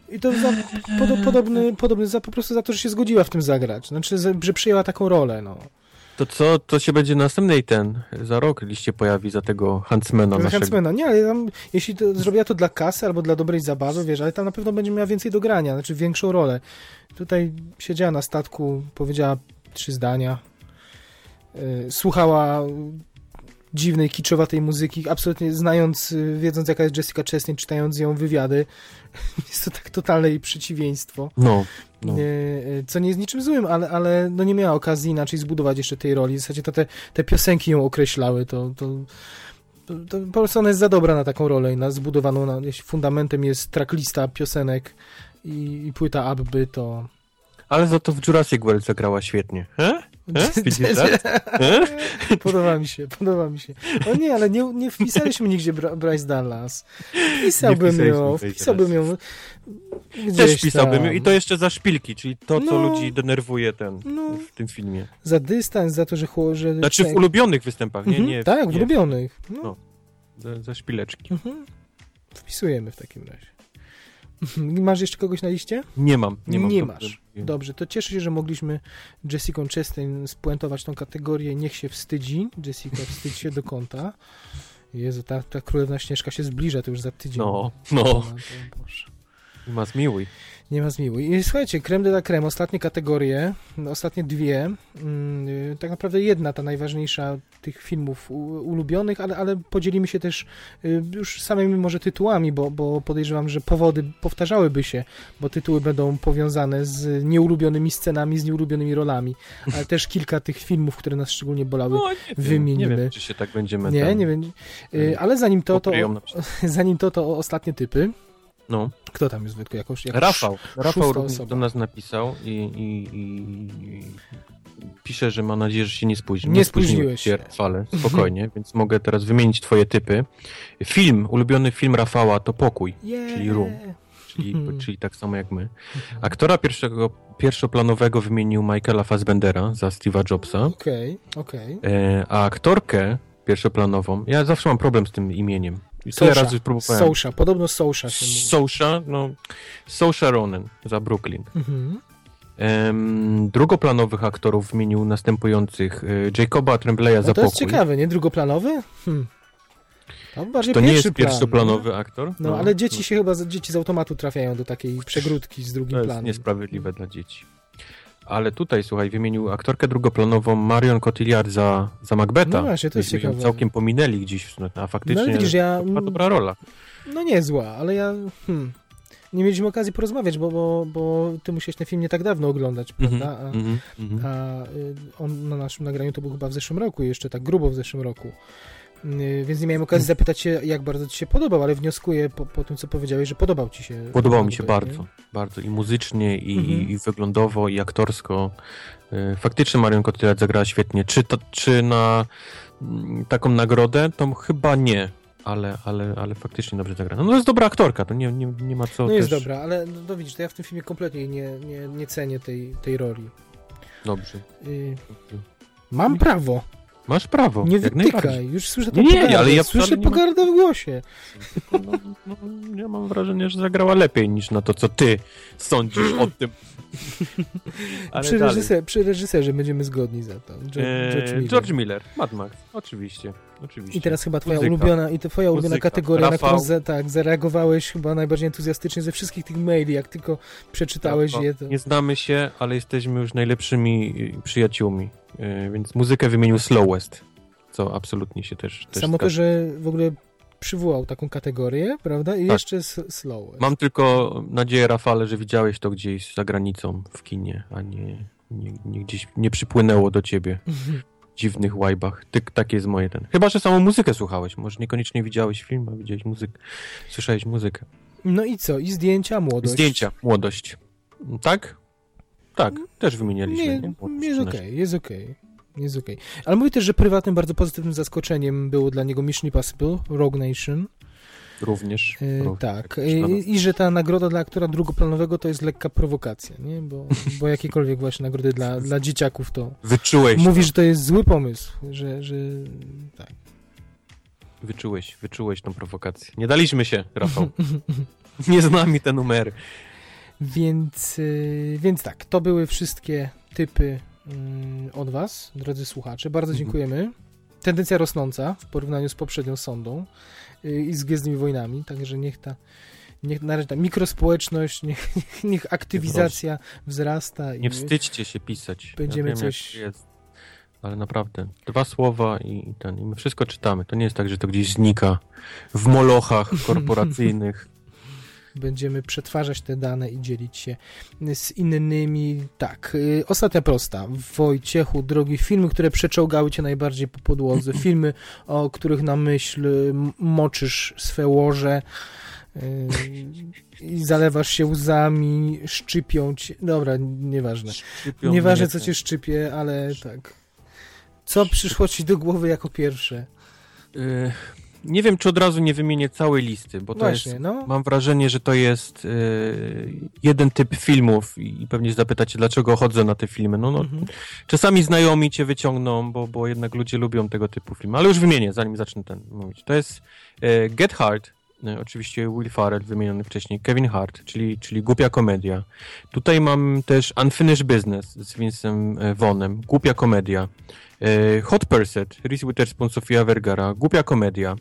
I to za podo, podobny, podobny za, po prostu za to, że się zgodziła w tym zagrać. Znaczy, że przyjęła taką rolę, no. To co, to się będzie następnej ten, za rok liście pojawi za tego Huntsmana naszego. Huntsmana. Nie, ale tam, jeśli to zrobiła to dla kasy albo dla dobrej zabawy, wiesz, ale tam na pewno będzie miała więcej do grania, znaczy większą rolę. Tutaj siedziała na statku, powiedziała trzy zdania, yy, słuchała dziwnej, kiczowatej muzyki, absolutnie znając, yy, wiedząc jaka jest Jessica Chastain, czytając ją wywiady, jest to tak totalne jej przeciwieństwo. No, no. Y, co nie jest niczym złym, ale, ale no nie miała okazji inaczej zbudować jeszcze tej roli. W zasadzie to te, te piosenki ją określały, to, to, to, po prostu ona jest za dobra na taką rolę i na zbudowaną, na, jeśli fundamentem jest tracklista piosenek i, i płyta Abby, to... Ale za to w Jurassic World zagrała świetnie. He? He? Widzisz tak? Podoba mi się, podoba mi się. O nie, ale nie, nie wpisaliśmy nigdzie Bryce Dallas. Wpisałbym ją, wpisałbym ją gdzieś Też pisałbym tam. i to jeszcze za szpilki, czyli to, co No. ludzi denerwuje ten, No. w tym filmie. Za dystans, za to, że... że Znaczy w ulubionych występach, nie? Mhm, nie tak, w nie, ulubionych. No. No. Za, za szpileczki. Mhm. Wpisujemy w takim razie. Masz jeszcze kogoś na liście? Nie mam. Nie, mam to- masz. Dobrze, to cieszę się, że mogliśmy Jessica Chastain spuentować tą kategorię Niech się wstydzi. Jessica, wstydź się do kąta. Jezu, ta, ta królewna Śnieżka się zbliża, to już za tydzień. No, no. O, Boże. Ma zmiłuj. Nie ma zmiłuj. I słuchajcie, creme de la creme, ostatnie kategorie, ostatnie dwie, mm, y, tak naprawdę jedna, ta najważniejsza tych filmów ulubionych, ale, ale podzielimy się też y, już samymi może tytułami, bo, bo podejrzewam, że powody powtarzałyby się, bo tytuły będą powiązane z nieulubionymi scenami, z nieulubionymi rolami, ale też kilka tych filmów, które nas szczególnie bolały. No, nie wiem, Wymieńmy. Nie wiem, czy się tak będziemy Nie, tam nie wiem. Y, Ale zanim to, to, zanim to, to ostatnie typy. No. Kto tam jest, Wojtku? Jakoś, jakoś Rafał. Rafał również do nas napisał i, i, i, pisze, że ma nadzieję, że się nie spóźni. Nie spóźniłeś się. Rafale, spokojnie, więc mogę teraz wymienić twoje typy. Film, ulubiony film Rafała to Pokój, Yeah. czyli Room. czyli, Mhm. czyli tak samo jak my. Aktora pierwszego, pierwszoplanowego wymienił Michaela Fassbendera za Steve'a Jobsa, Okej, okej. e, a aktorkę pierwszoplanową, ja zawsze mam problem z tym imieniem. I tyle razy próbowałem. Sousha, podobno Sousha się mówi. No, Sousha Ronan za Brooklyn. Mhm. Em, drugoplanowych aktorów wymienił następujących e, Jacoba Trembleya No za to jest pokój. ciekawe, nie? Drugoplanowy? Hmm. To bardziej To nie jest plan, pierwszoplanowy aktor? No, no ale dzieci się chyba, dzieci z automatu trafiają do takiej przegródki z To drugim jest planem. niesprawiedliwe dla dzieci. Ale tutaj, słuchaj, wymienił aktorkę drugoplanową Marion Cotillard za, za Macbeta. No właśnie, to jest Myśmy ciekawe. całkiem pominęli gdzieś, no, a faktycznie No widzisz, ja... była dobra rola. No nie zła, ale ja... Hmm, nie mieliśmy okazji porozmawiać, bo, bo, bo ty musiałeś ten film nie tak dawno oglądać, Mhm, prawda? A, mhm, mhm. a y, on na naszym nagraniu to był chyba w zeszłym roku, jeszcze tak grubo w zeszłym roku. Y, Więc nie miałem okazji zapytać się, jak bardzo ci się podobał, ale wnioskuję po, po tym, co powiedziałeś, że podobał ci się. Podobał mi się Macbeth, nie? bardzo, bardzo i muzycznie, i, Mhm. i, wyglądowo, i aktorsko. Y, Faktycznie Marion Cotillard zagrała świetnie. Czy, to, czy na mm, taką nagrodę? To chyba nie, ale, ale, ale faktycznie dobrze zagrała. No to jest dobra aktorka, to nie, nie, nie ma co No jest też... dobra, ale no, no widzisz, to ja w tym filmie kompletnie nie, nie, nie cenię tej, tej roli. Dobrze. Y, mam prawo, Masz prawo, nie wytykaj, już słyszę tą Nie, nie, pogardę, ale ja słyszę nie mam- pogardę w głosie. No, no, ja mam wrażenie, że zagrała lepiej niż na to, co ty sądzisz o tym. Ale Przy, reżyser, przy reżyserze będziemy zgodni za to. George, Eee, George Miller. George Miller, Mad Max, oczywiście. oczywiście. I teraz chyba twoja Muzyka. ulubiona, i to twoja ulubiona Muzyka. kategoria, na którą Rafał. za, tak, zareagowałeś chyba najbardziej entuzjastycznie ze wszystkich tych maili, jak tylko przeczytałeś Rafał, je. To... Nie znamy się, ale jesteśmy już najlepszymi przyjaciółmi, więc muzykę wymienił Slowest, co absolutnie się też, też Samo to, że w ogóle przywołał taką kategorię, prawda? I Tak. jeszcze slow. Mam tylko nadzieję, Rafale, że widziałeś to gdzieś za granicą w kinie, a nie, nie, nie gdzieś nie przypłynęło do ciebie dziwnych łajbach. Ty, takie jest moje ten. Chyba, że samą muzykę słuchałeś. Może niekoniecznie widziałeś film, a widziałeś muzykę. Słyszałeś muzykę. No i co? I zdjęcia, młodość. Zdjęcia, młodość. Tak? Tak, też wymienialiśmy. Nie, Nie, jest 13. okej, jest okej. Jest okej. Ale mówi też, że prywatnym, bardzo pozytywnym zaskoczeniem było dla niego Mission Impossible, Rogue Nation. Również. E, również. tak. I, I że ta nagroda dla aktora drugoplanowego to jest lekka prowokacja, nie? Bo, bo jakiekolwiek właśnie nagrody dla, dla dzieciaków to Wyczułeś. mówi, to. że to jest zły pomysł, że, że tak. Wyczułeś, wyczułeś tą prowokację. Nie daliśmy się, Rafał. Nie z nami te numery. Więc, y, więc tak, to były wszystkie typy mm, od Was, drodzy słuchacze. Bardzo Mhm. dziękujemy. Tendencja rosnąca w porównaniu z poprzednią sondą y, i z Gwiezdnymi Wojnami, także niech ta, niech na razie ta mikrospołeczność, niech, niech aktywizacja wzrasta. I Nie wstydźcie się pisać. Będziemy ja wiem, coś- jest. Ale naprawdę, dwa słowa i, i ten, i my wszystko czytamy. To nie jest tak, że to gdzieś znika w molochach korporacyjnych. Będziemy przetwarzać te dane i dzielić się z innymi. Tak, y, ostatnia prosta. Wojciechu, drogi, filmy, które przeczołgały cię najbardziej po podłodze, filmy, o których na myśl m- moczysz swe łoże y, i zalewasz się łzami, szczypią cię. Dobra, nieważne. Szczypią Nieważne, co cię szczypie, ale tak. Co przyszło ci do głowy jako pierwsze? Y, Nie wiem, czy od razu nie wymienię całej listy, bo to Właśnie, jest... no. Mam wrażenie, że to jest y, jeden typ filmów i pewnie zapytacie, dlaczego chodzę na te filmy. No, no Mhm. Czasami znajomi cię wyciągną, bo, bo jednak ludzie lubią tego typu filmy. Ale już wymienię, zanim zacznę ten mówić. To jest e, Get Hard, oczywiście Will Farrell wymieniony wcześniej, Kevin Hart, czyli, czyli głupia komedia. Tutaj mam też Unfinished Business z Vincem e, Vonem, głupia komedia. E, Hot Pursuit, Reese Witherspoon, Sofia Vergara, głupia komedia.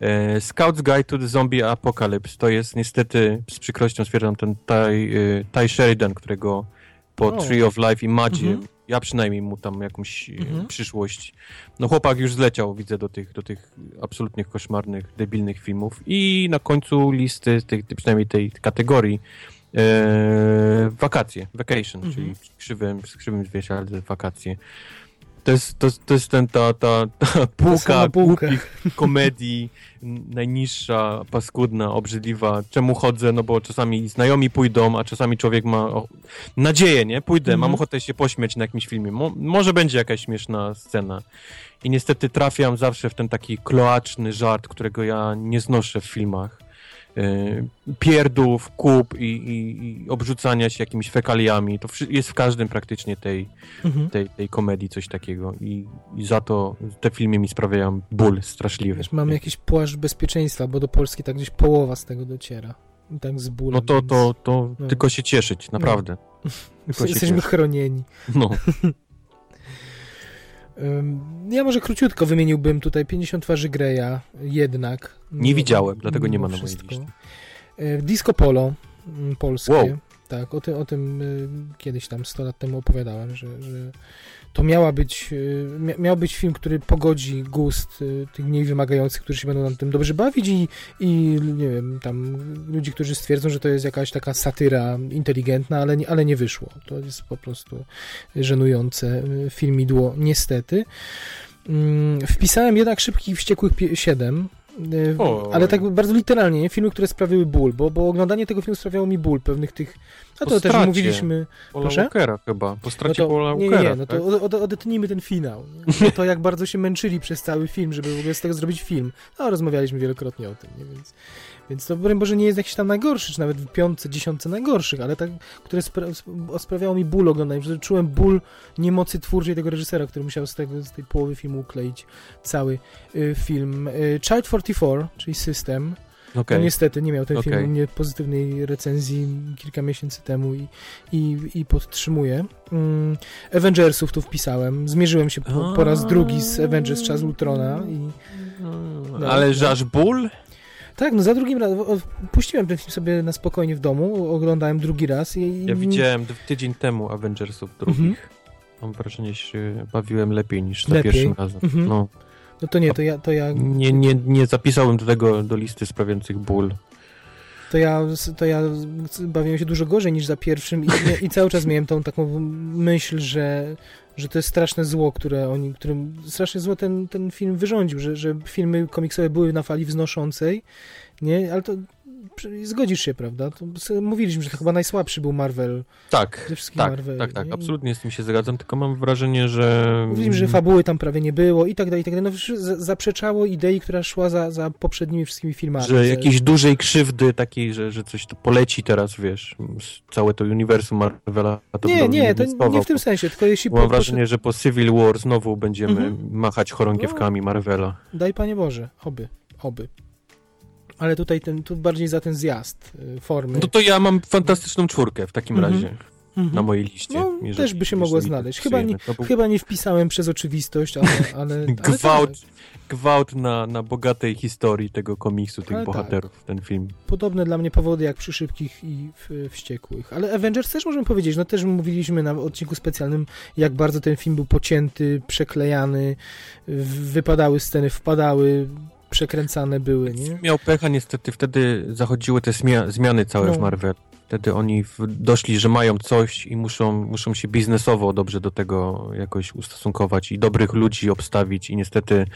E, Scout's Guide to the Zombie Apocalypse, to jest niestety, z przykrością stwierdzam, ten Ty, e, Ty Sheridan, którego po O. Tree of Life i Madzie, Mhm. Ja przynajmniej mu tam jakąś e, Mhm. przyszłość. No chłopak już zleciał, widzę, do tych, do tych absolutnych, koszmarnych, debilnych filmów. I na końcu listy, tej, przynajmniej tej kategorii, e, wakacje, vacation, Mhm. czyli w krzywym, w krzywym zwierciadle wakacje. To jest, to, to jest ten, ta, ta, ta półka półka. komedii, najniższa, paskudna, obrzydliwa. Czemu chodzę? No bo czasami znajomi pójdą, a czasami człowiek ma o, nadzieję, nie? Pójdę, Mhm. mam ochotę się pośmiać na jakimś filmie. Mo, może będzie jakaś śmieszna scena. I niestety trafiam zawsze w ten taki kloaczny żart, którego ja nie znoszę w filmach. Yy, pierdów, kup i, i, i obrzucania się jakimiś fekaliami. To jest w każdym praktycznie tej, Mhm. tej, tej komedii coś takiego i, i za to te filmy mi sprawiają ból straszliwy. Wiesz, mamy jakiś płaszcz bezpieczeństwa, bo do Polski tak gdzieś połowa z tego dociera. I tak z bólem. No to, więc to, to no. tylko się cieszyć, naprawdę. Tylko się Jesteśmy chronieni. No. Ja może króciutko wymieniłbym tutaj 50 twarzy Greya, jednak. Nie widziałem, dlatego nie ma na mojej liście. Y, Disco Polo mm, polskie. Wow. tak, o tym, o tym y, kiedyś tam 100 lat temu opowiadałem, że, że to miała być, mia, miał być film, który pogodzi gust y, tych mniej wymagających, którzy się będą na tym dobrze bawić i, i nie wiem, tam ludzi, którzy stwierdzą, że to jest jakaś taka satyra inteligentna, ale nie, ale nie wyszło. To jest po prostu żenujące y, filmidło, niestety. Mm, Wpisałem jednak Szybkich Wściekłych 7, y, O. ale tak bardzo literalnie, nie? filmy, które sprawiły ból, bo, bo oglądanie tego filmu sprawiało mi ból pewnych tych... A Po to też mówiliśmy... Paula Proszę? Walkera chyba. Po No stracie Paula to, nie, nie, Walkera. nie, no to tak? od, od, odetnijmy ten finał. Nie? No to jak bardzo się męczyli przez cały film, żeby w ogóle z tego zrobić film. No, rozmawialiśmy wielokrotnie o tym, nie? Więc, więc to broń Boże nie jest jakiś tam najgorszy, czy nawet w piątce, dziesiątce najgorszych, ale tak, które spra sp- sprawiało mi ból oglądania, że czułem ból niemocy twórczej tego reżysera, który musiał z, tego, z tej połowy filmu ukleić cały y, film. Y, Child 44, czyli System, Okej. no niestety nie miał ten film u mnie pozytywnej recenzji kilka miesięcy temu i, i, i podtrzymuję. Mm, Avengersów tu wpisałem. Zmierzyłem się po, po raz drugi z Avengers Czas Ultrona i No, Ale że aż ból? tak, no za drugim razem puściłem ten film sobie na spokojnie w domu, oglądałem drugi raz i, Ja widziałem tydzień temu Avengersów drugich. Mhm. Mam wrażenie, że się bawiłem lepiej niż za pierwszym razem. Mhm. No. No to nie, to ja, to ja, Nie, nie, nie zapisałem do tego do listy sprawiających ból. to ja, to ja bawiłem się dużo gorzej niż za pierwszym i, i cały czas miałem tą taką myśl, że, że to jest straszne zło, które oni, którym strasznie zło ten, ten film wyrządził, że, że filmy komiksowe były na fali wznoszącej, nie, ale to zgodzisz się, prawda? Mówiliśmy, że to chyba najsłabszy był Marvel Tak, tak, Marveli. tak, tak. nie? Absolutnie z tym się zgadzam, tylko mam wrażenie, że... Mówiliśmy, że fabuły tam prawie nie było i tak dalej, i tak dalej. No, zaprzeczało idei, która szła za, za poprzednimi wszystkimi filmami. Że jakiejś dużej krzywdy takiej, że, że coś to poleci teraz, wiesz, całe to uniwersum Marvela. To Nie, nie, to inwestował. nie w tym sensie, tylko jeśli... Mam po- wrażenie, że po Civil War znowu będziemy Mhm. machać chorągiewkami Marvela. Daj Panie Boże, oby, oby. Ale tutaj ten, tu bardziej za ten zjazd y, formy. No to ja mam fantastyczną czwórkę w takim Mhm. razie Mhm. na mojej liście. No, jeżeli- też by się mogło znaleźć. Chyba nie, był chyba nie wpisałem przez oczywistość, ale... ale, ale gwałt, tak, gwałt na, na bogatej historii tego komiksu, tych Ale tak. bohaterów, ten film. podobne dla mnie powody jak przy Szybkich i w, Wściekłych. Ale Avengers też możemy powiedzieć, no też mówiliśmy na odcinku specjalnym, jak bardzo ten film był pocięty, przeklejany, wypadały sceny, wpadały, przekręcane były, nie? Miał pecha, niestety wtedy zachodziły te zmia- zmiany całe No. w Marvel. Wtedy oni doszli, że mają coś i muszą, muszą się biznesowo dobrze do tego jakoś ustosunkować i dobrych ludzi obstawić i niestety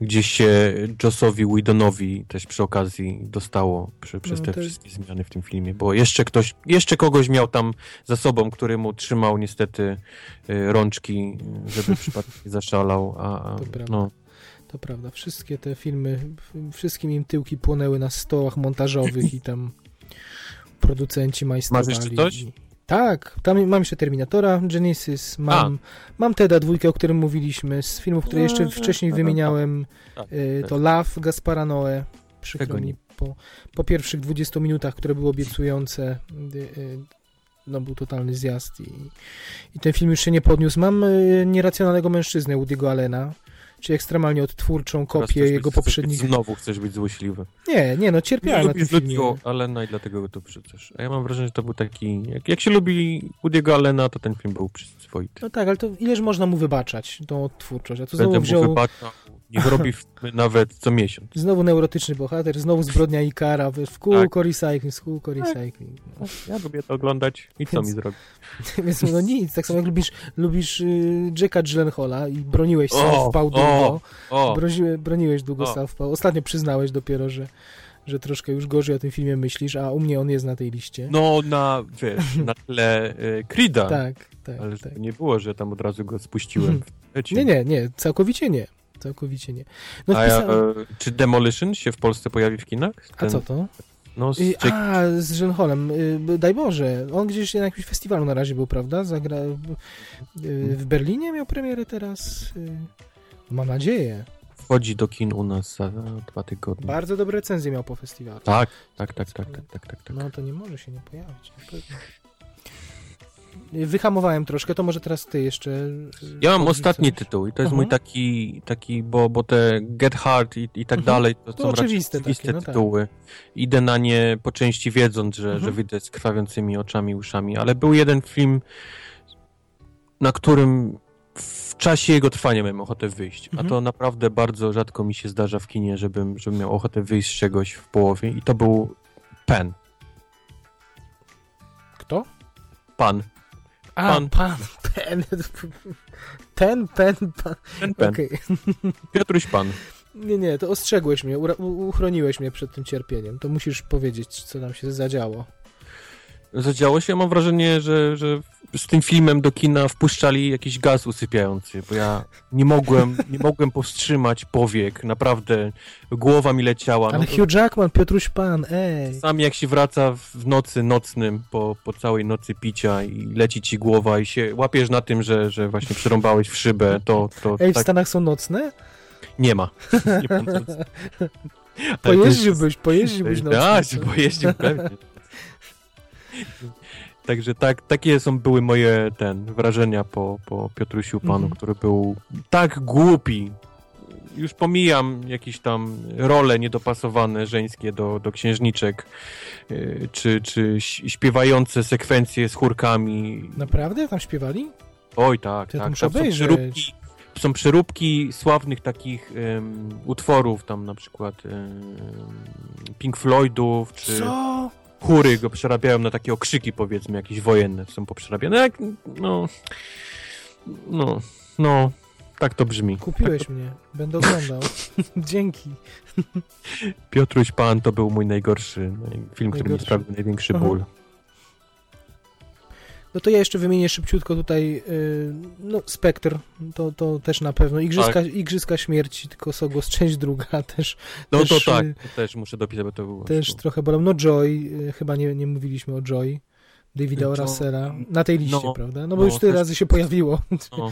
gdzieś się Jossowi Whedonowi też przy okazji dostało przy, przez No, te wszystkie zmiany w tym filmie, bo jeszcze ktoś, jeszcze kogoś miał tam za sobą, który mu trzymał niestety y, rączki, żeby przypadkiem nie zaszalał, a, a To prawda. To prawda, wszystkie te filmy, wszystkim im tyłki płonęły na stołach montażowych i tam producenci majstrowali. Masz jeszcze coś? Tak, tam mam jeszcze Terminatora, Genesis, mam, mam Teda dwójkę, o którym mówiliśmy, z filmów, które jeszcze wcześniej wymieniałem, y, to Love Gaspara Noe, przykro mi, po, po pierwszych 20 minutach, które były obiecujące, y, y, no był totalny zjazd i, i ten film już się nie podniósł. Mam nieracjonalnego mężczyznę Woody'ego Allena, czyli ekstremalnie odtwórczą kopię jego poprzednich... Znowu chcesz być złośliwy. Nie, nie, no Nie cierpiałem na tym filmie. Woody'ego Allena i dlatego go tu wrzucasz. A ja mam wrażenie, że to był taki... Jak, jak się lubi Woody'ego Allena, to ten film był przyzwoity. No tak, ale to ileż można mu wybaczać tą odtwórczość? A tu Będę znowu wziął wybaczał. Niech robi nawet co miesiąc. znowu neurotyczny bohater, znowu zbrodnia Ikara, wiesz, w kółko Tak. recycling, z kółko recycling. No. Ja lubię to oglądać i co Więc- mi zrobi? Więc no nic, tak samo jak lubisz, lubisz y, Jacka Gyllenhaala i broniłeś Southpaw długo, o, O, Broniłe, broniłeś długo O. Southpaw. Ostatnio przyznałeś dopiero, że, że troszkę już gorzej o tym filmie myślisz, a u mnie on jest na tej liście. no na, wiesz, na tle y, Creed'a. tak, tak, Ale tak. nie było, że tam od razu go spuściłem w lecie. Nie, nie, nie, całkowicie nie. Całkowicie nie. No A wpisałem... e, czy Demolition się w Polsce pojawi w kinach? A Ten- co to? No, z Y, Jack- A, z Gyllenhaalem. Y, Daj Boże, on gdzieś na jakimś festiwalu na razie był, prawda? Zagra... y, W Berlinie miał premierę teraz. y, Mam nadzieję. wchodzi do kin u nas za dwa tygodnie. Bardzo dobre recenzje miał po festiwalu. Tak, tak, tak, tak, tak, tak, tak, tak. No to nie może się nie pojawić. na pewno. Wyhamowałem troszkę, to może teraz ty jeszcze. Ja mam ostatni coś. tytuł i to jest Aha. mój taki, taki bo, bo te Get Hard i, i tak Mhm. dalej, to, To są raczej oczywiste takie, oczywiste no tak. tytuły. Idę na nie po części wiedząc, że, Mhm. że wyjdę z krwawiącymi oczami, uszami, ale był jeden film, na którym w czasie jego trwania miałem ochotę wyjść, Mhm. a to naprawdę bardzo rzadko mi się zdarza w kinie, żebym, żebym miał ochotę wyjść z czegoś w połowie i to był Pen. Kto? Pan. A, Pan. pan. Pen. Ten, pen, pan. Ten Pen. Okej. Piotruś Pan. Nie, nie, to ostrzegłeś mnie, uchroniłeś mnie przed tym cierpieniem. To musisz powiedzieć, co tam się zadziało. Zadziało się. Ja mam wrażenie, że, że z tym filmem do kina wpuszczali jakiś gaz usypiający, bo ja nie mogłem, nie mogłem powstrzymać powiek. Naprawdę głowa mi leciała. Ale No, to Hugh Jackman, Piotruś Pan, ej. Czasami jak się wraca w nocy nocnym, po, po całej nocy picia i leci ci głowa i się łapiesz na tym, że, że właśnie przerąbałeś w szybę, to, to Ej, w tak Stanach są nocne? nie ma. Nie ma Pojeździłbyś, pojeździłbyś nocne. Tak, pojeździł pewnie. Także tak, takie są były moje ten, wrażenia po, po Piotrusiu Panu, Mhm. który był tak głupi. Już pomijam jakieś tam role niedopasowane żeńskie do, do księżniczek, yy, czy, czy śpiewające sekwencje z chórkami. Naprawdę? Tam śpiewali? Oj tak, ja tak. muszę Tam są obejrzeć. przeróbki, są przeróbki sławnych takich em, utworów, tam na przykład em, Pink Floydów, czy Co? Chóry go przerabiają na takie okrzyki, powiedzmy, jakieś wojenne są poprzerabiane. Jak, no, no, no, tak to brzmi. Kupiłeś mnie. Będę oglądał. Dzięki. Piotruś Pan to był mój najgorszy naj- film, który mi Najgorszy. sprawił największy Aha. ból. No to ja jeszcze wymienię szybciutko tutaj, yy, no Spectre, to, to też na pewno. Igrzyska, Tak. Igrzyska Śmierci, tylko Sogos, część druga też, No Też, to tak, y, to też muszę dopisać, bo to było... też trochę bolą. No Joy, yy, chyba nie, nie mówiliśmy o Joy. Davida Joy. Russella, na tej liście, No, prawda? No bo no, już tyle też- razy się pojawiło. No,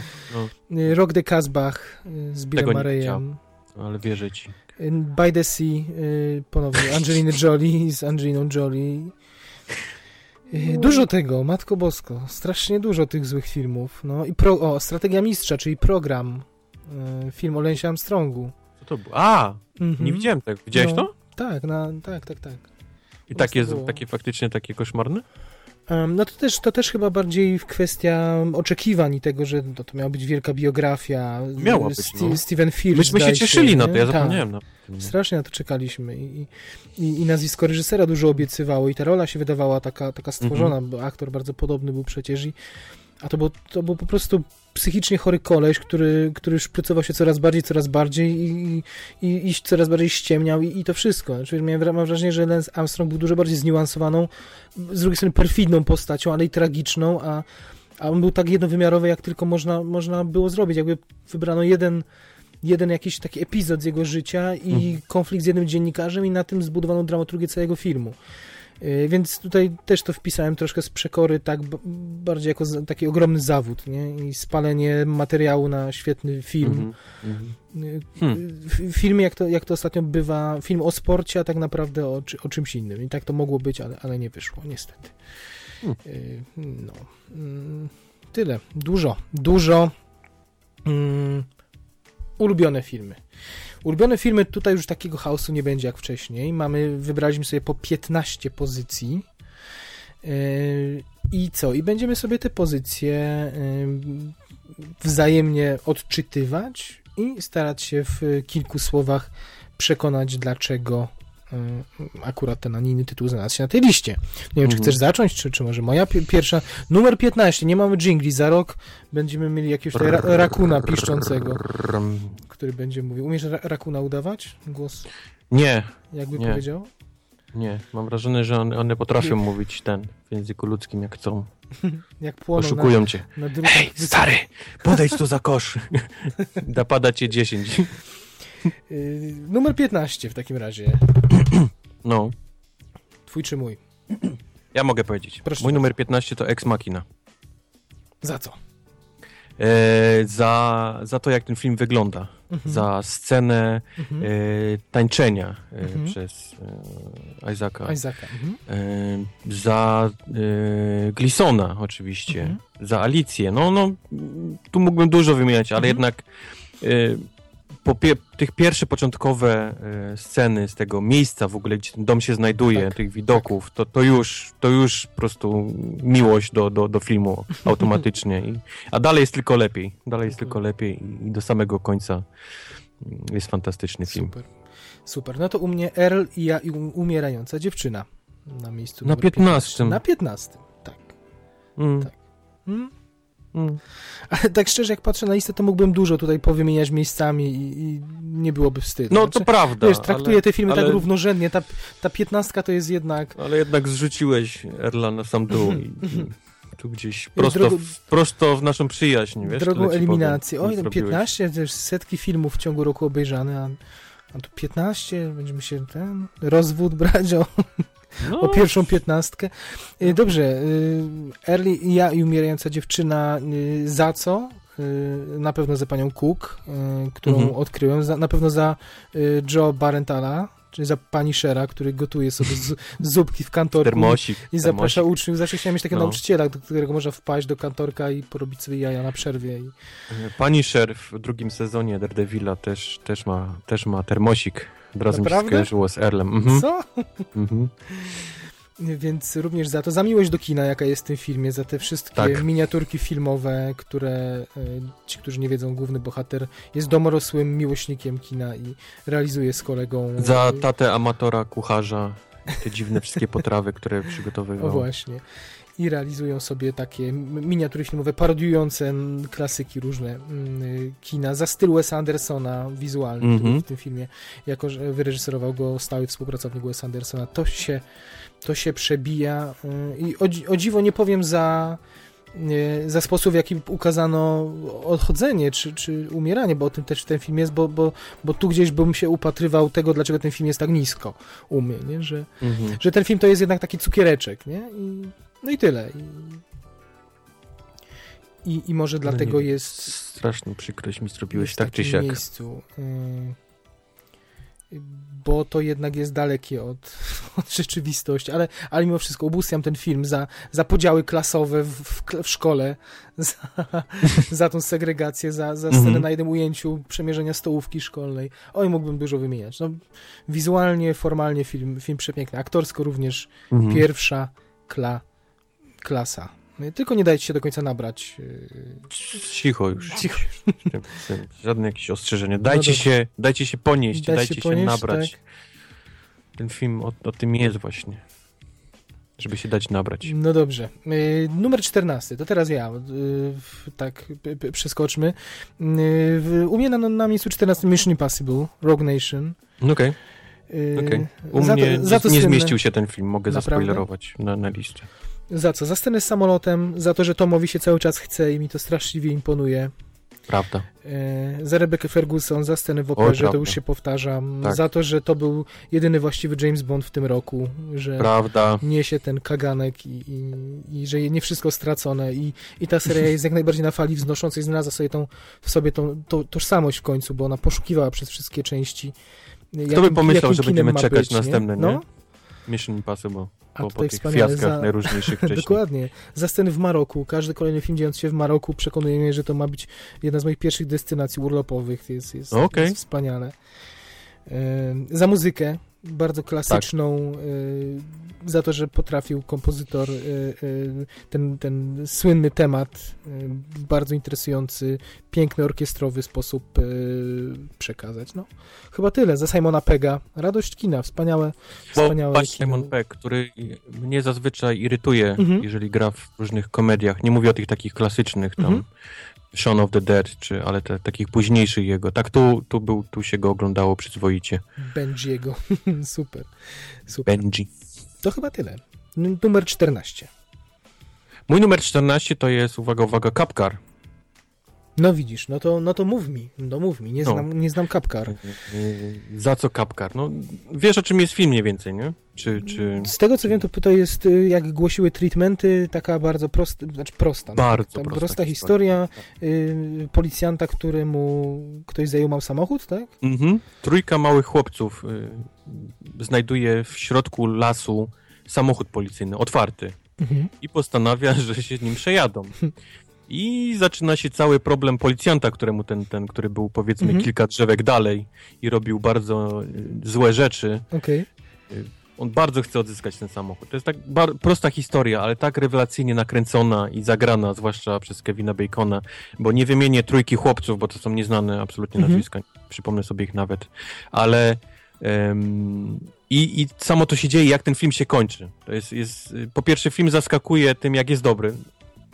no, Rock de Casbach z Billem Murrayem. ale wierzę ci. By the Sea, ponownie Angelina Jolie z Angeliną Jolie. Yy, Dużo tego, Matko Bosko, strasznie dużo tych złych filmów. No i pro, o, Strategia Mistrza, czyli program, yy, film o Lensie Armstrongu. Co to było? A, Mhm. nie widziałem tego. Widziałeś No. to? Tak, na, tak, tak, tak. I takie, było. takie faktycznie takie koszmarne? No to też, to też chyba bardziej kwestia oczekiwań i tego, że no, to miała być wielka biografia. Miała być, Sti- no. Steven Fierce, Myśmy się cieszyli na to, ja Tak. zapomniałem. Strasznie na to czekaliśmy I, i, i nazwisko reżysera dużo obiecywało i ta rola się wydawała taka, taka stworzona, Mhm. bo aktor bardzo podobny był przecież i a to był, to był po prostu psychicznie chory koleś, który, który szprycował się coraz bardziej, coraz bardziej i, i, i coraz bardziej ściemniał i, i to wszystko. Znaczy, miałem, mam wrażenie, że Lance Armstrong był dużo bardziej zniuansowaną, z drugiej strony perfidną postacią, ale i tragiczną, a, a on był tak jednowymiarowy, jak tylko można, można było zrobić. Jakby wybrano jeden jeden jakiś taki epizod z jego życia i Mhm. konflikt z jednym dziennikarzem i na tym zbudowano dramaturgię całego filmu. Yy, Więc tutaj też to wpisałem troszkę z przekory, tak bardziej jako taki ogromny zawód, nie? I spalenie materiału na świetny film. Yy, Hmm. w- Film, jak to, jak to ostatnio bywa, film o sporcie, a tak naprawdę o, o czymś innym. I tak to mogło być, ale, ale nie wyszło, niestety. Hmm. Yy, No. Mm, Tyle. Dużo, dużo. Mm, ulubione filmy. Ulubione filmy, tutaj już takiego chaosu nie będzie jak wcześniej. Mamy, wybraliśmy sobie po 15 pozycji. Yy, I co? I będziemy sobie te pozycje yy, wzajemnie odczytywać i starać się w kilku słowach przekonać, dlaczego akurat ten, a nie inny tytuł znalazł się na tej liście. Nie wiem, czy Mhm. chcesz zacząć, czy, czy może moja pi- pierwsza. Numer 15, nie mamy jingli, za rok będziemy mieli jakiegoś ra rakuna piszczącego, który będzie mówił. Umiesz ra rakuna udawać? Głos, Nie, jakby Nie. powiedział? nie. Mam wrażenie, że one, one potrafią mówić ten w języku ludzkim jak chcą. Jak płoną na, Oszukują cię. na. Hej, stary, podejdź tu za kosz. Napada cię 10. Yy, numer 15 w takim razie. No, Twój czy mój? ja mogę powiedzieć. Proszę Mój numer 15 to Ex Machina. Za co? E, za, za to, jak ten film wygląda. Mhm. za scenę Mhm. e, tańczenia e, Mhm. przez e, Isaaca, Isaaca. Mhm. e, za e, Glisona oczywiście, Mhm. za Alicję. No, no, tu mógłbym dużo wymieniać, ale Mhm. jednak e, po pie tych pierwsze początkowe e, sceny z tego miejsca w ogóle, gdzie ten dom się znajduje, Tak, tych widoków, to, to już to już po prostu miłość do, do, do filmu automatycznie. I, a dalej jest tylko lepiej. Dalej jest Mhm. tylko lepiej i do samego końca mm, jest fantastyczny film. Super. Super. No to u mnie Earl i ja i um- umierająca dziewczyna na miejscu. Na numer 15. Na 15. Tak. Mm, Tak. Mm? Mm. Ale tak szczerze, jak patrzę na listę, to mógłbym dużo tutaj powymieniać miejscami i, i nie byłoby wstydu. No Znaczy, to prawda. Wiesz, traktuję ale, te filmy ale, tak równorzędnie. Ta, ta 15 to jest jednak. Ale jednak zrzuciłeś Erla na sam dół i, i tu gdzieś prosto, Drogo- w, prosto w naszą przyjaźń, wiesz? drogą eliminacji. powiem, Oj, no zrobiłeś. 15, też setki filmów w ciągu roku obejrzane, a, a tu 15, będziemy się ten rozwód brać o, No, o pierwszą piętnastkę. Y, Dobrze, Early i ja i umierająca dziewczyna y, za co? Y, Na pewno za panią Cook, którą Mhm. odkryłem. Za, na pewno za Joe Barentala, czyli za pani Shera, który gotuje sobie z, zupki w kantorku termosik. i zaprasza termosik. uczniów. Zawsze chciałem mieć takiego No. nauczyciela, do którego można wpaść do kantorka i porobić sobie jaja na przerwie. I... Pani Sher w drugim sezonie Daredevila też, też, ma, też ma termosik. Od razu mi się Naprawdę? skojarzyło z Erlem. Mhm. Co? Mhm. Więc również za to, za miłość do kina, jaka jest w tym filmie, za te wszystkie Tak. miniaturki filmowe, które y, ci, którzy nie wiedzą, główny bohater jest domorosłym miłośnikiem kina i realizuje z kolegą. Za tatę amatora, kucharza, te dziwne wszystkie potrawy, które przygotowywał. O właśnie. I realizują sobie takie miniatury filmowe parodiujące klasyki różne mm, kina. Za styl Wesa Andersona wizualny, który Mhm. w tym filmie, jako że wyreżyserował go stały współpracownik Wes Andersona, to się, to się przebija. y, I o, o dziwo nie powiem za, y, za sposób, w jaki ukazano odchodzenie czy, czy umieranie, bo o tym też w tym filmie jest, bo, bo, bo tu gdzieś bym się upatrywał tego, dlaczego ten film jest tak nisko u mnie, nie? Że, Mhm. że ten film to jest jednak taki cukiereczek, nie? I, no i tyle. I, i, może dlatego nie jest, Straszną przykrość mi zrobiłeś, tak czy siak. miejscu. y, bo to jednak jest dalekie od, od rzeczywistości, ale, ale mimo wszystko ubóstwiam ten film za, za podziały klasowe w, w, w szkole, za, za tą segregację, za, za scenę Mhm. na jednym ujęciu przemierzenia stołówki szkolnej. Oj, mógłbym dużo wymieniać. No, wizualnie, formalnie film, film przepiękny, aktorsko również Mhm. pierwsza kla, klasa. Tylko nie dajcie się do końca nabrać. yy, Cicho już. Cicho. Żadne jakieś ostrzeżenie. Dajcie, dobrze. się, dajcie się ponieść, Dajcie dajcie się ponieść, nabrać. tak. Ten film o, o tym jest właśnie. Żeby się dać nabrać. No dobrze. Yy, numer 14, to teraz ja. Yy, tak, przeskoczmy. U mnie na, na miejscu 14 Mission Impossible, Rogue Nation. No Okej, Yy, okej. U za mnie to, za to nie zmieścił się ten film, mogę Naprawdę? zaspoilerować na, na liście. Za co? Za scenę z samolotem, za to, że Tomowi się cały czas chce i mi to straszliwie imponuje. Prawda. E, za Rebecca Ferguson, za scenę w operze, to prawda. już się powtarzam. Tak. Za to, że to był jedyny właściwy James Bond w tym roku, że Prawda. niesie ten kaganek i, i, i że nie wszystko stracone i, i ta seria jest jak najbardziej na fali wznoszącej, znalazła sobie tą, w sobie tą, tą tożsamość w końcu, bo ona poszukiwała przez wszystkie części. Kto by pomyślał, że będziemy czekać następne, nie? No, Mission Impossible. a Po, po tych fiaskach za, najróżniejszych wcześniej. Dokładnie. Za sceny w Maroku. Każdy kolejny film dziejący się w Maroku przekonuje mnie, że to ma być jedna z moich pierwszych destynacji urlopowych. Jest, jest, Okej. jest wspaniale. Ym, za muzykę, bardzo klasyczną, y, za to, że potrafił kompozytor y, y, ten, ten słynny temat y, w bardzo interesujący, piękny, orkiestrowy sposób y, przekazać. No, chyba tyle. Za Simona Pega. Radość kina. Wspaniałe, Bo wspaniałe pan kino. Simon Peck, który mnie zazwyczaj irytuje, Mhm. jeżeli gra w różnych komediach. Nie mówię o tych takich klasycznych tam Mhm. Shaun of the Dead, czy, ale te, takich późniejszych jego. Tak tu, tu, był, tu się go oglądało przyzwoicie. Benjiego. Super. Super. Benji. To chyba tyle. Numer 14. Mój numer 14 to jest, uwaga, uwaga, Kapkar. No widzisz, no to, no to mów mi, no mów mi, nie No. znam, nie znam Kapkar. Za co Kapkar? No, wiesz o czym jest film mniej więcej, nie? Czy, czy... Z tego co wiem, to to jest, y, jak głosiły treatmenty, taka bardzo prosta, znaczy prosta. no, Bardzo ta prosta prosta historia. historia y, policjanta, któremu ktoś zajumał samochód, tak? Mhm. Trójka małych chłopców y, znajduje w środku lasu samochód policyjny, otwarty. Mhm. I postanawia, że się nim przejadą. I zaczyna się cały problem policjanta, któremu ten, ten który był powiedzmy Mhm. kilka drzewek dalej i robił bardzo złe rzeczy. Okej. On bardzo chce odzyskać ten samochód. To jest tak prosta historia, ale tak rewelacyjnie nakręcona i zagrana, zwłaszcza przez Kevina Bacona, bo nie wymienię trójki chłopców, bo to są nieznane absolutnie Mhm. nazwiska, nie przypomnę sobie ich nawet, ale em, i, i samo to się dzieje, jak ten film się kończy. To jest, jest, po pierwsze film zaskakuje tym, jak jest dobry,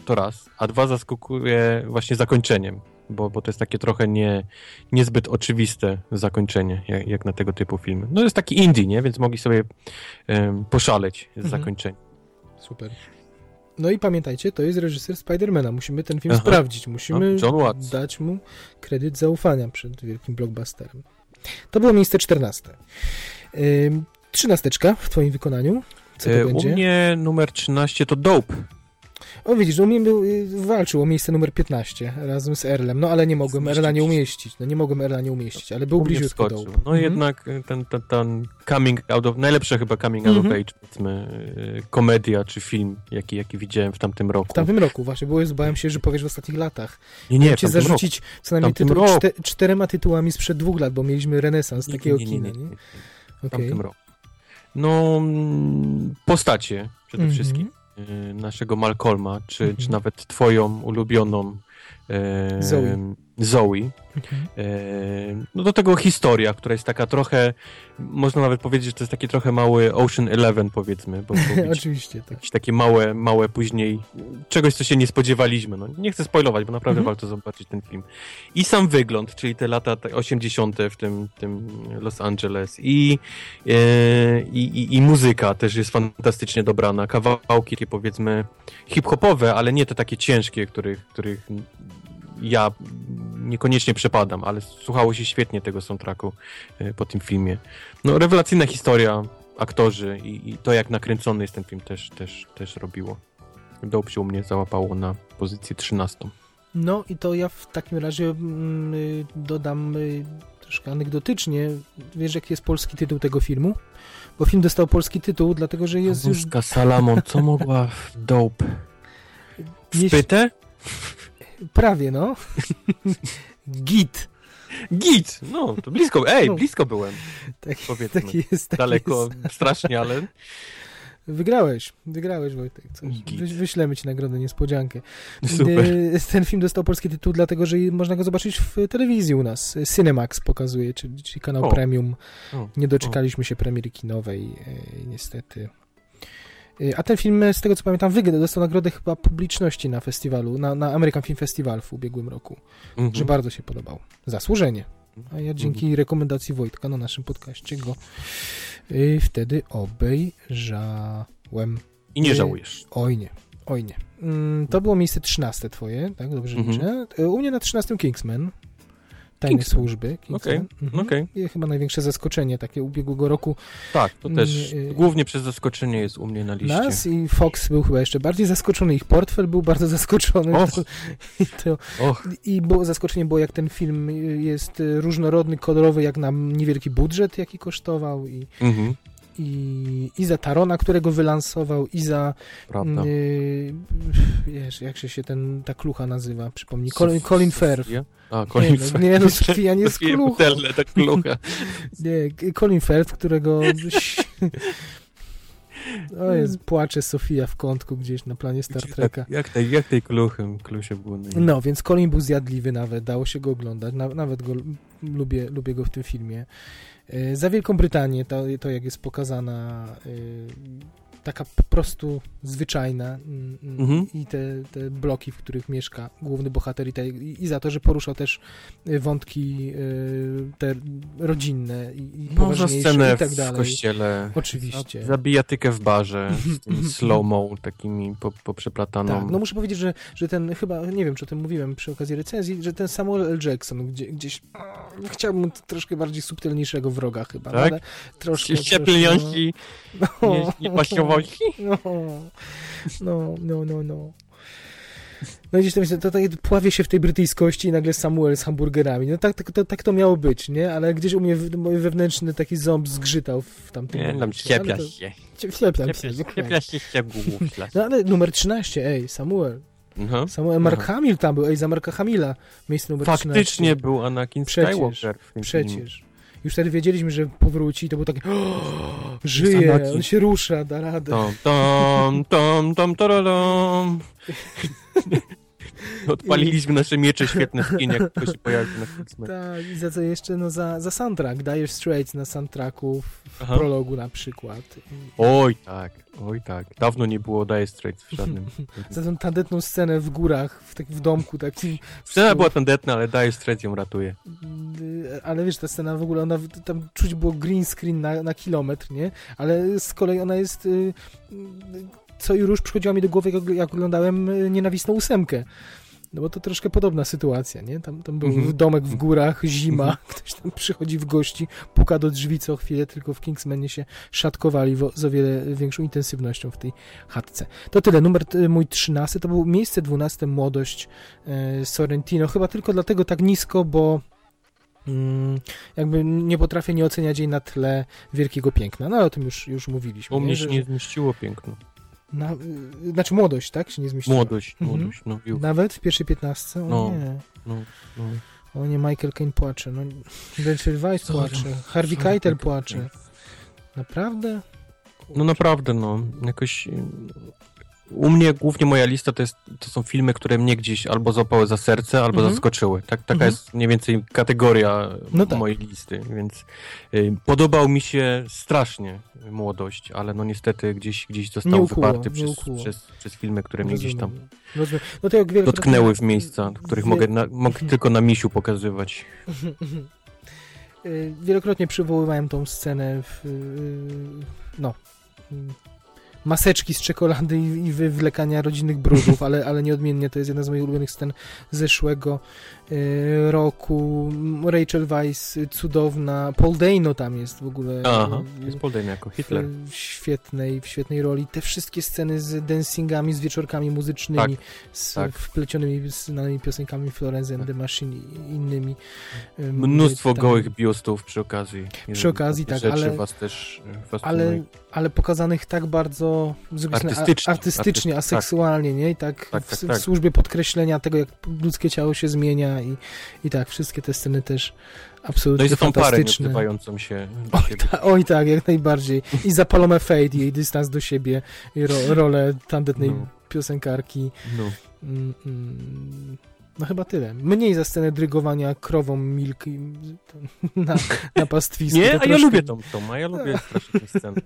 to raz, a dwa zaskakuje właśnie zakończeniem, bo, bo to jest takie trochę nie, niezbyt oczywiste zakończenie, jak, jak na tego typu filmy. No jest taki indie, nie? Więc mogli sobie em, poszaleć z Mhm. zakończeniem. Super. No i pamiętajcie, to jest reżyser Spidermana. Musimy ten film Aha. sprawdzić. Musimy No, dać mu kredyt zaufania przed wielkim blockbusterem. To było miejsce 14. Ym, Trzynasteczka w twoim wykonaniu. Co to E, będzie? U mnie numer 13 to Dope. O widzisz, u mnie był, y, walczył o miejsce numer 15 razem z Erlem, no ale nie mogłem Erla nie umieścić. No nie mogłem Erla nie umieścić, ale był mnie bliziutko dołu. No jednak e, ten, ten, ten coming out of, najlepsze chyba coming out Mhm. of age, powiedzmy, e, komedia czy film, jaki, jaki widziałem w tamtym roku. W tamtym roku właśnie, bo jest, bałem się, że powiesz w ostatnich latach. nie, nie, Chciałem w cię zarzucić co najmniej tytuł, roku. czte, czterema tytułami sprzed dwóch lat, bo mieliśmy renesans roku. takiego nie, nie, kina, nie, nie, nie? nie. W Okej. tamtym roku. No, mm, postacie przede Mhm. wszystkim. E, Naszego Malcolma, czy, Mhm. czy nawet twoją ulubioną e, Zoe. Zoe. Mhm. E, no do tego historia, która jest taka trochę, można nawet powiedzieć, że to jest taki trochę mały Ocean Eleven powiedzmy, bo, Oczywiście, tak. jakieś takie małe, małe później, czegoś co się nie spodziewaliśmy. No, nie chcę spoilować, bo naprawdę Mhm. warto zobaczyć ten film. I sam wygląd, czyli te lata te 80. w tym, tym Los Angeles i, e, i, i, i muzyka też jest fantastycznie dobrana. Kawałki takie powiedzmy hip-hopowe, ale nie te takie ciężkie, których, których ja niekoniecznie przepadam, ale słuchało się świetnie tego soundtracku e, po tym filmie. No, rewelacyjna historia, aktorzy i, i to, jak nakręcony jest ten film, też, też, też robiło. Dope się u mnie załapało na pozycję 13. No i to ja w takim razie mm, y, dodam y, troszkę anegdotycznie. Wiesz, jaki jest polski tytuł tego filmu? Bo film dostał polski tytuł, dlatego że jest już... Wózka Salamon, co mogła w Dope? Wpytę? Prawie, no. Git. Git! No, to blisko, ej, No. blisko byłem, Tak, powiedzmy. taki jest. Taki Daleko, Jest. strasznie, ale Wygrałeś, wygrałeś Wojtek. Wy, wyślemy ci nagrodę, niespodziankę. super. Y, Ten film dostał polski tytuł, dlatego że można go zobaczyć w telewizji u nas. Cinemax pokazuje, czyli, czyli kanał O. premium. O, Nie doczekaliśmy się premiery kinowej, y, niestety. Y, A ten film, z tego co pamiętam, wygrał, dostał nagrodę chyba publiczności na festiwalu, na, na American Film Festival w ubiegłym roku, mhm. że bardzo się podobał. Zasłużenie. A ja dzięki rekomendacji Wojtka na naszym podcaście go y, wtedy obejrzałem. I nie nie- żałujesz. Oj nie, oj nie. Mm, to było miejsce 13 twoje, tak? Dobrze Mhm. liczę. Y, U mnie na 13 Kingsman. Tajne Kingsman. służby. Okej, Mhm. okej. I chyba największe zaskoczenie takie ubiegłego roku Tak, to też Mm, y, głównie przez zaskoczenie jest u mnie na liście. nas i Fox był chyba jeszcze bardziej zaskoczony, ich portfel był bardzo zaskoczony. Och. I, to, Och, I było zaskoczenie było, jak ten film jest y, różnorodny, kolorowy, jak na niewielki budżet, jaki kosztował i, mhm, i, i za Tarona, którego wylansował, i za prawda. y, wiesz, jak się, się ten, ta klucha nazywa, przypomnij, Colin, Colin Firth. A, Colin Nie, no, nie, no, Sofia nie jest klucha. Butelle, ta klucha. Nie, Colin Firth, którego... O jest, płacze Sofia w kątku gdzieś na planie Star Treka. Jak tej, jak tej kluchy, klusie było? No, więc Colin był zjadliwy nawet, dało się go oglądać, na, nawet go lubię, lubię go w tym filmie. E, Za Wielką Brytanię, to, to jak jest pokazana, taka po prostu zwyczajna mm, mm, Mhm. i te, te bloki, w których mieszka główny bohater i, te, i za to, że poruszał też y, wątki y, te rodzinne i, i Może scenę i tak w dalej. kościele. Oczywiście. Zabija tykę w barze z slow-mo takimi po, poprzeplataną. Tak, no muszę powiedzieć, że, że ten chyba, nie wiem, czy o tym mówiłem przy okazji recenzji, że ten Samuel L. Jackson gdzie, gdzieś chciałbym troszkę bardziej subtelniejszego wroga chyba, Tak? ale troszkę... Troszkę, nie, No, no, no, no, no. No i gdzieś tam, to, to, pławię się w tej brytyjskości i nagle Samuel z hamburgerami. No tak, tak, to, tak to miało być, nie? Ale gdzieś u mnie mój wewnętrzny taki ząb zgrzytał w tamtym Nie, tam to- się. Cie- Ścieplam się, ściepia się. No ale numer 13, ej, Samuel. No. Samuel, Mark. Hamill tam był, ej, za Marka Hamila. Miejsce numer 13. Faktycznie był Anakin Przecież, Skywalker filmie. Przecież. Już wtedy wiedzieliśmy, że powróci i to był taki o, żyje, on się rusza, da radę. Tom, tom, tom, tom, torolom. Odpaliliśmy nasze miecze świetne w kinie, jak ktoś się pojawił na X-Men. Tak, i za co jeszcze? No za, za soundtrack, Dire Straits na soundtracku, w Aha. prologu na przykład. I Oj tak, oj tak. Dawno nie było Dire Straits w żadnym. Za tą tandetną scenę w górach, w, tak, w domku takim. Scena była tandetna, ale Dire Straits ją ratuje. Y, Ale wiesz, ta scena w ogóle, ona tam czuć było green screen na, na kilometr, nie? Ale z kolei ona jest. y, y, Co i róż przychodziło mi do głowy, jak, jak oglądałem y, nienawistną ósemkę. No bo to troszkę podobna sytuacja, nie? Tam, tam był Mhm. domek w górach, zima, ktoś tam przychodzi w gości, puka do drzwi co chwilę, tylko w Kingsmanie się szatkowali wo- z o wiele większą intensywnością w tej chatce. To tyle. Numer mój 13 to był miejsce 12 Młodość e, Sorrentino. Chyba tylko dlatego tak nisko, bo mm, jakby nie potrafię nie oceniać jej na tle wielkiego piękna. No ale o tym już, już mówiliśmy. U mnie się nie zmieściło piękno. Na, y, znaczy młodość, tak? Się nie zmieściła. Młodość, Mhm. młodość, no już. Nawet w pierwszej piętnastce? O No. nie. No, no. O nie, Michael Caine płacze. No, Rachel Weisz płacze. Harvey Keitel płacze. Naprawdę? No naprawdę, no. Jakoś... U mnie głównie moja lista to, jest, to są filmy, które mnie gdzieś albo złapały za serce, albo Mhm. zaskoczyły. Tak, taka Mhm. jest mniej więcej kategoria No tak. mojej listy, więc y, podobał mi się strasznie młodość, ale no niestety gdzieś, gdzieś Nie został ukuło, wyparty nie przez, przez, przez filmy, które mnie gdzieś tam Rozumiem. No to jak wielokrotnie- dotknęły w miejsca, których wie- mogę, na, mogę tylko na misiu pokazywać. Y, Wielokrotnie przywoływałem tą scenę w, y, no, y, maseczki z czekolady i, wywlekania rodzinnych brudów, ale, ale nieodmiennie to jest jedna z moich ulubionych scen zeszłego roku. Rachel Weisz, y, cudowna. Paul Dano tam jest w ogóle. Aha, y, jest Paul Dano jako Hitler. W, świetnej, w świetnej roli. Te wszystkie sceny z dancingami, z wieczorkami muzycznymi, z tak. wplecionymi znanymi piosenkami Florence and the Machine i innymi. y, Mnóstwo tam- gołych biostów przy okazji. Przy okazji, tak, ale- was też ale, ale pokazanych tak bardzo a- Artystycznie, artystycznie artyst- aseksualnie, nie? I tak, Tak, w, tak, w tak. służbie podkreślenia tego, jak ludzkie ciało się zmienia i, i tak, wszystkie te sceny też No absolutnie i za tą parę fantastyczne. się Oj, ta, oj tak, jak najbardziej. I za Palomę Fade, jej dystans do siebie, i ro, rolę tandetnej No. piosenkarki. No. Mm, mm, no chyba tyle. Mniej za scenę drygowania krową Milk i- na, na pastwisku. Nie, a ja troszkę- lubię tą, tą, a ja lubię strasznie tę scenę.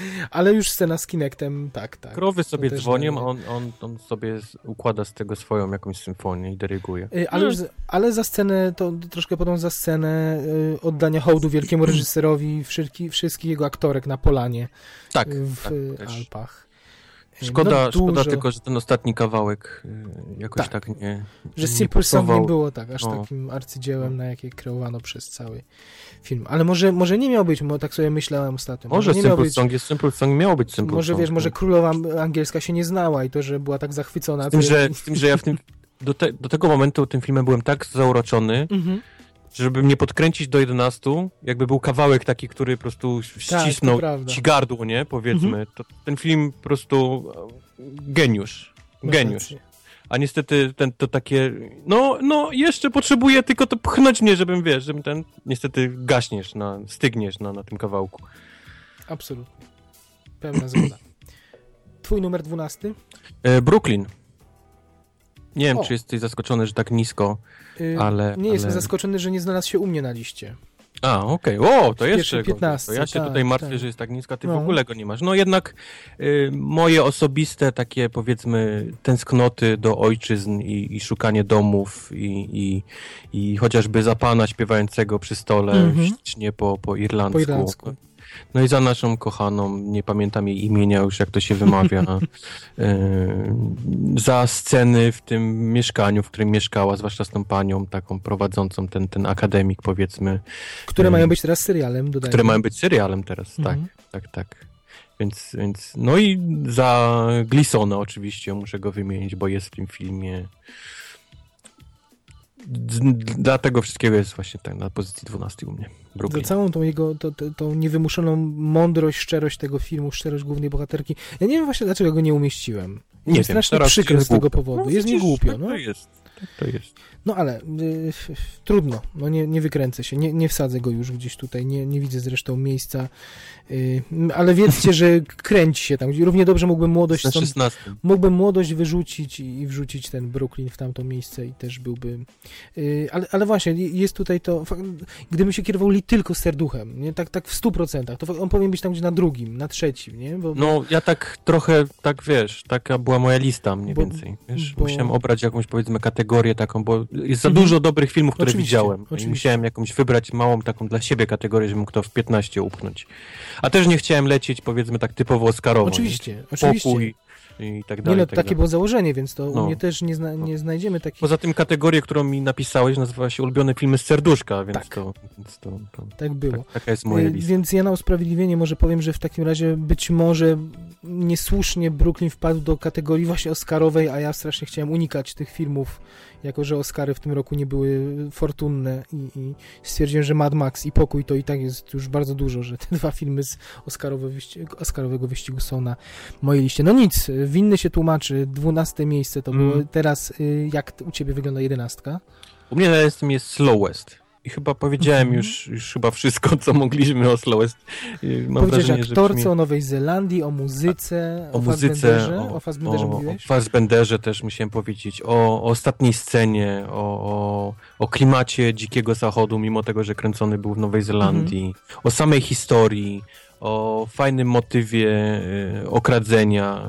Ale już scena z Kinectem, tak, tak. Krowy sobie dzwonią, on, on, on sobie układa z tego swoją jakąś symfonię i dyryguje. Y, Ale, już, ale za scenę, to troszkę potem za scenę y, oddania hołdu wielkiemu reżyserowi wszelki, wszystkich jego aktorek na polanie Tak, w tak, też. Alpach. Szkoda, no, szkoda tylko, że ten ostatni kawałek y, jakoś Tak. tak, nie Że nie Simple Song nie było tak, aż No. takim arcydziełem, na jakie kreowano przez cały film. Ale może, może nie miał być, bo tak sobie myślałem ostatnio. Może nie miał Simple być, Song jest Simple Song, miało być Simple może Song. wiesz, może no. królowa angielska się nie znała i to, że była tak zachwycona. z, tym, że, z tym, że ja w tym, do, te, do tego momentu tym filmem byłem tak zauroczony, Mhm. Żeby mnie podkręcić do 11, jakby był kawałek taki, który po prostu ścisnął to prawda. ci gardło, nie? Powiedzmy. Mhm. To ten film po prostu e, geniusz. Geniusz. A niestety ten, to takie, no, no, jeszcze potrzebuję tylko to pchnąć mnie, żebym, wiesz, żebym ten, niestety gaśniesz, na, stygniesz na, na tym kawałku. Absolutnie. Pełna zgoda. Twój numer 12? E, Brooklyn. Nie wiem, O. czy jesteś zaskoczony, że tak nisko, Y, ale... nie jestem ale... zaskoczony, że nie znalazł się u mnie na liście. A, okej. O, to jeszcze pierwszej gorzej. 15, To ja się tak, tutaj martwię, tak. że jest tak niska, ty No. w ogóle go nie masz. No jednak y, moje osobiste takie powiedzmy tęsknoty do ojczyzn i, i szukanie domów i, i, i chociażby za pana śpiewającego przy stole Mhm. ślicznie po, po irlandzku. Po irlandzku. No i za naszą kochaną, nie pamiętam jej imienia już, jak to się wymawia, y, za sceny w tym mieszkaniu, w którym mieszkała, zwłaszcza z tą panią taką prowadzącą ten, ten akademik, powiedzmy, Które Mm. mają być teraz serialem, dodajmy. które mają być serialem teraz, Mhm. tak, tak, tak. Więc, więc, no i za Glisona oczywiście muszę go wymienić, bo jest w tym filmie. Dla tego wszystkiego jest właśnie tak na pozycji 12 u mnie. Za całą tą jego, to, to, tą niewymuszoną mądrość, szczerość tego filmu, szczerość głównej bohaterki. Ja nie wiem właśnie, dlaczego go nie umieściłem. Jest Nie mi wiem, strasznie przykro jest z tego powodu. No, jest mi głupio, tak no. To jest. Tak to jest. No ale y, trudno, no nie, nie wykręcę się, nie, nie wsadzę go już gdzieś tutaj, nie, nie widzę zresztą miejsca, y, ale wiedzcie, że kręci się tam, równie dobrze mógłbym młodość stąd, 16. mógłbym młodość wyrzucić i, i wrzucić ten Brooklyn w tamto miejsce i też byłby, y, ale, ale właśnie, jest tutaj to, gdybym się kierował li tylko serduchem, nie, tak, tak w stu procentach, to on powinien być tam gdzie na drugim, na trzecim, nie, bo, No, ja tak trochę, tak wiesz, taka była moja lista mniej Bo- więcej. Wiesz, bo- musiałem obrać jakąś, powiedzmy, kategorię taką, bo jest za Mhm. dużo dobrych filmów, które Oczywiście, widziałem. I oczywiście. musiałem jakąś wybrać małą taką dla siebie kategorię, żebym mógł to w 15 upchnąć. A też nie chciałem lecieć, powiedzmy, tak typowo Oscarowo. oczywiście, oczywiście, Pokój i tak nie dalej. no, i tak takie dalej. było założenie, więc to No. u mnie też nie, zna, nie znajdziemy takich Poza tym kategorię, którą mi napisałeś, nazywała się Ulubione filmy z serduszka, więc Tak. to, więc to, to tak było. tak, taka jest moja Y, lista. Więc ja na usprawiedliwienie może powiem, że w takim razie być może niesłusznie Brooklyn wpadł do kategorii właśnie Oscarowej, a ja strasznie chciałem unikać tych filmów, jako że Oscary w tym roku nie były fortunne i, i stwierdziłem, że Mad Max i Pokój to i tak jest już bardzo dużo, że te dwa filmy z Oscarowe wyścigu, Oscarowego wyścigu są na mojej liście. No nic, winny się tłumaczy, dwunaste miejsce to było Mm. teraz, y, jak u ciebie wygląda jedenastka? U mnie na jestem jest Slowest. I chyba powiedziałem Mhm. już, już chyba wszystko, co mogliśmy o Slowest. Y, Mam wrażenie, że aktorce, brzmi- o Nowej Zelandii, o muzyce, o o, muzyce, o, O Fassbenderze o, o Fassbenderze też musiałem powiedzieć, o, o ostatniej scenie, o, o, o klimacie Dzikiego Zachodu, mimo tego, że kręcony był w Nowej Zelandii, Mhm. o samej historii, o fajnym motywie y, okradzenia.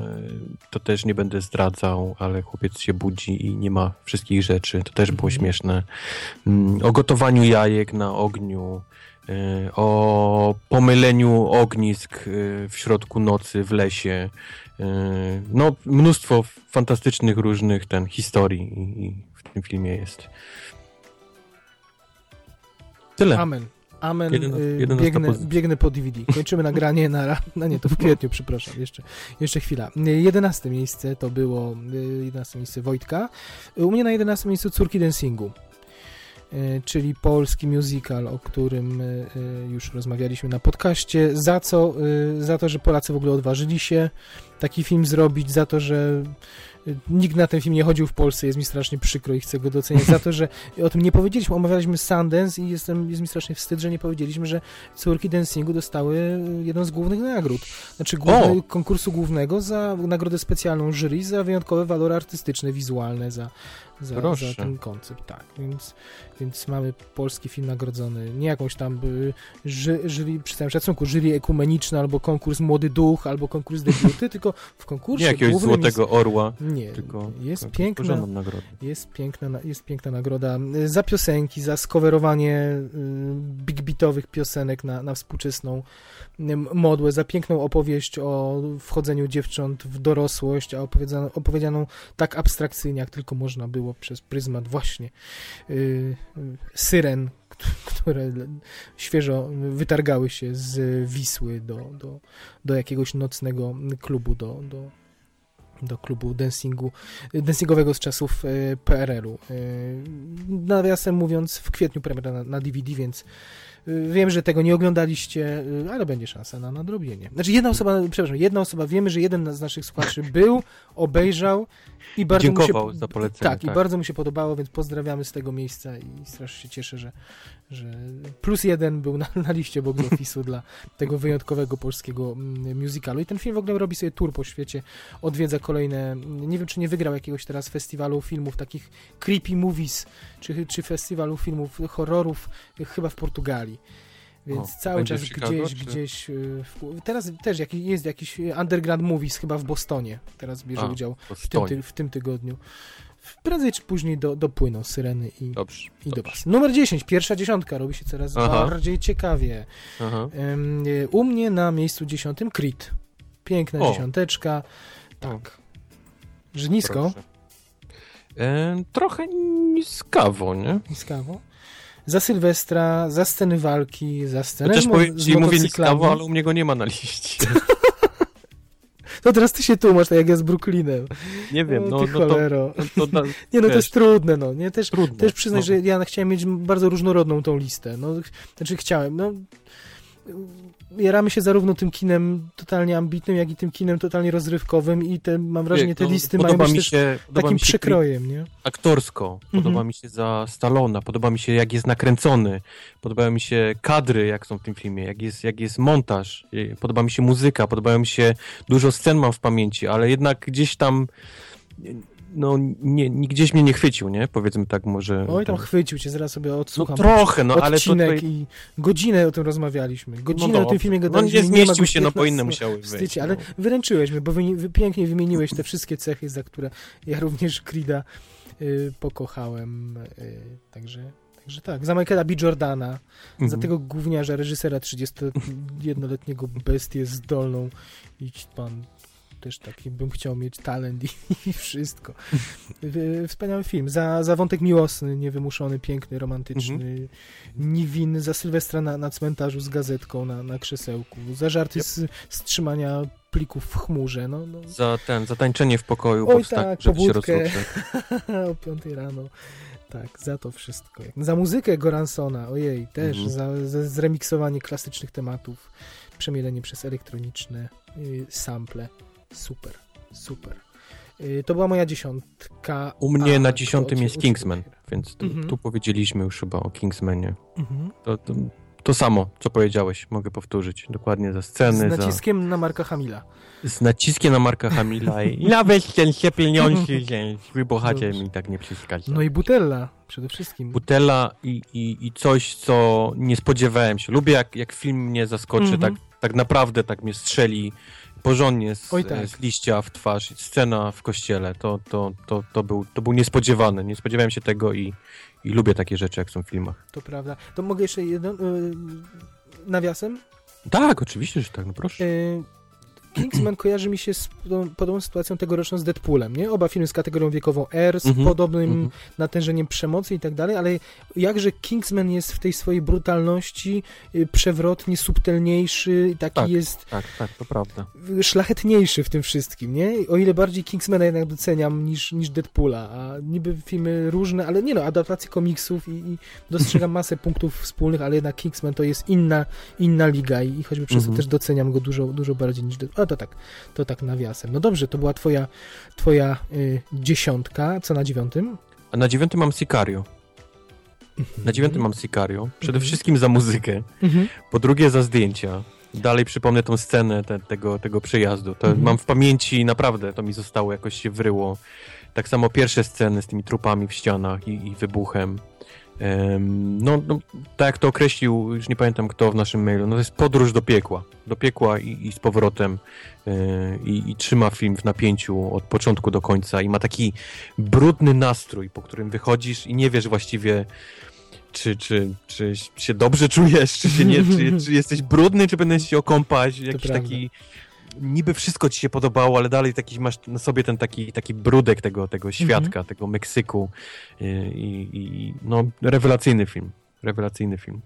y, To też nie będę zdradzał, ale chłopiec się budzi i nie ma wszystkich rzeczy. To też było Mhm. śmieszne. Mm, O gotowaniu jajek na ogniu. y, O pomyleniu ognisk w środku nocy w lesie. No, mnóstwo fantastycznych różnych ten historii w tym filmie jest. Tyle. Amen. Amen. Jedyna- y, jedenasta biegnę, biegnę po DVD. Kończymy nagranie na... No nie, to w kwietniu, przepraszam. Jeszcze, jeszcze chwila. Y, Jedenaste miejsce to było... y, Jedenaste miejsce Wojtka. Y, U mnie na jedenastym miejscu Córki Dancingu. y, Czyli polski musical, o którym y, y, już rozmawialiśmy na podcaście. Za co? y, Za to, że Polacy w ogóle odważyli się taki film zrobić, za to, że y, nikt na ten film nie chodził w Polsce, jest mi strasznie przykro i chcę go doceniać, za to, że o tym nie powiedzieliśmy, omawialiśmy Sundance i jestem, jest mi strasznie wstyd, że nie powiedzieliśmy, że córki dancingu dostały jedną z głównych nagród. Znaczy główny, konkursu głównego za nagrodę specjalną jury za wyjątkowe walory artystyczne, wizualne, za, za, za ten koncept. Tak, więc, więc mamy polski film nagrodzony, nie jakąś tam y, ży, jury, przy całym szacunku, jury ekumeniczne, albo konkurs Młody Duch, albo konkurs debiuty, tylko w konkursie Nie jakiegoś złotego orła, jest, nie, tylko jest piękna, jest piękna, na- jest piękna nagroda y, za piosenki, za skowerowanie y, big beatowych piosenek na, na współczesną modłę, za piękną opowieść o wchodzeniu dziewcząt w dorosłość, a opowiedzianą, opowiedzianą tak abstrakcyjnie, jak tylko można było przez pryzmat właśnie y, y, syren, które świeżo wytargały się z Wisły do, do, do jakiegoś nocnego klubu, do, do, do klubu dancingu, dancingowego z czasów e, PRL-u. E, nawiasem mówiąc, w kwietniu premiera na, na DVD, więc wiem, że tego nie oglądaliście, e, ale będzie szansa na nadrobienie. Znaczy jedna osoba, przepraszam, jedna osoba, wiemy, że jeden z naszych słuchaczy był, obejrzał i bardzo Dziękował mu się, za polecenie, Tak, i tak. bardzo mu się podobało, więc pozdrawiamy z tego miejsca i strasznie się cieszę, że, że plus jeden był na, na liście box office'u dla tego wyjątkowego polskiego mm, musicalu. I ten film w ogóle robi sobie tour po świecie, odwiedza kolejne, nie wiem czy nie wygrał jakiegoś teraz festiwalu filmów, takich creepy movies, czy, czy festiwalu filmów horrorów, chyba w Portugalii. Więc O, cały czas Chicago, gdzieś, czy- gdzieś. y, W, teraz też jest jakiś underground movies chyba w Bostonie. Teraz bierze A, udział w tym, ty, w tym tygodniu. Prędzej czy później do, dopłyną syreny i, Dobrze. i do dobrze. was. Numer 10, pierwsza dziesiątka, robi się coraz Aha. bardziej ciekawie. Y, U mnie na miejscu dziesiątym Creed. Piękna O. dziesiąteczka. Tak. Że nisko. E, trochę niskawo, nie? niskawo. Za Sylwestra, za sceny walki, za scenę Chociaż powiem z ci, mówię ale u mnie go nie ma na liście. To teraz ty się tłumacz, tak jak ja z Brooklynem. Nie wiem, no, no to, cholero. to, to Nie, no to wiesz, jest trudne, no. Nie, też, trudno. też przyznać, no. że ja chciałem mieć bardzo różnorodną tą listę. No, znaczy chciałem, no... Jaramy się zarówno tym kinem totalnie ambitnym, jak i tym kinem totalnie rozrywkowym i te, mam wrażenie, te listy mają podoba być mi się, takim mi się przekrojem, nie? aktorsko. Podoba Mhm. mi się za Stallona, podoba mi się jak jest nakręcony, podobają mi się kadry, jak są w tym filmie, jak jest, jak jest montaż, podoba mi się muzyka, podobają mi się, dużo scen mam w pamięci, ale jednak gdzieś tam no nie, nie, gdzieś mnie nie chwycił, nie? Powiedzmy tak może. Oj, tam tak. chwycił cię, zaraz sobie No odsłucham. trochę, no ale to odcinek tutaj... i godzinę o tym rozmawialiśmy. Godzinę no o tym filmie No gadaliśmy. nie i ma zmieścił go się, no bo 15 inne musiały wstydzie, wejść. ale no. wyręczyłeś mnie, bo wy, wy pięknie wymieniłeś te wszystkie cechy, za które ja również Creeda y, pokochałem. Y, także, także tak. Za Michaela B. Jordana, za Mhm. tego gówniarza, reżysera 31-letniego bestię zdolną. Idź pan też taki bym chciał mieć talent i, i wszystko. Wspaniały film. Za, za wątek miłosny, niewymuszony, piękny, romantyczny, Mhm. niewinny. Za Sylwestra na, na cmentarzu z gazetką na, na krzesełku. Za żarty z, z trzymania plików w chmurze. No, no. Za ten, za tańczenie w pokoju, Oj, bo wsta- tak, żeby się pobudkę. rozluczyć. o 5 rano. Tak, za to wszystko. Za muzykę Goransona, ojej, też. Mhm. Za, za zremiksowanie klasycznych tematów, przemielenie przez elektroniczne y, sample. Super, super. Y, to była moja dziesiątka. U mnie A na dziesiątym jest? Kingsman, więc tu, Mhm. tu powiedzieliśmy już chyba o Kingsmanie. Mhm. To, to, to samo, co powiedziałeś, mogę powtórzyć. Dokładnie za Z sceny, za, naciskiem na Marka Hamila. z naciskiem na Marka Hamila i nawet ten się pieniądze, że wy bohacie mi tak nie przeszkadza. No i Butella przede wszystkim. Butela i, i, i coś, co nie spodziewałem się. Lubię, jak, jak film mnie zaskoczy, Mhm. tak, tak naprawdę tak mnie strzeli porządnie z, tak. z liścia w twarz. Scena w kościele, to, to, to, to, był, to był niespodziewany. Nie spodziewałem się tego i, i lubię takie rzeczy, jak są w filmach. To prawda. To mogę jeszcze jedno... Y, nawiasem? Tak, oczywiście, że tak, no proszę. Y, Kingsman kojarzy mi się z podobną- sytuacją tegoroczną z Deadpoolem, nie? Oba filmy z kategorią wiekową R, z Mhm, podobnym Mhm. natężeniem przemocy i tak dalej, ale jakże Kingsman jest w tej swojej brutalności y, przewrotnie subtelniejszy, taki Tak. jest Tak, tak, to prawda. szlachetniejszy w tym wszystkim, nie? O ile bardziej Kingsmana jednak doceniam niż, niż Deadpoola, a niby filmy różne, ale nie no, adaptacje komiksów i, i dostrzegam masę punktów wspólnych, ale jednak Kingsman to jest inna, inna liga i, i choćby przez to Mhm. też doceniam go dużo, dużo bardziej niż Deadpool. A to tak, to tak nawiasem. No dobrze, to była twoja, twoja y, dziesiątka, co na dziewiątym? A na dziewiątym mam Sicario. Na dziewiątym mam Sicario. Przede Mhm. wszystkim za muzykę. Mhm. Po drugie za zdjęcia. Dalej przypomnę tą scenę te, tego, tego przejazdu. To Mhm. mam w pamięci, naprawdę to mi zostało, jakoś się wryło. Tak samo pierwsze sceny z tymi trupami w ścianach i, i wybuchem. No, no, tak jak to określił, już nie pamiętam kto w naszym mailu, no to jest podróż do piekła. Do piekła i, i z powrotem. E, i, trzyma film w napięciu od początku do końca i ma taki brudny nastrój, po którym wychodzisz i nie wiesz właściwie, czy, czy, czy się dobrze czujesz, czy się nie, czy, czy jesteś brudny, czy będę się okąpać, jakiś taki niby wszystko ci się podobało, ale dalej taki masz na sobie ten taki, taki brudek tego, tego świadka, tego Meksyku i, i, i no rewelacyjny film, rewelacyjny film.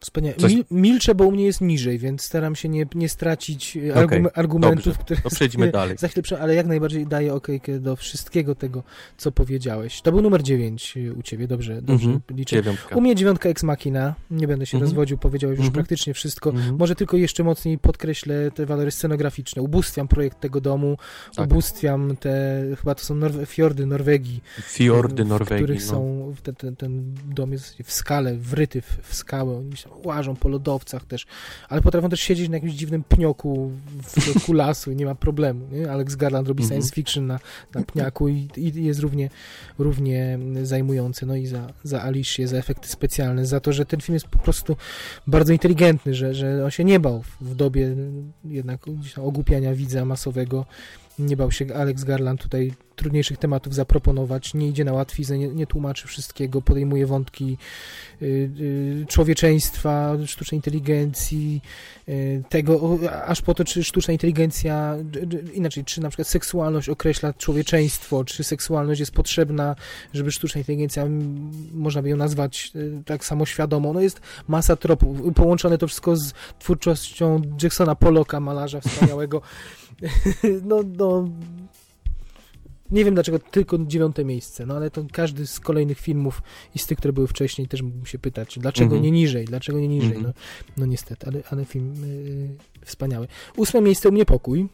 Wspaniale. Coś- Mil, milczę, bo u mnie jest niżej, więc staram się nie, nie stracić Okej, argum- argumentów, dobrze. które To przejdźmy dalej. za chwilę, ale jak najbardziej daję okejkę do wszystkiego tego, co powiedziałeś. To był numer 9 u ciebie, dobrze, dobrze Mhm. liczę. Dziewiątka. U mnie dziewiątka Ex Machina, nie będę się Mhm. rozwodził, powiedziałeś już Mhm. praktycznie wszystko. Mhm. Może tylko jeszcze mocniej podkreślę te walory scenograficzne. Ubóstwiam projekt tego domu, Tak. ubóstwiam te, chyba to są Norwe- fiordy Norwegii, Fiordy w Norwegii. których no. są, ten, ten, ten dom jest w skale, wryty w, w skałę. Oni łażą po lodowcach też, ale potrafią też siedzieć na jakimś dziwnym pnioku w środku lasu i nie ma problemu. Nie? Alex Garland robi Mhm. science fiction na, na pniaku i, i jest równie, równie zajmujący. No i za, za Alicję, za efekty specjalne, za to, że ten film jest po prostu bardzo inteligentny, że, że on się nie bał w dobie jednak ogłupiania widza masowego. Nie bał się Alex Garland tutaj trudniejszych tematów zaproponować, nie idzie na łatwiznę, nie, nie tłumaczy wszystkiego, podejmuje wątki y, y, człowieczeństwa, sztucznej inteligencji, y, tego, o, aż po to, czy sztuczna inteligencja, inaczej, czy na przykład seksualność określa człowieczeństwo, czy seksualność jest potrzebna, żeby sztuczna inteligencja, można by ją nazwać y, tak samoświadomą. No jest masa tropów, połączone to wszystko z twórczością Jacksona Pollocka, malarza wspaniałego. no, no, nie wiem dlaczego tylko dziewiąte miejsce, no ale to każdy z kolejnych filmów i z tych, które były wcześniej, też mógłbym się pytać, dlaczego Mhm. nie niżej, dlaczego nie niżej, Mhm. no, no niestety, ale, ale film y, wspaniały. Ósme miejsce u mnie pokój.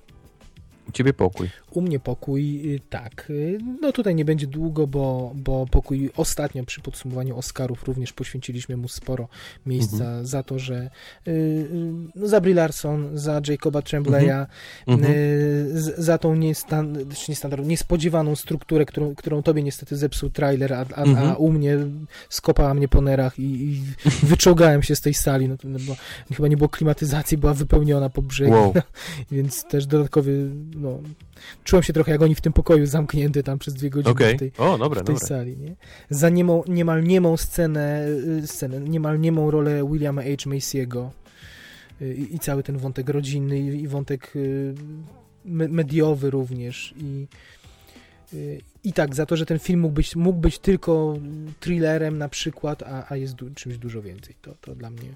U ciebie pokój. U mnie pokój, y, tak. Y, No tutaj nie będzie długo, bo, bo pokój ostatnio przy podsumowaniu Oscarów również poświęciliśmy mu sporo miejsca za to, że y, y, no, za Brie Larson, za Jacoba Tremblay'a, Mhm. y, z- za tą niestan, znaczy niespodziewaną strukturę, którą, którą tobie niestety zepsuł trailer, a, a, a Mhm. u mnie skopała mnie po nerach i, i wyczołgałem się z tej sali, no, no, bo chyba nie było klimatyzacji, była wypełniona po brzegu, Wow. więc też dodatkowy, no, czułem się trochę jak oni w tym pokoju zamknięty tam przez dwie godziny Okej. w tej, O, dobra, w tej dobra. sali, nie? Za niemą, niemal niemą scenę, y, scenę, niemal niemą rolę Williama H. Macy'ego y, i, i cały ten wątek rodzinny i, i wątek y, me, mediowy również i i tak, za to, że ten film mógł być, mógł być tylko thrillerem na przykład, a, a jest du czymś dużo więcej. To, to dla mnie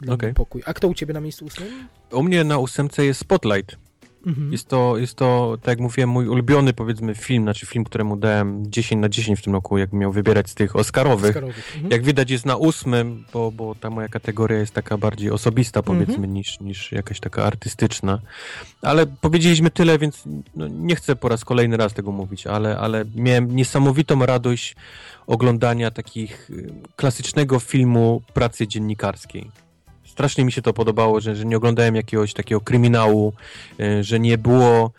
dla mnie pokój. A kto u ciebie na miejscu ósmym? U mnie na ósemce jest Spotlight. Mhm. Jest to, jest to, tak jak mówiłem, mój ulubiony powiedzmy film, znaczy film, któremu dałem 10 na 10 w tym roku, jak miał wybierać z tych Oscarowych. Oscarowych. Mhm. Jak widać jest na ósmym, bo, bo ta moja kategoria jest taka bardziej osobista powiedzmy Mhm. niż, niż jakaś taka artystyczna. Ale powiedzieliśmy tyle, więc no, nie chcę po raz kolejny raz tego mówić, ale, ale miałem niesamowitą radość oglądania takich y, klasycznego filmu pracy dziennikarskiej. Strasznie mi się to podobało, że, że nie oglądałem jakiegoś takiego kryminału, y, że nie było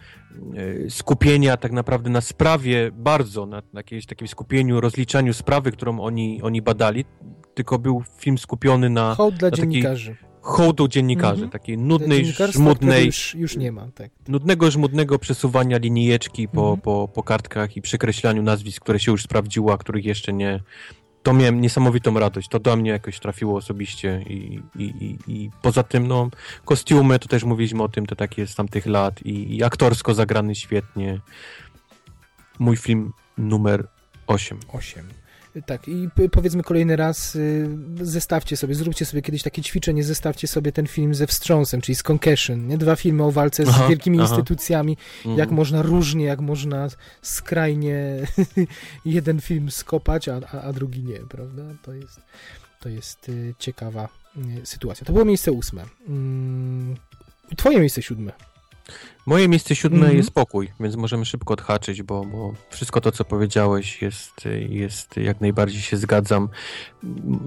y, skupienia tak naprawdę na sprawie bardzo, na, na jakimś takim skupieniu, rozliczaniu sprawy, którą oni, oni badali, tylko był film skupiony na Hołd dla taki dziennikarzy. hołdu dziennikarzy, Mhm. takiej nudnej, żmudnej, Już, już nie ma, tak. nudnego, żmudnego przesuwania linijeczki po, Mhm. po, po kartkach i przekreślaniu nazwisk, które się już sprawdziło, a których jeszcze nie. To miałem niesamowitą radość. To do mnie jakoś trafiło osobiście i, i, i, i poza tym, no, kostiumy, to też mówiliśmy o tym, to takie z tamtych lat i, i aktorsko zagrany świetnie. Mój film numer 8. 8. Tak, i powiedzmy kolejny raz, y, zestawcie sobie, zróbcie sobie kiedyś takie ćwiczenie, zestawcie sobie ten film ze Wstrząsem, czyli z Concussion, nie? Dwa filmy o walce z Aha, wielkimi aha. instytucjami, Mhm. jak można różnie, jak można skrajnie jeden film skopać, a, a, a drugi nie, prawda? To jest, to jest y, ciekawa y, sytuacja. To było miejsce ósme. Mm, Twoje miejsce siódme. Moje miejsce siódme Mhm. jest pokój, więc możemy szybko odhaczyć, bo, bo wszystko to, co powiedziałeś, jest, jest jak najbardziej się zgadzam.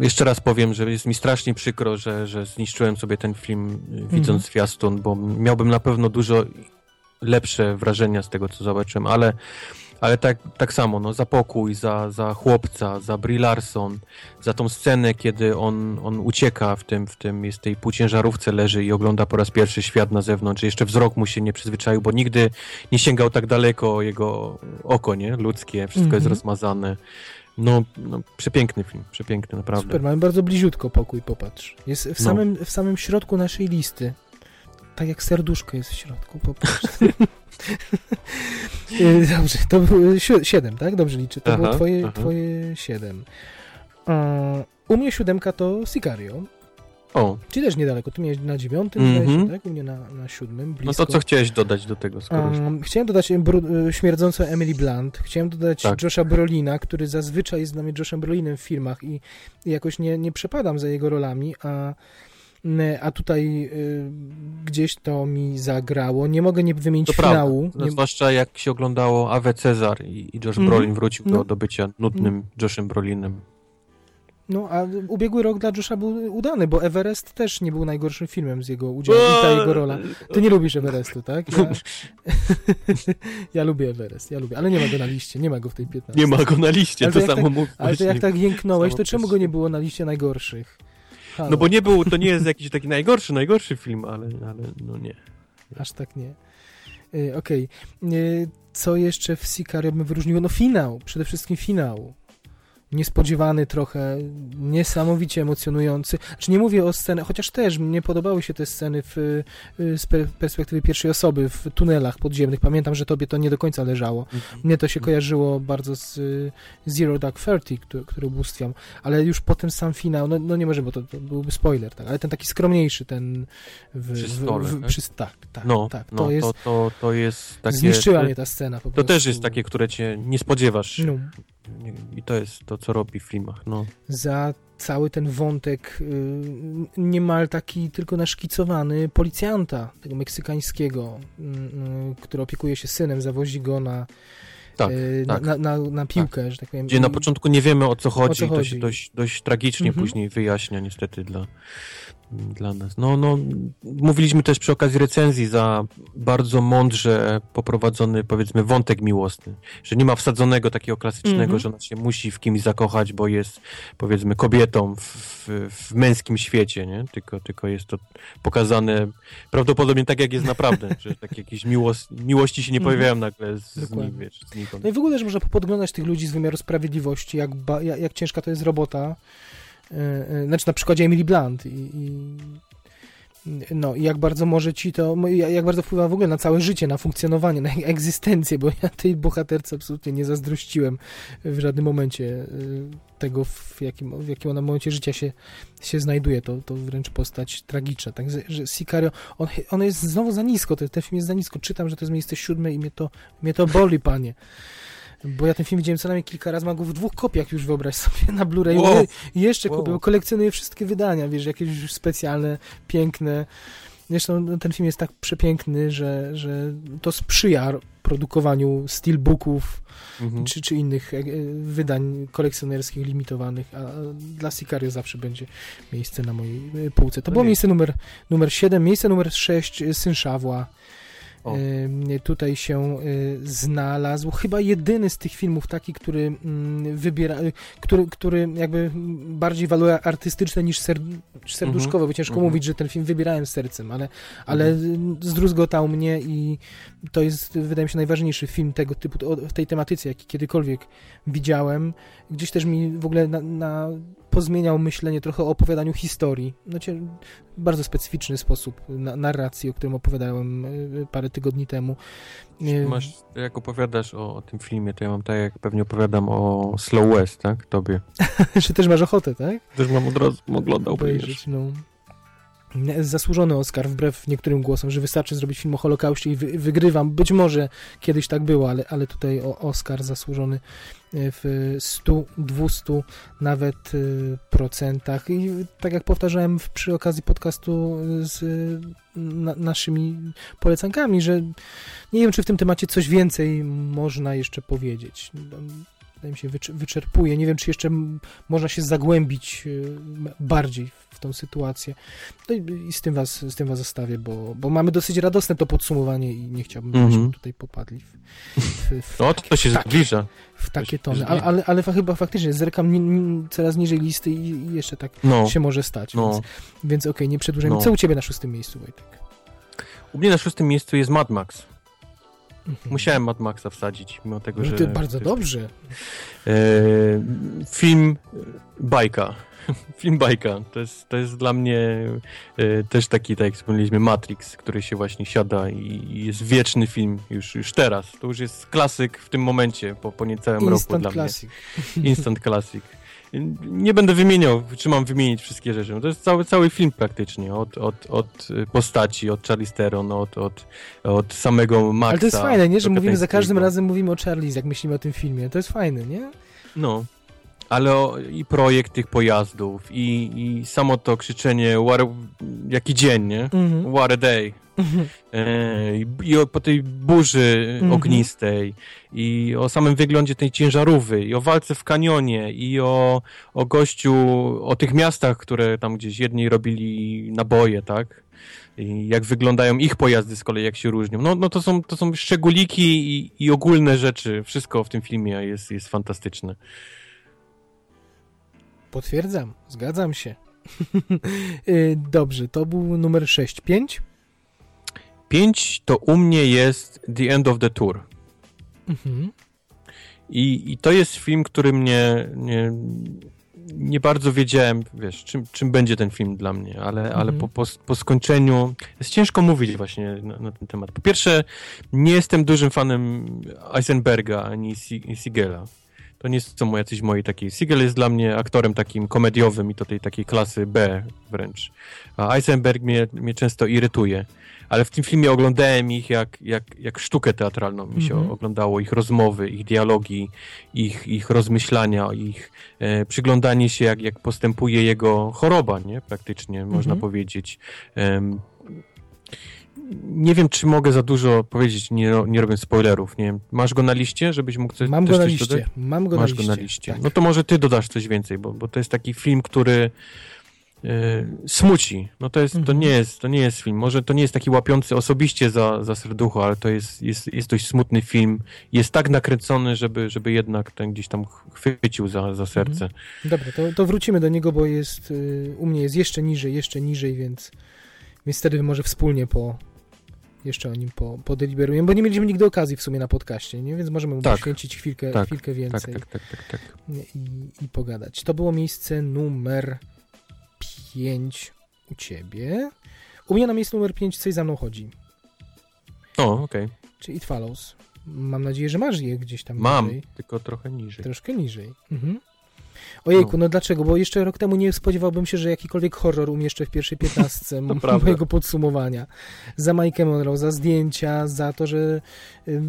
Jeszcze raz powiem, że jest mi strasznie przykro, że, że zniszczyłem sobie ten film, widząc Mhm. zwiastun, bo miałbym na pewno dużo lepsze wrażenia z tego, co zobaczyłem, ale, ale tak, tak samo, no, za pokój, za, za chłopca, za Brie Larson, za tą scenę, kiedy on, on ucieka w tym, w tym, jest tej półciężarówce, leży i ogląda po raz pierwszy świat na zewnątrz, jeszcze wzrok mu się nie przyzwyczaił, bo nigdy nie sięgał tak daleko jego oko, nie, ludzkie, wszystko jest Mhm. rozmazane. No, no, przepiękny film, przepiękny, naprawdę. Super, mamy bardzo bliziutko pokój, popatrz. Jest w No. samym, w samym środku naszej listy. Tak jak serduszko jest w środku, popatrz. Y, Dobrze, to było si- siedem, tak? Dobrze liczę. To Aha, było twoje, aha. twoje siedem. E, U mnie siódemka to Sicario, O, czyli też niedaleko. Ty miałeś na dziewiątym, zdaje się, tak? U mnie na, na siódmym, no blisko. to co chciałeś dodać do tego, skoro. Um, chciałem dodać y, śmierdzącą Emily Blunt. Chciałem dodać Tak. Josha Brolina, który zazwyczaj jest dla mnie Joshem Brolinem w filmach i, i jakoś nie, nie przepadam za jego rolami, a, a tutaj y, gdzieś to mi zagrało. Nie mogę nie wymienić To finału. No, Nie, zwłaszcza jak się oglądało Awe Cezar i, i Josh Mhm. Brolin wrócił No. do, do bycia nudnym Joshem Brolinem. No, a ubiegły rok dla Josha był udany, bo Everest też nie był najgorszym filmem z jego udziałem i ta jego rola. Ty nie lubisz Everestu, tak? Ja, ja lubię Everest, ja lubię, ale nie ma go na liście, nie ma go w tej 15. Nie ma go na liście, Ale to, to samo tak- mógł Ale to jak tak jęknąłeś, to czemu go nie było na liście najgorszych? No bo nie był, to nie jest jakiś taki najgorszy, najgorszy film, ale, ale no nie. Aż tak nie. Y, Okej. Y, Co jeszcze w Sicario bym wyróżnił? No finał, przede wszystkim finał. Niespodziewany trochę, niesamowicie emocjonujący. Znaczy nie mówię o scenach, chociaż też mnie podobały się te sceny w, y, z pe- perspektywy pierwszej osoby, w tunelach podziemnych. Pamiętam, że tobie to nie do końca leżało. Mnie to się kojarzyło bardzo z y, Zero Dark Thirty, który, który ubóstwiam, ale już potem sam finał, no, no nie może, bo to, to byłby spoiler, tak, ale ten taki skromniejszy, ten w, Przy w- stole, w, tak? przy, tak, tak, No, tak, no to jest, to, to, to jest takie... zniszczyła to, mnie ta scena po to prostu. też jest takie, które cię nie spodziewasz. No, I to jest to, co robi w filmach, no. za cały ten wątek y, niemal taki tylko naszkicowany policjanta, tego meksykańskiego, y, y, który opiekuje się synem, zawozi go na, Tak, y, tak. na, na, na piłkę, że tak powiem. Gdzie na początku nie wiemy o co chodzi, co to chodzi. się dość, dość tragicznie Mhm. później wyjaśnia niestety dla, dla nas. No, no, mówiliśmy też przy okazji recenzji za bardzo mądrze poprowadzony, powiedzmy, wątek miłosny, że nie ma wsadzonego takiego klasycznego, Mhm. że ona się musi w kimś zakochać, bo jest, powiedzmy, kobietą w, w, w męskim świecie, nie? Tylko, tylko jest to pokazane prawdopodobnie tak, jak jest naprawdę, że tak jakieś miłos, miłości się nie Mhm. pojawiają nagle z, z, nim, wiesz, znikąd. No i w ogóle, że można podglądać tych ludzi z wymiaru sprawiedliwości, jak, ba, jak, jak ciężka to jest robota. Yy, yy, Znaczy na przykładzie Emily Blunt i, i no i jak bardzo może ci to, jak bardzo wpływa w ogóle na całe życie, na funkcjonowanie, na egzystencję, bo ja tej bohaterce absolutnie nie zazdrościłem w żadnym momencie yy, tego, w jakim, w jakim ona momencie życia się, się znajduje. To, to wręcz postać tragiczna. Także że Sicario, on, on jest znowu za nisko, ten, ten film jest za nisko. Czytam, że to jest miejsce siódme i mnie to, mnie to boli, panie. Bo ja ten film widziałem co najmniej kilka razy, mam go w dwóch kopiach już wyobraź sobie na Blu-ray. Wow. I jeszcze Wow. kupię, kolekcjonuję wszystkie wydania, wiesz, jakieś już specjalne, piękne. Zresztą no, ten film jest tak przepiękny, że, że to sprzyja produkowaniu steelbooków Mhm. czy, czy innych e, wydań kolekcjonerskich, limitowanych, a dla Sicario zawsze będzie miejsce na mojej e, półce. To No było miejsce numer, numer 7, miejsce numer 6, e, Syn Szawła. O. Tutaj się e, znalazł. Chyba jedyny z tych filmów taki, który mm, wybiera, e, który, który jakby bardziej walory artystyczne niż ser, serduszkowe, bo ciężko Mhm. mówić, że ten film wybierałem sercem, ale, ale zdruzgotał mnie i to jest, wydaje mi się, najważniejszy film tego typu, w tej tematyce, jaki kiedykolwiek widziałem. Gdzieś też mi w ogóle na, na pozmieniał myślenie trochę o opowiadaniu historii. Cie- bardzo specyficzny sposób na, narracji, o którym opowiadałem y, parę tygodni temu. Y, Masz, jak opowiadasz o, o tym filmie, to ja mam tak, jak pewnie opowiadam o Slow West, tak? Tobie. Że też masz ochotę, tak? Też mam od razu oglądał, Obejrzeć, no. Zasłużony Oscar, wbrew niektórym głosom, że wystarczy zrobić film o Holokauście i wy, wygrywam. Być może kiedyś tak było, ale, ale tutaj Oscar zasłużony e, w 100, 200 nawet y, procentach. I tak jak powtarzałem przy okazji podcastu z y, na, naszymi polecankami, że nie wiem, czy w tym temacie coś więcej można jeszcze powiedzieć. Wydaje mi się, wycz- wyczerpuje. Nie wiem, czy jeszcze można się zagłębić y, bardziej w tą sytuację. No i, z tym was, z tym was zostawię, bo, bo mamy dosyć radosne to podsumowanie i nie chciałbym, żebyśmy tutaj popadli w, w, w, No, to się zbliża. w takie tony. Ale, ale, ale chyba faktycznie zerkam ni, ni, coraz niżej listy i, i jeszcze tak No, się może stać. no. Więc, więc okej, nie przedłużajmy. No. Co u ciebie na szóstym miejscu, Wojtek? U mnie na szóstym miejscu jest Mad Max. Mhm. Musiałem Mad Maxa wsadzić, mimo tego, No że... to bardzo dobrze. E, film bajka. film bajka. To jest, to jest dla mnie e, też taki, tak jak wspomnieliśmy, Matrix, który się właśnie siada i, i jest wieczny film już, już teraz. To już jest klasyk w tym momencie, po, po niecałym roku Instant dla classic. mnie. Instant classic. Nie będę wymieniał, czy mam wymienić wszystkie rzeczy. No To jest cały, cały film praktycznie, od, od, od postaci, od Charlize Theron, od, od, od samego Maxa. Ale to jest fajne, nie? Że mówimy za każdym razem mówimy o Charlize, jak myślimy o tym filmie. To jest fajne, nie? No, ale o, i projekt tych pojazdów, i, i samo to krzyczenie, what a, jaki dzień, nie? Mhm. What a day. E, I, o, po tej burzy Mhm. ognistej, i o samym wyglądzie tej ciężarówki, i o walce w kanionie, i o, o gościu, o tych miastach, które tam gdzieś jedni robili naboje, tak? I jak wyglądają ich pojazdy z kolei, jak się różnią. No, no to, są, to są szczególiki i, i ogólne rzeczy. Wszystko w tym filmie jest, jest fantastyczne. Potwierdzam, zgadzam się. Y, Dobrze, to był numer 6. 5? Pięć to u mnie jest The End of the Tour. Mhm. I, I to jest film, który mnie nie, nie bardzo wiedziałem, wiesz, czym, czym będzie ten film dla mnie, ale, ale Mhm. po, po, po skończeniu jest ciężko mówić właśnie na, na ten temat. Po pierwsze, nie jestem dużym fanem Eisenberga ani Si- Siegela. To nie są jacyś moi takiej. Siegel jest dla mnie aktorem takim komediowym i to tej takiej klasy B wręcz. A Eisenberg mnie, mnie często irytuje. Ale w tym filmie oglądałem ich jak, jak, jak sztukę teatralną. Mi się Mhm. oglądało ich rozmowy, ich dialogi, ich, ich rozmyślania, ich e, przyglądanie się, jak, jak postępuje jego choroba, nie? Praktycznie, można Mhm. powiedzieć. Em, nie wiem, czy mogę za dużo powiedzieć, nie, nie robiąc spoilerów. Nie wiem, masz go na liście, żebyś mógł coś, Mam go na liście. dodać? Mam go Masz na go liście. na liście. Tak. No to może ty dodasz coś więcej, bo, bo to jest taki film, który smuci. No to, jest, to, Mhm. nie jest, to nie jest film. Może to nie jest taki łapiący osobiście za, za serducho, ale to jest, jest, jest dość smutny film. Jest tak nakręcony, żeby, żeby jednak ten gdzieś tam chwycił za, za serce. Dobra, to, to wrócimy do niego, bo jest y, u mnie jest jeszcze niżej, jeszcze niżej, więc, więc wtedy może wspólnie po jeszcze o nim po, podeliberujemy, bo nie mieliśmy nigdy okazji w sumie na podcaście, nie? więc możemy mu Tak. poświęcić chwilkę, Tak, chwilkę Tak, więcej tak, tak, tak, tak. I, i pogadać. To było miejsce numer 5 u ciebie. U mnie na miejscu numer 5 coś za mną chodzi, O, okej. czy It Follows. Mam nadzieję, że masz je gdzieś tam Mam, niżej. tylko trochę niżej. Troszkę niżej. Mhm. Ojejku, No. no. dlaczego? Bo jeszcze rok temu nie spodziewałbym się, że jakikolwiek horror umieszczę w pierwszej piętnastce mojego podsumowania. Za Mike'em Monroe, za zdjęcia, za to, że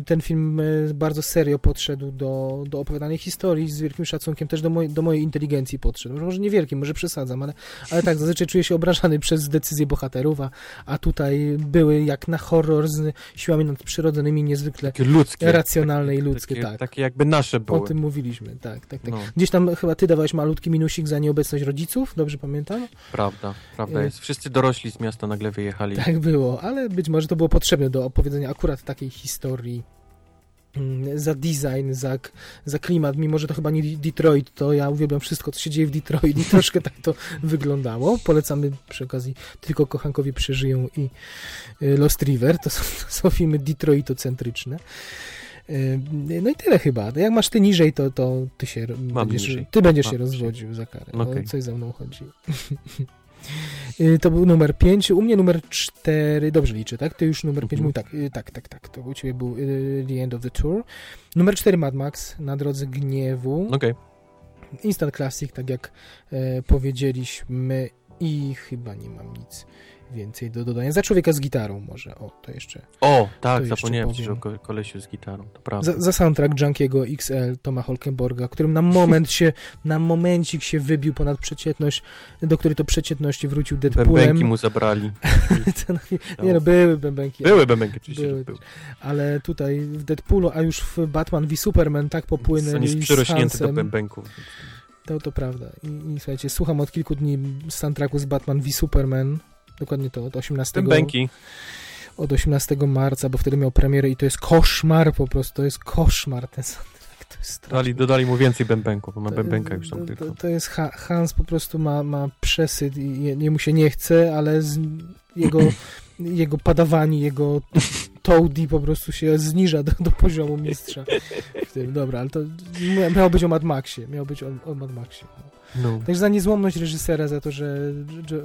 ten film y, bardzo serio podszedł do, do opowiadanej historii, z wielkim szacunkiem też do, moj, do mojej inteligencji podszedł. Może niewielkim, może przesadzam, ale, ale tak, zazwyczaj czuję się obrażany przez decyzje bohaterów, a, a tutaj były jak na horror z siłami nadprzyrodzonymi, niezwykle ludzkie. racjonalne i ludzkie, takie, tak. Takie jakby nasze O były. tym mówiliśmy, tak, tak, tak. No, Gdzieś tam chyba ty dawałeś malutki minusik za nieobecność rodziców, dobrze pamiętam? prawda, prawda Y- jest. Wszyscy dorośli z miasta nagle wyjechali. Tak było, ale być może to było potrzebne do opowiedzenia akurat takiej historii. Mm, Za design, za, za klimat, mimo że to chyba nie Detroit, to ja uwielbiam wszystko, co się dzieje w Detroit i troszkę tak to wyglądało. Polecamy przy okazji Tylko kochankowie przeżyją i y, Lost River, to są, to są filmy Detroitocentryczne. Y, No i tyle chyba. Jak masz ty niżej, to, to ty się będziesz, niżej. ty będziesz się Mam niżej. rozwodził za karę. Okej. O coś za mną chodzi. Y, To był numer 5, u mnie numer 4, dobrze liczę, tak? Ty już numer 5 Mhm. mówił tak, y, tak, tak, tak, to u ciebie był y, The End of the Tour. Numer 4 Mad Max, Na drodze gniewu. Okej. Instant Classic, tak jak e, powiedzieliśmy i chyba nie mam nic więcej do dodania. Za człowieka z gitarą może, o, to jeszcze. O, tak, zapomniałem powiem. że o ko- kolesiu z gitarą, to prawda. Za, za soundtrack Junkiego XL Toma Holkenborga, którym na moment się, na momencik się wybił ponad przeciętność, do której to przeciętności wrócił Bębenki Deadpoolem. mu zabrali. Chwilę- nie no, były bębenki. Były bębenki, oczywiście, Były. były. Ale tutaj w Deadpoolu, a już w Batman v Superman tak On popłynęli jest z przyrośnięty do bębenków. To, to prawda. I, I słuchajcie, słucham od kilku dni soundtracku z Batman v Superman. Dokładnie to, od 18, Bębenki. od 18 marca, bo wtedy miał premierę i to jest koszmar po prostu, to jest koszmar ten soundtrack, to jest straszne. Dodali, dodali mu więcej bębenków, bo ma bębenka już tam tylko. to, to jest ha Hans po prostu ma, ma przesyt i jemu się nie chce, ale z, jego, jego padawani, jego Toady po prostu się zniża do, do poziomu mistrza. W tym. Dobra, ale to mia- miało być o Mad Maxie, miało być o, o Mad Maxie. No. No. Także za niezłomność reżysera, za to, że, że,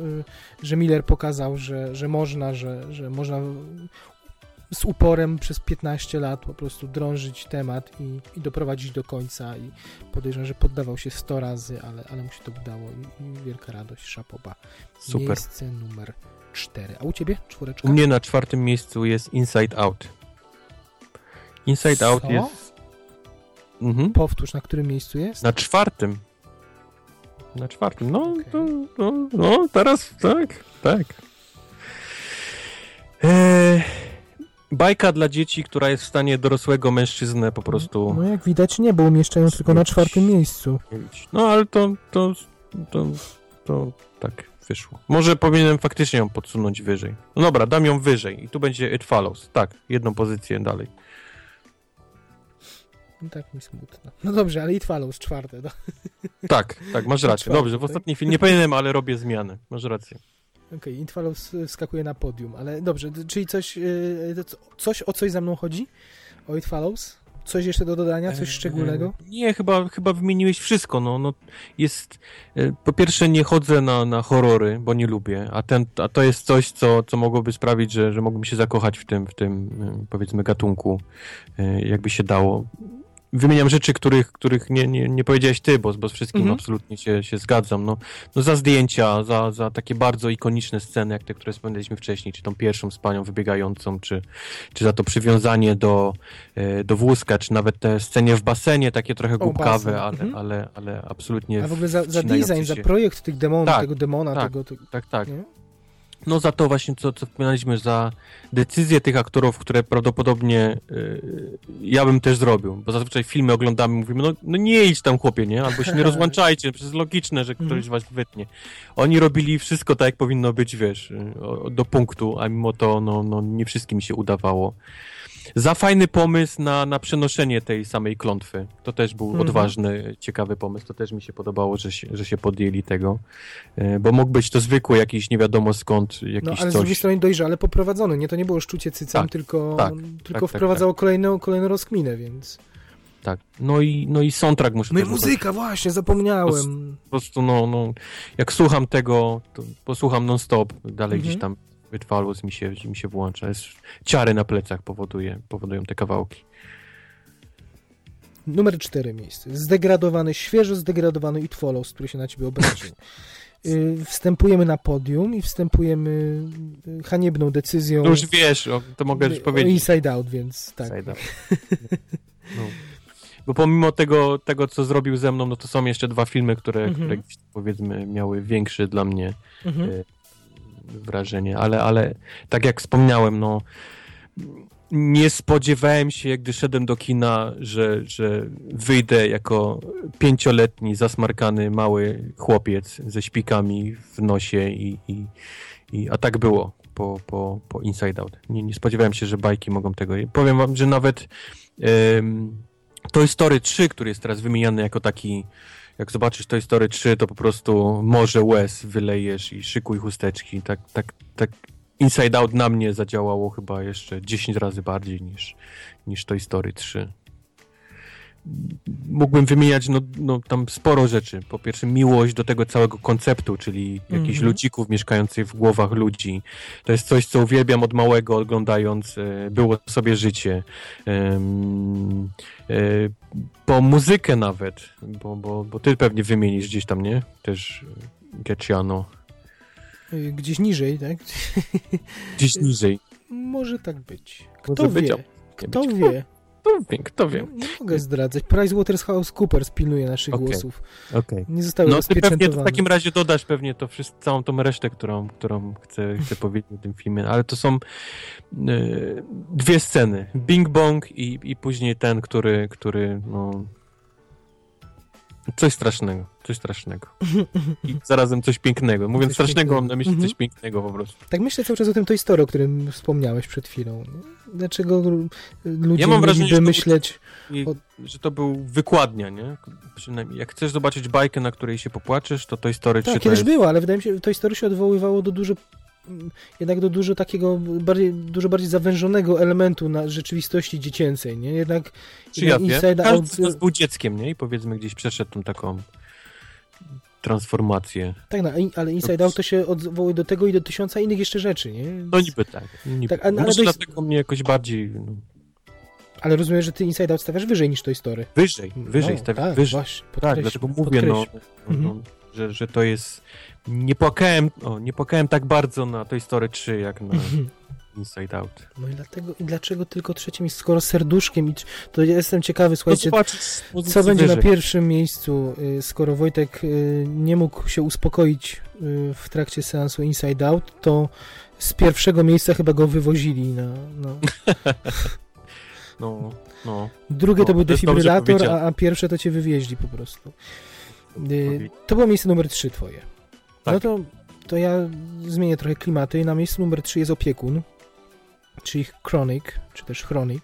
że Miller pokazał, że, że można, że, że można z uporem przez 15 lat po prostu drążyć temat i, i doprowadzić do końca i podejrzewam, że poddawał się 100 razy, ale, ale mu się to udało i, i wielka radość, szapoba. Super. Miejsce numer 4. A u ciebie? Czwóreczka? U mnie na czwartym miejscu jest Inside Out. Inside Out Co? jest... Mhm. Powtórz, na którym miejscu jest? Na czwartym. Na czwartym. No, Okej. no, no, no, teraz tak, tak. Eee, bajka dla dzieci, która jest w stanie dorosłego mężczyznę po prostu... No jak widać nie, bo umieszczają tylko na czwartym miejscu. No ale to, to, to, to tak wyszło. Może powinienem faktycznie ją podsunąć wyżej. No dobra, dam ją wyżej i tu będzie It Follows. Tak, jedną pozycję dalej. No tak mi smutno. No dobrze, ale It Follows, czwarte. No. Tak, tak, masz rację. Czwarte, Dobrze, w tak? ostatniej chwili nie powinienem, ale robię zmiany. Masz rację. Okej, okay, It Follows y, wskakuje na podium, ale dobrze, czyli coś, to co- coś o coś za mną chodzi? O It Follows? Coś jeszcze do dodania? Coś szczególnego? E, Nie, chyba, chyba wymieniłeś wszystko. No, no, jest, e, po pierwsze nie chodzę na, na horrory, bo nie lubię, a, ten, a to jest coś, co, co mogłoby sprawić, że, że mógłbym się zakochać w tym, w tym powiedzmy gatunku, jakby się dało. Wymieniam rzeczy, których, których nie, nie, nie powiedziałeś ty, bo, bo z wszystkim Mhm. absolutnie się, się zgadzam. No, no za zdjęcia, za, za takie bardzo ikoniczne sceny, jak te, które wspomnieliśmy wcześniej, czy tą pierwszą z panią wybiegającą, czy, czy za to przywiązanie do, e, do wózka, czy nawet te scenie w basenie, takie trochę głupkawe, basen, ale, mhm. ale, ale absolutnie A w ogóle za, za design, za się. projekt tych demonów, Tak, tego demona, tak. tego... tego Tak, tak. nie? No za to właśnie, co, co wspominaliśmy, za decyzje tych aktorów, które prawdopodobnie y, ja bym też zrobił, bo zazwyczaj filmy oglądamy i mówimy, no, no nie idź tam chłopie, nie? Albo się nie rozłączajcie, przecież logiczne, że Mhm. któryś was wytnie. Oni robili wszystko tak, jak powinno być, wiesz, y, do punktu, a mimo to, no, no nie wszystkim się udawało. Za fajny pomysł na, na przenoszenie tej samej klątwy. To też był Mhm. odważny, ciekawy pomysł. To też mi się podobało, że się, że się podjęli tego. E, Bo mógł być to zwykły jakiś nie wiadomo skąd No jakiś ale z coś. drugiej strony dojrzale poprowadzony, nie? To nie było szczucie cycem, Tak, tylko, tak, tylko tak, wprowadzało kolejną, kolejną rozkminę, więc... Tak. No i, no i soundtrack muszę No i muzyka, właśnie, zapomniałem. Po prostu, no, no, jak słucham tego, to posłucham non-stop, dalej Mhm. gdzieś tam wytrwalus mi się, mi się włącza. Jest, ciary na plecach powoduje, powodują te kawałki. Numer cztery miejsce. Zdegradowany, świeżo zdegradowany It Follows, który się na ciebie obraził. Y, Wstępujemy na podium i wstępujemy y, haniebną decyzją No już wiesz, o, to mogę już o powiedzieć. Inside Out, więc tak. Inside Out. No. Bo pomimo tego, tego, co zrobił ze mną, no to są jeszcze dwa filmy, które, Mhm. które powiedzmy miały większe dla mnie Mhm. y, wrażenie, ale, ale tak jak wspomniałem, no nie spodziewałem się, gdy szedłem do kina, że, że wyjdę jako pięcioletni, zasmarkany mały chłopiec ze śpikami w nosie i, i, i a tak było po, po, po Inside Out. Nie, nie spodziewałem się, że bajki mogą tego. Powiem wam, że nawet um, Toy Story 3, który jest teraz wymieniany jako taki jak zobaczysz Toy Story 3, to po prostu morze łez wylejesz i szykuj chusteczki. Tak, tak, tak Inside Out na mnie zadziałało chyba jeszcze 10 razy bardziej niż, niż Toy Story 3. Mógłbym wymieniać no, no, tam sporo rzeczy. Po pierwsze miłość do tego całego konceptu, czyli jakichś Mhm. ludzików mieszkających w głowach ludzi. To jest coś, co uwielbiam od małego, oglądając e, Było sobie życie. Em, e, po muzykę nawet, bo, bo, bo ty pewnie wymienisz gdzieś tam, nie? Też e, Geciano. Y, Gdzieś niżej, tak? Gdzieś niżej. Może tak być. Kto Może być, wie? a- Kto być. wie? Kto wie, kto wie. Nie mogę zdradzać. PricewaterhouseCoopers pilnuje naszych Okej. głosów. Okej. Nie zostały No ty pewnie to w takim razie dodasz pewnie to wszystko, całą tą resztę, którą, którą chcę, chcę powiedzieć o tym filmie, ale to są e, dwie sceny. Bing Bong i, i później ten, który, który no coś strasznego, coś strasznego. I zarazem coś pięknego. Mówiąc Coś strasznego, pięknego. mam na myśli Mhm. coś pięknego po prostu. Tak myślę cały czas o tym Toy Story, o którym wspomniałeś przed chwilą. Dlaczego ludzie Ja mam wrażenie, że to- O- że to był wykładnia, nie? Przynajmniej jak chcesz zobaczyć bajkę, na której się popłaczesz, to Toy Story 3 Tak, to kiedyś jest... było, ale wydaje mi się, że Toy Story się odwoływało do dużo jednak do dużo takiego bardziej, dużo bardziej zawężonego elementu na rzeczywistości dziecięcej, nie? Jednak, Czy ja jednak wiem? Inside Każdy Out... był dzieckiem, nie? I powiedzmy gdzieś przeszedł tą taką transformację. Tak, no, ale Inside To- Out to się odwołuje do tego i do tysiąca innych jeszcze rzeczy, nie? No niby tak. Niby. Tak, a- ale Może dość- dlatego mnie jakoś bardziej no, Ale rozumiem, że ty Inside Out stawiasz wyżej niż Toy Story. wyżej, wyżej, no, stawiam tak, wyżej. Właśnie, Tak, dlatego mówię, no, no, no, że, że to jest... Nie płakałem, o, nie płakałem tak bardzo na Toy Story 3, jak na Inside Out. No i dlatego, i dlaczego tylko trzecie miejsce, skoro serduszkiem i to jestem ciekawy, słuchajcie, No, co będzie na pierwszym miejscu, y, skoro Wojtek y, nie mógł się uspokoić y, w trakcie seansu Inside Out, to z pierwszego miejsca chyba go wywozili na... No. No, no. Drugie No, to był defibrylator, a, a pierwsze to cię wywieźli po prostu. Y, to było miejsce numer 3 twoje. Tak. No to, to ja zmienię trochę klimaty. Na miejscu numer 3 jest opiekun, czyli Chronic, czy też Chronic.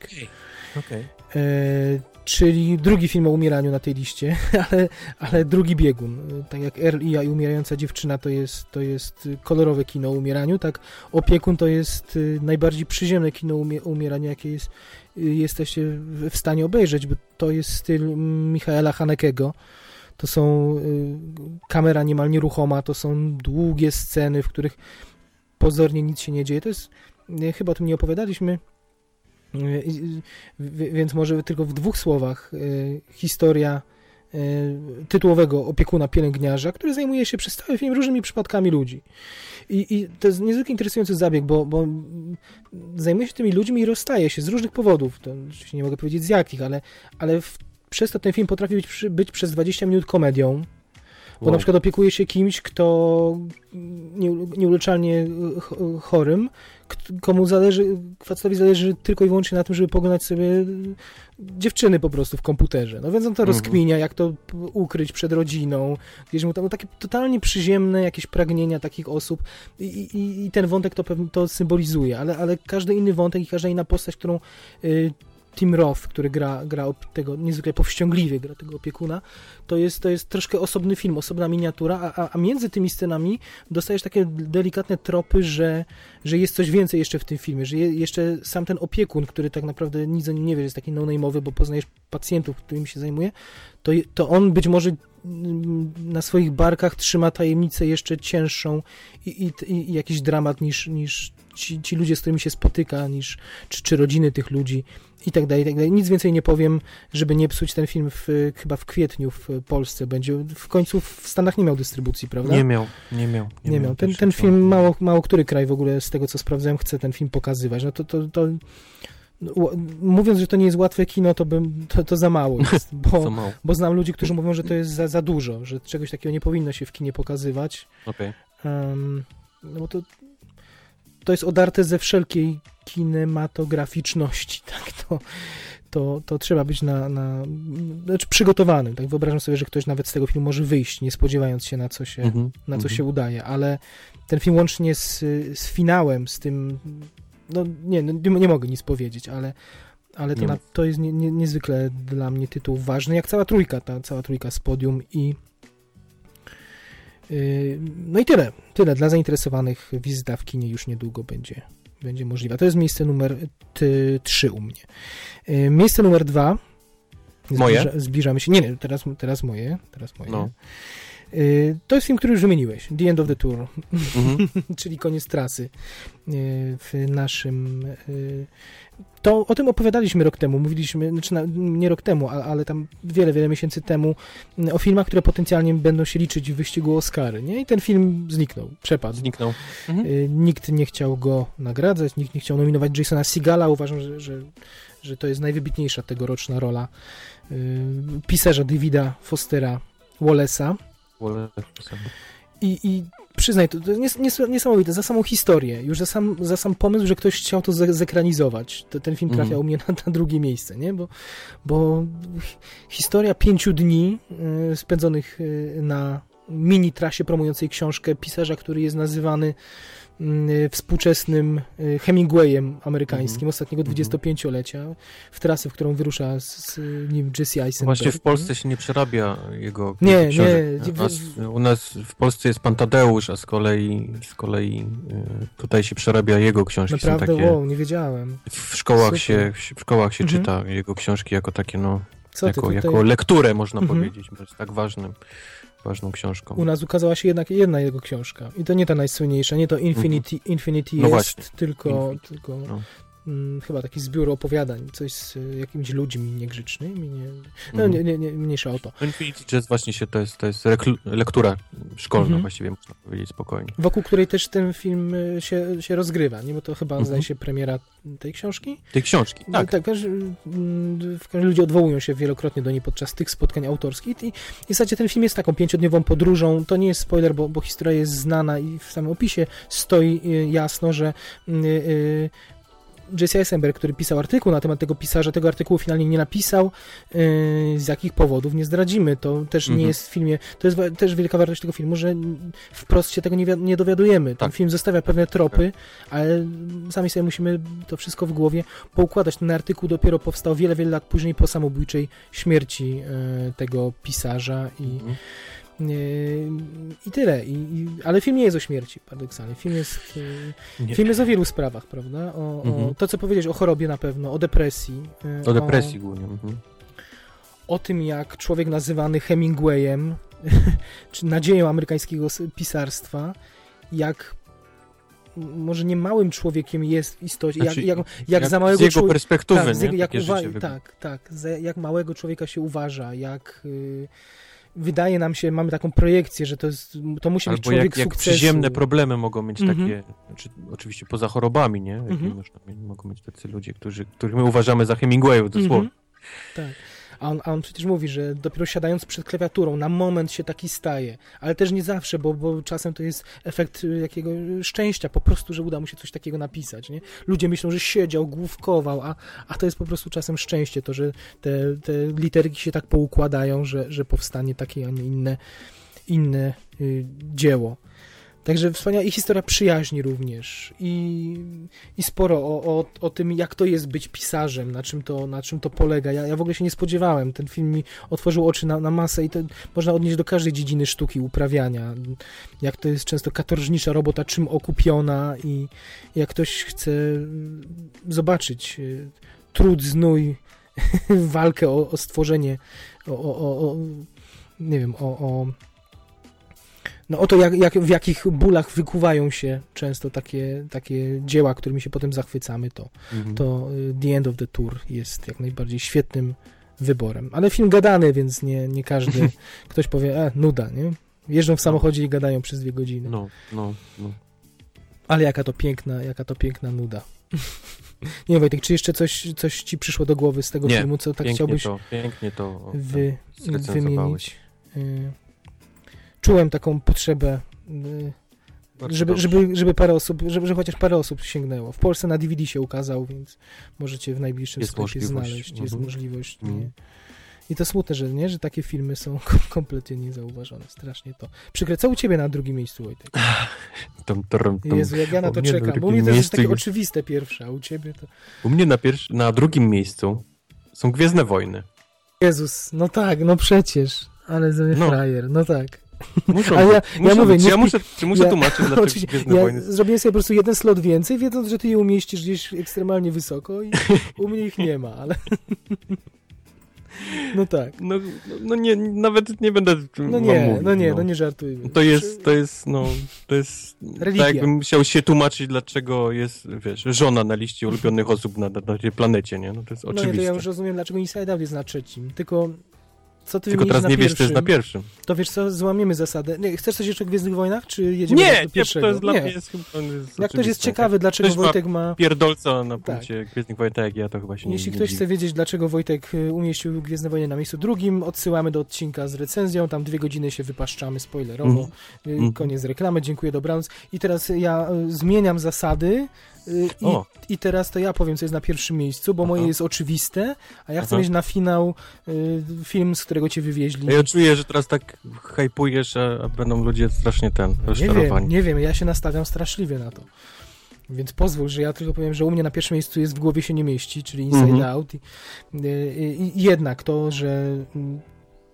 Okej. E, czyli drugi film o umieraniu na tej liście, ale, ale drugi biegun. Tak jak Earl i umierająca dziewczyna to jest, to jest kolorowe kino o umieraniu, tak opiekun to jest y, najbardziej przyziemne kino umie- o umieraniu, jakie jest, y, jesteście w stanie obejrzeć, bo to jest styl Michaela Hanekego. To są y, kamera niemal nieruchoma, to są długie sceny, w których pozornie nic się nie dzieje. To jest, chyba o tym nie opowiadaliśmy, y, więc może tylko w dwóch słowach y, historia tytułowego opiekuna pielęgniarza, który zajmuje się przez cały film różnymi przypadkami ludzi. I, i to jest niezwykle interesujący zabieg, bo, bo zajmuje się tymi ludźmi i rozstaje się z różnych powodów. To oczywiście nie mogę powiedzieć z jakich, ale, ale w, przez to ten film potrafi być, być przez 20 minut komedią. Bo Wow. na przykład opiekuje się kimś, kto nie, nieuleczalnie ch- chorym, komu zależy, facetowi zależy tylko i wyłącznie na tym, żeby poglądać sobie dziewczyny po prostu w komputerze. No więc on to Mhm. rozkminia, jak to ukryć przed rodziną, gdzieś mu tam no, takie totalnie przyziemne jakieś pragnienia takich osób i, i, i ten wątek to, to symbolizuje, ale, ale każdy inny wątek i każda inna postać, którą y, Tim Roth, który gra, gra tego niezwykle powściągliwie, gra tego opiekuna, to jest, to jest troszkę osobny film, osobna miniatura, a, a, między tymi scenami dostajesz takie delikatne tropy, że, że jest coś więcej jeszcze w tym filmie, że je, jeszcze sam ten opiekun, który tak naprawdę nic o nim nie wie, jest taki no-name'owy, bo poznajesz pacjentów, którymi się zajmuje, to, to on być może mm, na swoich barkach trzyma tajemnicę jeszcze cięższą i, i, i jakiś dramat niż, niż ci, ci ludzie, z którymi się spotyka, niż, czy, czy rodziny tych ludzi i tak dalej, i tak dalej. Nic więcej nie powiem, żeby nie psuć ten film w, chyba w kwietniu w Polsce będzie. W końcu w Stanach nie miał dystrybucji, prawda? Nie miał, nie miał. Nie, miał. Ten, ten film, mało, mało który kraj w ogóle z tego, co sprawdzałem, chce ten film pokazywać. No to, to, to no, mówiąc, że to nie jest łatwe kino, to, bym, to, to za mało jest, bo, mało. bo znam ludzi, którzy mówią, że to jest za, za dużo, że czegoś takiego nie powinno się w kinie pokazywać. Okej. Em, no bo to, to jest odarte ze wszelkiej kinematograficzności, tak, to, to, to trzeba być na, na znaczy przygotowanym, tak, wyobrażam sobie, że ktoś nawet z tego filmu może wyjść, nie spodziewając się, na co się, Mhm, na co mhm. się udaje, ale ten film łącznie z, z finałem, z tym, no nie, no, nie, nie mogę nic powiedzieć, ale, ale to, na, to jest nie, nie, niezwykle dla mnie tytuł ważny, jak cała trójka, ta cała trójka z podium i no i tyle, tyle. Dla zainteresowanych wizyta w kinie już niedługo będzie, będzie możliwa. To jest miejsce numer 3 u mnie. Yy, miejsce numer 2 Moje? zbliżamy się, nie, nie, teraz, teraz moje, teraz moje. No. Yy, To jest film, który już wymieniłeś. The End of the Tour, Mhm. czyli koniec trasy yy, w naszym. yy, To o tym opowiadaliśmy rok temu. Mówiliśmy, znaczy na, nie rok temu, ale tam wiele, wiele miesięcy temu o filmach, które potencjalnie będą się liczyć w wyścigu Oscary. Nie? I ten film zniknął, przepadł. Zniknął. Mhm. Yy, Nikt nie chciał go nagradzać, nikt nie chciał nominować Jasona Sigala. Uważam, że, że, że to jest najwybitniejsza tegoroczna rola pisarza Davida Fostera Wallace'a. I, i przyznaj, to, to jest nies, nies, niesamowite, za samą historię, już za sam, za sam pomysł, że ktoś chciał to ze, zekranizować. To, ten film Mhm. trafia u mnie na, na drugie miejsce, nie? Bo, bo hi- historia pięciu dni y, spędzonych y, na mini trasie promującej książkę pisarza, który jest nazywany współczesnym y, Hemingwayem amerykańskim Mhm. ostatniego Mhm. 25-lecia w trasę, w którą wyrusza z, nim Jesse Eisenberg. Właśnie w Polsce się nie przerabia jego Nie, książek. nie. Nas, u nas w Polsce jest Pan Tadeusz, a z kolei, z kolei y, tutaj się przerabia jego książki. Są Naprawdę, takie, wow, nie wiedziałem. w szkołach Super. się, w szkołach się Mhm. czyta jego książki jako takie, no, jako, jako lekturę można Mhm. powiedzieć, bo jest tak ważnym, ważną książką. U nas ukazała się jednak jedna jego książka. I to nie ta najsłynniejsza, nie to Infinity, Infinity No jest, właśnie. tylko, Infinity, tylko no. Mm, chyba taki zbiór opowiadań, coś z y, jakimiś ludźmi niegrzecznymi, nie, no Mhm. nie, nie, nie, mniejsza o to. Infinity Jest właśnie się, to jest, to jest lektura szkolna Mhm. właściwie, można powiedzieć spokojnie. Wokół której też ten film y, się, się rozgrywa, nie? Bo to chyba, Mhm. zdaje się, premiera tej książki? Tej książki, tak. tak wiesz, mm, w każdym ludzie odwołują się wielokrotnie do niej podczas tych spotkań autorskich i w zasadzie ten film jest taką pięciodniową podróżą, to nie jest spoiler, bo, bo historia jest znana i w samym opisie stoi y, jasno, że y, y, Jesse Eisenberg, który pisał artykuł na temat tego pisarza, tego artykułu finalnie nie napisał, y, z jakich powodów nie zdradzimy. To też nie Mhm. jest w filmie, to jest też wielka wartość tego filmu, że wprost się tego nie, nie dowiadujemy. Ten Tak. film zostawia pewne tropy, ale sami sobie musimy to wszystko w głowie poukładać. Ten artykuł dopiero powstał wiele, wiele lat później po samobójczej śmierci e, tego pisarza i, Mhm. E, i tyle. I, i, ale film nie jest o śmierci, paradoksalnie. Film jest, Nie. film jest o wielu sprawach, prawda? O, o Mhm. to, co powiedzieć o chorobie na pewno, o depresji. e, O depresji głównie. Mhm. O, tym, jak człowiek nazywany Hemingwayem, czy nadzieją amerykańskiego pisarstwa, jak może nie małym człowiekiem jest w istocie, Znaczy, jak, jak, jak, za z małego jego człowieka... perspektywy, tak, z nie? jego- jak uwa- tak, tak, za, jak małego człowieka się uważa, jak y, wydaje nam się, mamy taką projekcję, że to, jest, to musi być Albo człowiek jak, jak sukcesu. przyziemne problemy mogą mieć Mhm. takie, znaczy, oczywiście poza chorobami, nie? Jakie Mhm. można mogą mieć tacy ludzie, którzy, których my uważamy za Hemingwayów dosłownie. Mhm. Tak. A on, a on przecież mówi, że dopiero siadając przed klawiaturą, na moment się taki staje. Ale też nie zawsze, bo, bo czasem to jest efekt y, jakiego szczęścia, po prostu, że uda mu się coś takiego napisać. Nie? Ludzie myślą, że siedział, główkował, a, a to jest po prostu czasem szczęście, to, że te, te literki się tak poukładają, że, że powstanie takie, a nie inne, inne y, dzieło. Także wspaniała i historia przyjaźni również i, i sporo o, o, o tym, jak to jest być pisarzem, na czym to, na czym to polega. Ja, ja w ogóle się nie spodziewałem. Ten film mi otworzył oczy na, na masę i to można odnieść do każdej dziedziny sztuki uprawiania. Jak to jest często katorżnicza robota, czym okupiona i jak ktoś chce mm, zobaczyć y, trud, znój, walkę o, o stworzenie, o, o, o, nie wiem, o no o to, jak, jak, w jakich bólach wykuwają się często takie, takie dzieła, którymi się potem zachwycamy, to, Mhm. to y, The End of the Tour jest jak najbardziej świetnym wyborem. Ale film gadany, więc nie, nie każdy, ktoś powie, e, nuda, nie? Jeżdżą w samochodzie i gadają przez dwie godziny. No, no, no. Ale jaka to piękna, jaka to piękna nuda. nie wiem, Wojtek, czy jeszcze coś, coś ci przyszło do głowy z tego Nie, filmu, co tak pięknie chciałbyś to, pięknie to wy, zrecenzowałeś. wymienić? Y, Czułem taką potrzebę y, żeby, żeby, żeby parę osób, żeby, żeby chociaż parę osób sięgnęło. W Polsce na DVD się ukazał, więc możecie w najbliższym Jest sklepie znaleźć. Jest Mhm. możliwość. Nie? Mhm. I to smutne, że nie, że takie filmy są kom- kompletnie niezauważone. Strasznie to. Przykre, co u ciebie na drugim miejscu, Wojtek? Tam, tam, tam, Jezu, jak ja na u to na czekam. Bo u mnie to jest takie jest- oczywiste pierwsze, a u ciebie to... U mnie na, pierwszy, na drugim miejscu są Gwiezdne Wojny. Jezus, no tak, no przecież. Ale ze mnie No. frajer, no tak. Muszą Ale ja- ja mówię, być. nie ja muszę, czy muszę ja- tłumaczyć, dlaczego Gwiezdne ja Wojny zrobiłem sobie po prostu jeden slot więcej, wiedząc, że ty je umieścisz gdzieś ekstremalnie wysoko i u mnie ich nie ma, ale... No tak. No, no, no nie, nawet nie będę No nie, mówił, no nie, no nie żartujmy. To jest, to jest, no, to jest, Religia. tak jakbym musiał się tłumaczyć, dlaczego jest, wiesz, żona na liście ulubionych osób na, na, tej planecie, nie? No to jest No nie, to oczywiste. ja już rozumiem, dlaczego Inside Out jest na trzecim, tylko... Co ty Tylko teraz nie wiesz, co jest na pierwszym? To wiesz co, złamiemy zasadę. Nie, chcesz coś jeszcze o Gwiezdnych Wojnach, czy jedziemy Nie, do nie, to pierwszego? jest dla nie. mnie jest, jest Jak ktoś jest ciekawy, dlaczego ktoś ma Wojtek ma... Pierdolca na Tak. punkcie Gwiezdnych Wojen, tak jak ja, to chyba się nie Jeśli nie ktoś dziwi. chce wiedzieć, dlaczego Wojtek y, umieścił Gwiezdne Wojny na miejscu drugim, odsyłamy do odcinka z recenzją, tam dwie godziny się wypaszczamy spoilerowo. Mhm. Koniec reklamy, dziękuję, dobranoc. I teraz ja y, zmieniam zasady i, i teraz to ja powiem, co jest na pierwszym miejscu, bo Aha. moje jest oczywiste, a ja chcę Aha. mieć na finał y, film, z którego cię wywieźli. Ja czuję, że teraz tak hypujesz, a, będą ludzie strasznie ten, nie wiem, rozczarowani. nie wiem, ja się nastawiam straszliwie na to. Więc pozwól, że ja tylko powiem, że u mnie na pierwszym miejscu jest w głowie się nie mieści, czyli Inside Mhm. Out. I, i, I jednak to, że mm,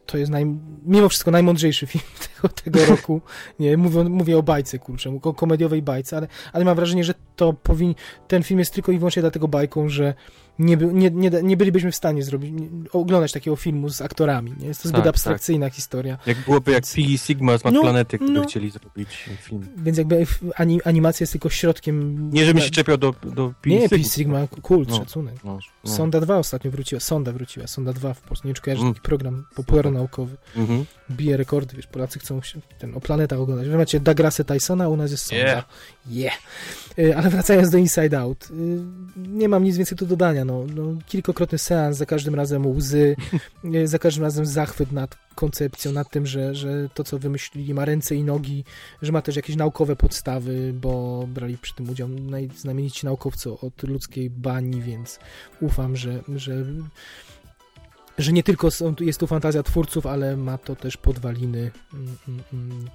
to jest naj, mimo wszystko najmądrzejszy film tego, tego roku. Nie, mówię, mówię o bajce, kurczę, o komediowej bajce, ale, ale mam wrażenie, że to powin, ten film jest tylko i wyłącznie dlatego bajką, że nie, by, nie, nie, nie bylibyśmy w stanie zrobić, nie, oglądać takiego filmu z aktorami. Nie? Jest to zbyt Tak, abstrakcyjna historia. Jak byłoby jak Więc- Pi Sigma z Mad No, Planety, który no. chcieli zrobić film. Więc jakby ani, animacja jest tylko środkiem... Nie, żebym się czepiał do, do Pi Nie, Sigma. Pi Sigma, kult, No. szacunek. No, no. Sonda 2 ostatnio wróciła, Sonda wróciła, Sonda 2 w Polsce. Nie wiem, Mm. taki program popularno-naukowy. Mhm. Bije rekordy, wiesz, Polacy chcą się ten, o planetach oglądać. Wy macie Douglasa Tysona, a u nas jest Sonda. Yeah. Yeah. Y, Ale wracając do Inside Out, y, nie mam nic więcej tu dodania. No, no, kilkokrotny seans, za każdym razem łzy, za każdym razem zachwyt nad koncepcją, nad tym, że, że to, co wymyślili, ma ręce i nogi, że ma też jakieś naukowe podstawy, bo brali przy tym udział najznamienici naukowcy od ludzkiej bani, więc ufam, że, że, że nie tylko są, jest tu fantazja twórców, ale ma to też podwaliny. mm, mm, mm,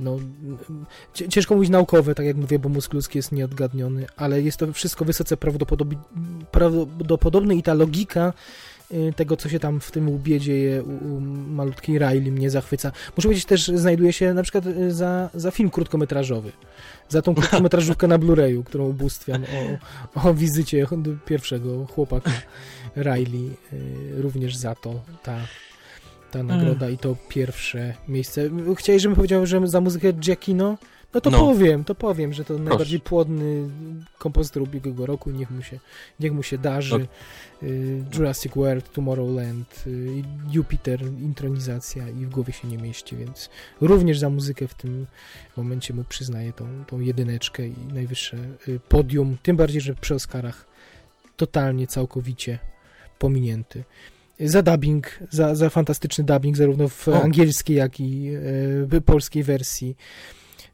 No, ciężko mówić naukowe, tak jak mówię, bo mózg ludzki jest nieodgadniony, ale jest to wszystko wysoce prawdopodobne, prawdopodobne i ta logika y, tego, co się tam w tym łbie dzieje u, u malutkiej Riley mnie zachwyca. Muszę powiedzieć też, znajduje się na przykład y, za, za film krótkometrażowy. Za tą krótkometrażówkę na Blu-rayu, którą ubóstwiam o, o wizycie pierwszego chłopaka Riley. y, Również za to ta, ta nagroda i to pierwsze miejsce. Chciałeś, żebym powiedział, że za muzykę Giacchino? No to No. powiem, to powiem, że to najbardziej płodny kompozytor ubiegłego roku, niech mu się, niech mu się darzy. No. Jurassic World, Tomorrowland, y, Jupiter, intronizacja i w głowie się nie mieści, więc również za muzykę w tym momencie mu przyznaję tą, tą jedyneczkę i najwyższe y, podium, tym bardziej, że przy Oscarach totalnie, całkowicie pominięty. Za dubbing, za, za fantastyczny dubbing, zarówno w O. angielskiej, jak i y, polskiej wersji.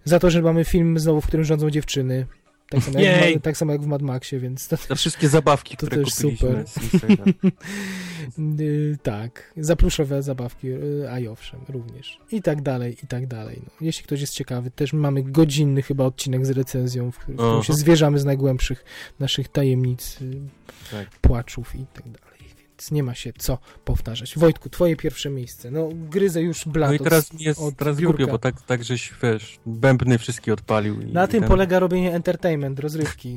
Za to, że mamy film znowu, w którym rządzą dziewczyny. Tak samo, jak, w, tak samo jak w Mad Maxie, więc to Za wszystkie zabawki, To które też super. Y, tak, zapluszowe zabawki, y, a i owszem, również. I tak dalej, i tak dalej. No, jeśli ktoś jest ciekawy, też mamy godzinny chyba odcinek z recenzją, w, którym- w którym Aha. się zwierzamy z najgłębszych naszych tajemnic, y, Tak. płaczów i tak dalej. Więc nie ma się co powtarzać. Wojtku, twoje pierwsze miejsce. No, gryzę już blat No i od- teraz mi jest od teraz głupio, bo tak, tak żeś, wiesz, bębny wszystkie odpalił. Na tym ten- polega robienie entertainment, rozrywki.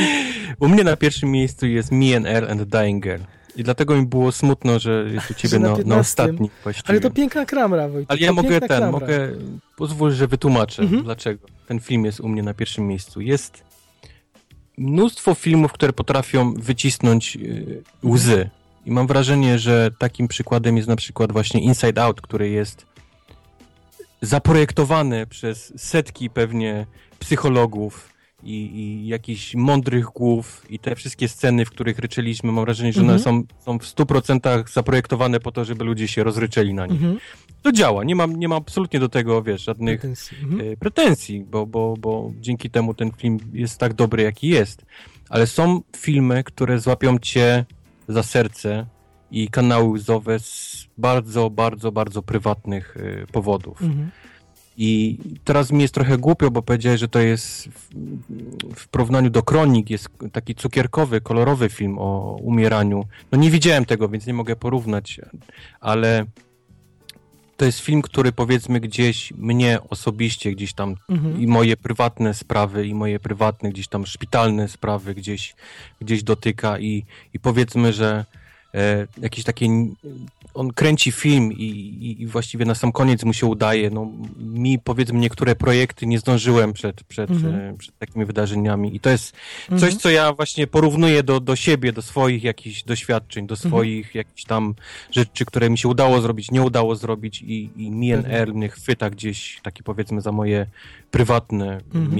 U mnie na pierwszym miejscu jest Me and Earl and Dying Girl. I dlatego mi było smutno, że jest u ciebie na na, na, 15. ostatni właściwie. Ale to piękna kramra, Wojtek. Ale ja mogę ten, klamra. mogę, pozwól, że wytłumaczę, Mhm. dlaczego ten film jest u mnie na pierwszym miejscu. Jest mnóstwo filmów, które potrafią wycisnąć y, łzy. I mam wrażenie, że takim przykładem jest na przykład właśnie Inside Out, który jest zaprojektowany przez setki pewnie psychologów i, i jakichś mądrych głów i te wszystkie sceny, w których ryczyliśmy, mam wrażenie, że one Mhm. są, są w 100% zaprojektowane po to, żeby ludzie się rozryczeli na nich. Mhm. To działa, nie mam, nie mam absolutnie do tego, wiesz, żadnych Pretensji. Mhm. e, pretensji, bo, bo, bo dzięki temu ten film jest tak dobry, jaki jest. Ale są filmy, które złapią cię za serce i kanały łzowe z bardzo, bardzo, bardzo prywatnych e, powodów. Mhm. I teraz mi jest trochę głupio, bo powiedziałeś, że to jest w, w porównaniu do Kronik jest taki cukierkowy, kolorowy film o umieraniu. No nie widziałem tego, więc nie mogę porównać, ale to jest film, który powiedzmy gdzieś mnie osobiście, gdzieś tam Mhm. i moje prywatne sprawy, i moje prywatne gdzieś tam szpitalne sprawy gdzieś, gdzieś dotyka i, i powiedzmy, że e, jakieś takie on kręci film i, i, właściwie na sam koniec mu się udaje. No, mi powiedzmy niektóre projekty nie zdążyłem przed, przed, Mhm. e, przed takimi wydarzeniami i to jest Mhm. coś, co ja właśnie porównuję do, do siebie, do swoich jakichś doświadczeń, do Mhm. swoich jakichś tam rzeczy, które mi się udało zrobić, nie udało zrobić i, i Pewnie. Earl mnie chwyta gdzieś, takie powiedzmy za moje prywatne Mhm.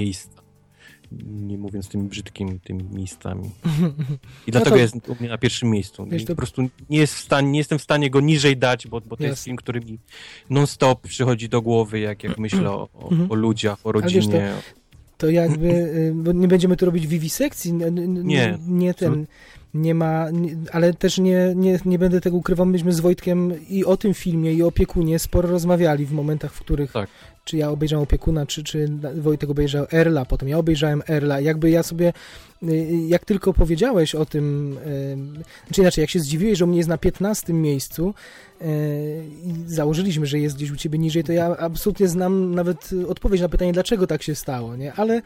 Nie mówiąc tymi brzydkimi tymi miejscami. I dlatego to- jest u mnie na pierwszym miejscu. Wiesz, to- Po prostu nie, jest w stanie, nie jestem w stanie go niżej dać, bo, bo to jest film, który mi non-stop przychodzi do głowy, jak, jak myślę o, o, Mhm. o ludziach, o rodzinie. To jakby, y, bo nie będziemy tu robić wiwisekcji, Nie. nie ten, nie ma, ale też nie, nie, nie będę tego ukrywał, myśmy z Wojtkiem i o tym filmie, i o opiekunie sporo rozmawiali w momentach, w których Tak. Czy ja obejrzałem opiekuna, czy, czy Wojtek obejrzał Erla, potem ja obejrzałem Erla, jakby ja sobie, y, jak tylko powiedziałeś o tym, y, czy inaczej, jak się zdziwiłeś, że u mnie jest na 15 miejscu y, i założyliśmy, że jest gdzieś u ciebie niżej, to ja absolutnie znam nawet odpowiedź na pytanie, dlaczego tak się stało, nie, ale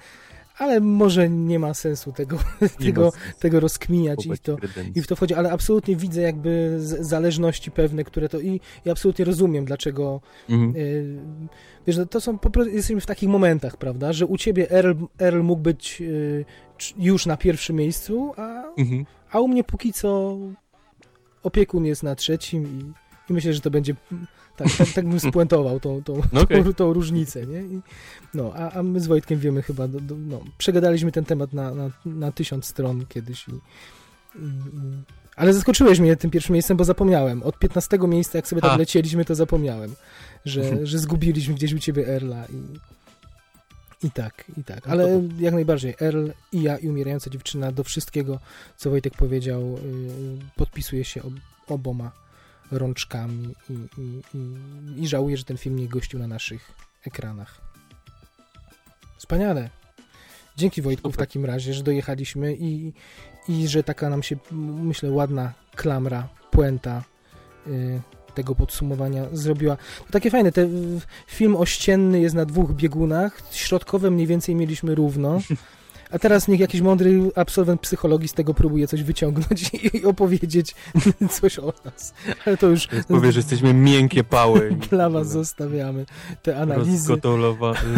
ale może nie ma sensu tego, tego, tego rozkminiać i w, to, i w to wchodzi, ale absolutnie widzę jakby zależności pewne, które to i, i absolutnie rozumiem, dlaczego mhm. y, wiesz, no to są po prostu, jesteśmy w takich momentach, prawda, że u ciebie Earl, Earl mógł być y, już na pierwszym miejscu, a, mhm. a u mnie póki co opiekun jest na trzecim i, i myślę, że to będzie tak, tak, tak bym spuentował tą, tą, no okay. tą, tą, różnicę, nie? I, no, a, a my z Wojtkiem wiemy chyba, do, do, no, przegadaliśmy ten temat na, na, na tysiąc stron kiedyś i, i, ale zaskoczyłeś mnie tym pierwszym miejscem, bo zapomniałem. Od 15 miejsca, jak sobie tak lecieliśmy, to zapomniałem, że, że zgubiliśmy gdzieś u ciebie Erla i, i tak, i tak. No ale jak najbardziej Earl i ja i umierająca dziewczyna do wszystkiego, co Wojtek powiedział, yy, podpisuje się ob, oboma rączkami i, i, i, i żałuję, że ten film nie gościł na naszych ekranach. Wspaniale. Dzięki Wojtku w takim razie, że dojechaliśmy i, i że taka nam się, myślę, ładna klamra, puenta y, tego podsumowania zrobiła. To takie fajne, ten film ościenny jest na dwóch biegunach, środkowe mniej więcej mieliśmy równo. A teraz niech jakiś mądry absolwent psychologii z tego próbuje coś wyciągnąć i opowiedzieć coś o nas. Ale to już... Powie, że jesteśmy miękkie pały. Dla was zostawiamy te analizy.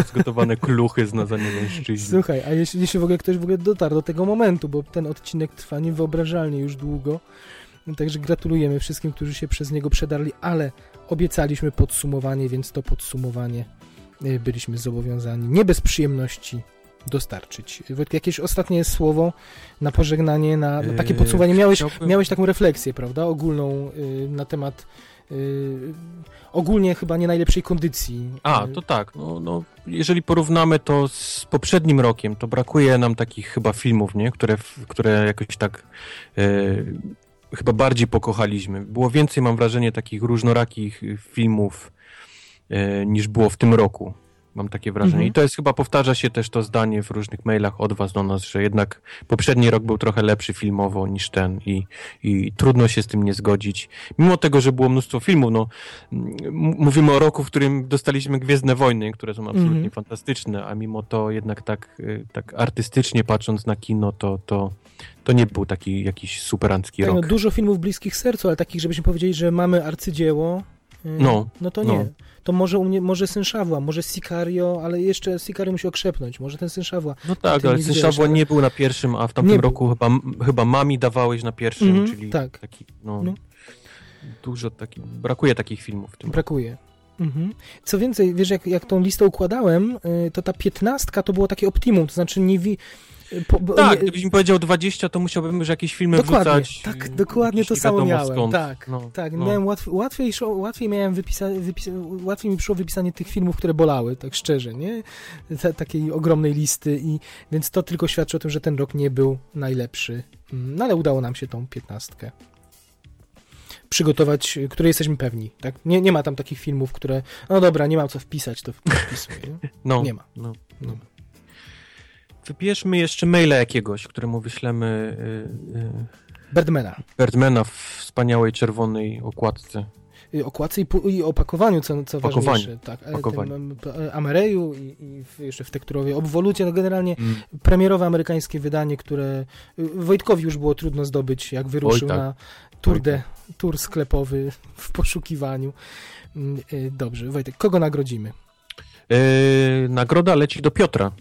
Zgotowane kluchy z nazwania mężczyzn. Słuchaj, a jeśli, jeśli w ogóle ktoś w ogóle dotarł do tego momentu, bo ten odcinek trwa niewyobrażalnie już długo, Także gratulujemy wszystkim, którzy się przez niego przedarli, ale obiecaliśmy podsumowanie, więc to podsumowanie y, byliśmy zobowiązani nie bez przyjemności dostarczyć. Wojtek, jakieś ostatnie słowo na pożegnanie, na, takie podsumowanie. Miałeś, Chciałbym... miałeś taką refleksję, prawda, ogólną yy, na temat yy, ogólnie chyba nie najlepszej kondycji. A, to tak. No, no, jeżeli porównamy to z poprzednim rokiem, to brakuje nam takich chyba filmów, nie? Które, które jakoś tak yy, chyba bardziej pokochaliśmy. Było więcej, mam wrażenie, takich różnorakich filmów yy, niż było w tym roku. Mam takie wrażenie. Mhm. I to jest chyba, powtarza się też to zdanie w różnych mailach od was do nas, że jednak poprzedni rok był trochę lepszy filmowo niż ten i, i trudno się z tym nie zgodzić. Mimo tego, że było mnóstwo filmów, no mówimy o roku, w którym dostaliśmy Gwiezdne Wojny, które są absolutnie mhm. fantastyczne, a mimo to jednak tak, y, tak artystycznie patrząc na kino, to, to, to nie był taki jakiś superancki tak, rok. No, dużo filmów bliskich sercu, ale takich, żebyśmy powiedzieli, że mamy arcydzieło, no, no to nie. No to może u mnie, może Syn Szawła, może Sicario, ale jeszcze Sicario musi okrzepnąć, może ten Syn Szawła. No tak, ale Syn Szawła nie był na pierwszym, a w tamtym roku chyba, chyba Mami dawałeś na pierwszym, mm -hmm, czyli tak. taki, no, no. dużo takich, brakuje takich filmów w tym Brakuje. Roku. Mhm. Co więcej, wiesz, jak, jak tą listę układałem, y, to ta piętnastka to było takie optimum, to znaczy nie, wi, po, tak, nie, gdybyś mi powiedział 20, to musiałbym już jakieś filmy dokładnie, wrzucać. Tak, dokładnie to samo miałem. Skąd. Tak, no, tak. No. Miałem łatw, łatwiej, łatwiej miałem wypisa, wypisa, łatwiej mi przyszło wypisanie tych filmów, które bolały, tak szczerze, nie? Ta, takiej ogromnej listy i więc to tylko świadczy o tym, że ten rok nie był najlepszy. Mm, no ale udało nam się tą piętnastkę przygotować, które jesteśmy pewni, tak? Nie, nie ma tam takich filmów, które, no dobra, nie mam co wpisać, to wpisuję. Nie? No, nie ma. No, no. Wybierzmy jeszcze maila jakiegoś, któremu wyślemy... Yy, yy, Birdmana. Birdmana w wspaniałej czerwonej okładce. I okładce i, i opakowaniu, co, co ważniejsze. Tak, Opakowaniu. Amereju i, i w, jeszcze w tekturowej obwolucie. No generalnie mm. premierowe amerykańskie wydanie, które y, Wojtkowi już było trudno zdobyć, jak wyruszył Oj, tak. na tour, de, tak. tour sklepowy w poszukiwaniu. Mm, y, dobrze, Wojtek, kogo nagrodzimy? Yy, nagroda leci do Piotra.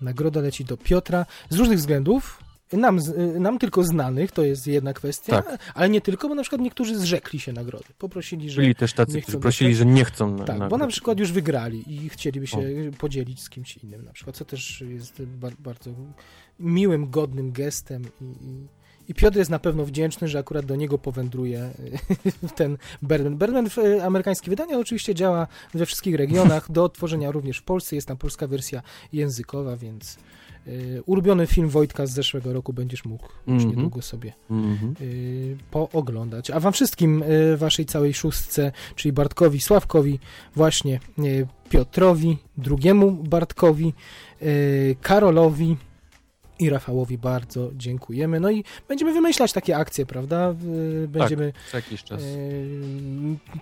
Nagroda leci do Piotra z różnych względów. Nam, y, nam tylko znanych, to jest jedna kwestia, tak. ale nie tylko, bo na przykład niektórzy zrzekli się nagrody. Poprosili, że. Byli też tacy, którzy prosili, że nie chcą. Na, tak, bo na przykład już wygrali i chcieliby się o. podzielić z kimś innym, na przykład, co też jest bardzo miłym, godnym gestem i, i i Piotr jest na pewno wdzięczny, że akurat do niego powędruje ten Berman. Berman w e, amerykańskie wydanie oczywiście działa we wszystkich regionach, do odtworzenia również w Polsce. Jest tam polska wersja językowa, więc y, ulubiony film Wojtka z zeszłego roku będziesz mógł już mhm. niedługo sobie mm -hmm. y, pooglądać. A wam wszystkim, y, waszej całej szóstce, czyli Bartkowi, Sławkowi, właśnie Piotrowi, drugiemu Bartkowi, Karolowi, i Rafałowi bardzo dziękujemy. No i będziemy wymyślać takie akcje, prawda? Będziemy tak, jakiś czas.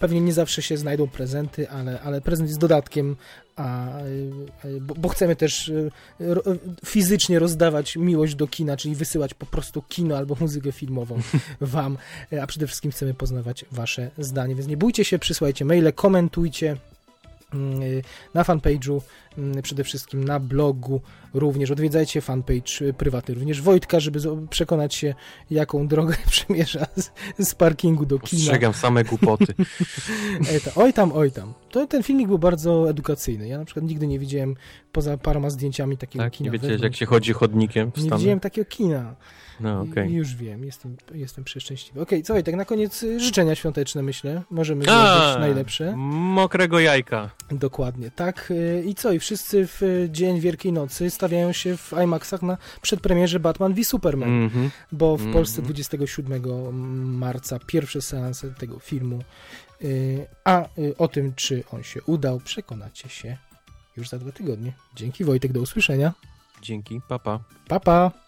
Pewnie nie zawsze się znajdą prezenty, ale, ale prezent jest dodatkiem, a, y, bo, bo chcemy też ro, fizycznie rozdawać miłość do kina, czyli wysyłać po prostu kino albo muzykę filmową wam, a przede wszystkim chcemy poznawać wasze zdanie, więc nie bójcie się, przysłajcie maile, komentujcie, na fanpage'u, y, przede wszystkim na blogu również. Odwiedzajcie fanpage prywatny również Wojtka, żeby przekonać się, jaką drogę przemierza z, z parkingu do kina. Ostrzegam same głupoty. oj tam, oj tam. To ten filmik był bardzo edukacyjny. Ja na przykład nigdy nie widziałem poza paroma zdjęciami takiego tak, kina. Nie wiecie, jak się chodzi chodnikiem w Nie widziałem takiego kina. No, okay. Już wiem, jestem, jestem przeszczęśliwy. Okej, okay, co tak na koniec y, życzenia świąteczne, myślę. Możemy złożyć najlepsze. Mokrego jajka. Dokładnie, tak. Y, I co? I wszyscy w y, dzień Wielkiej Nocy stawiają się w IMAXach na przedpremierze Batman v Superman, mm -hmm. bo w mm -hmm. Polsce 27 marca pierwsze seanse tego filmu. A o tym, czy on się udał, przekonacie się już za dwa tygodnie. Dzięki Wojtek, do usłyszenia. Dzięki, papa. Papa. Pa.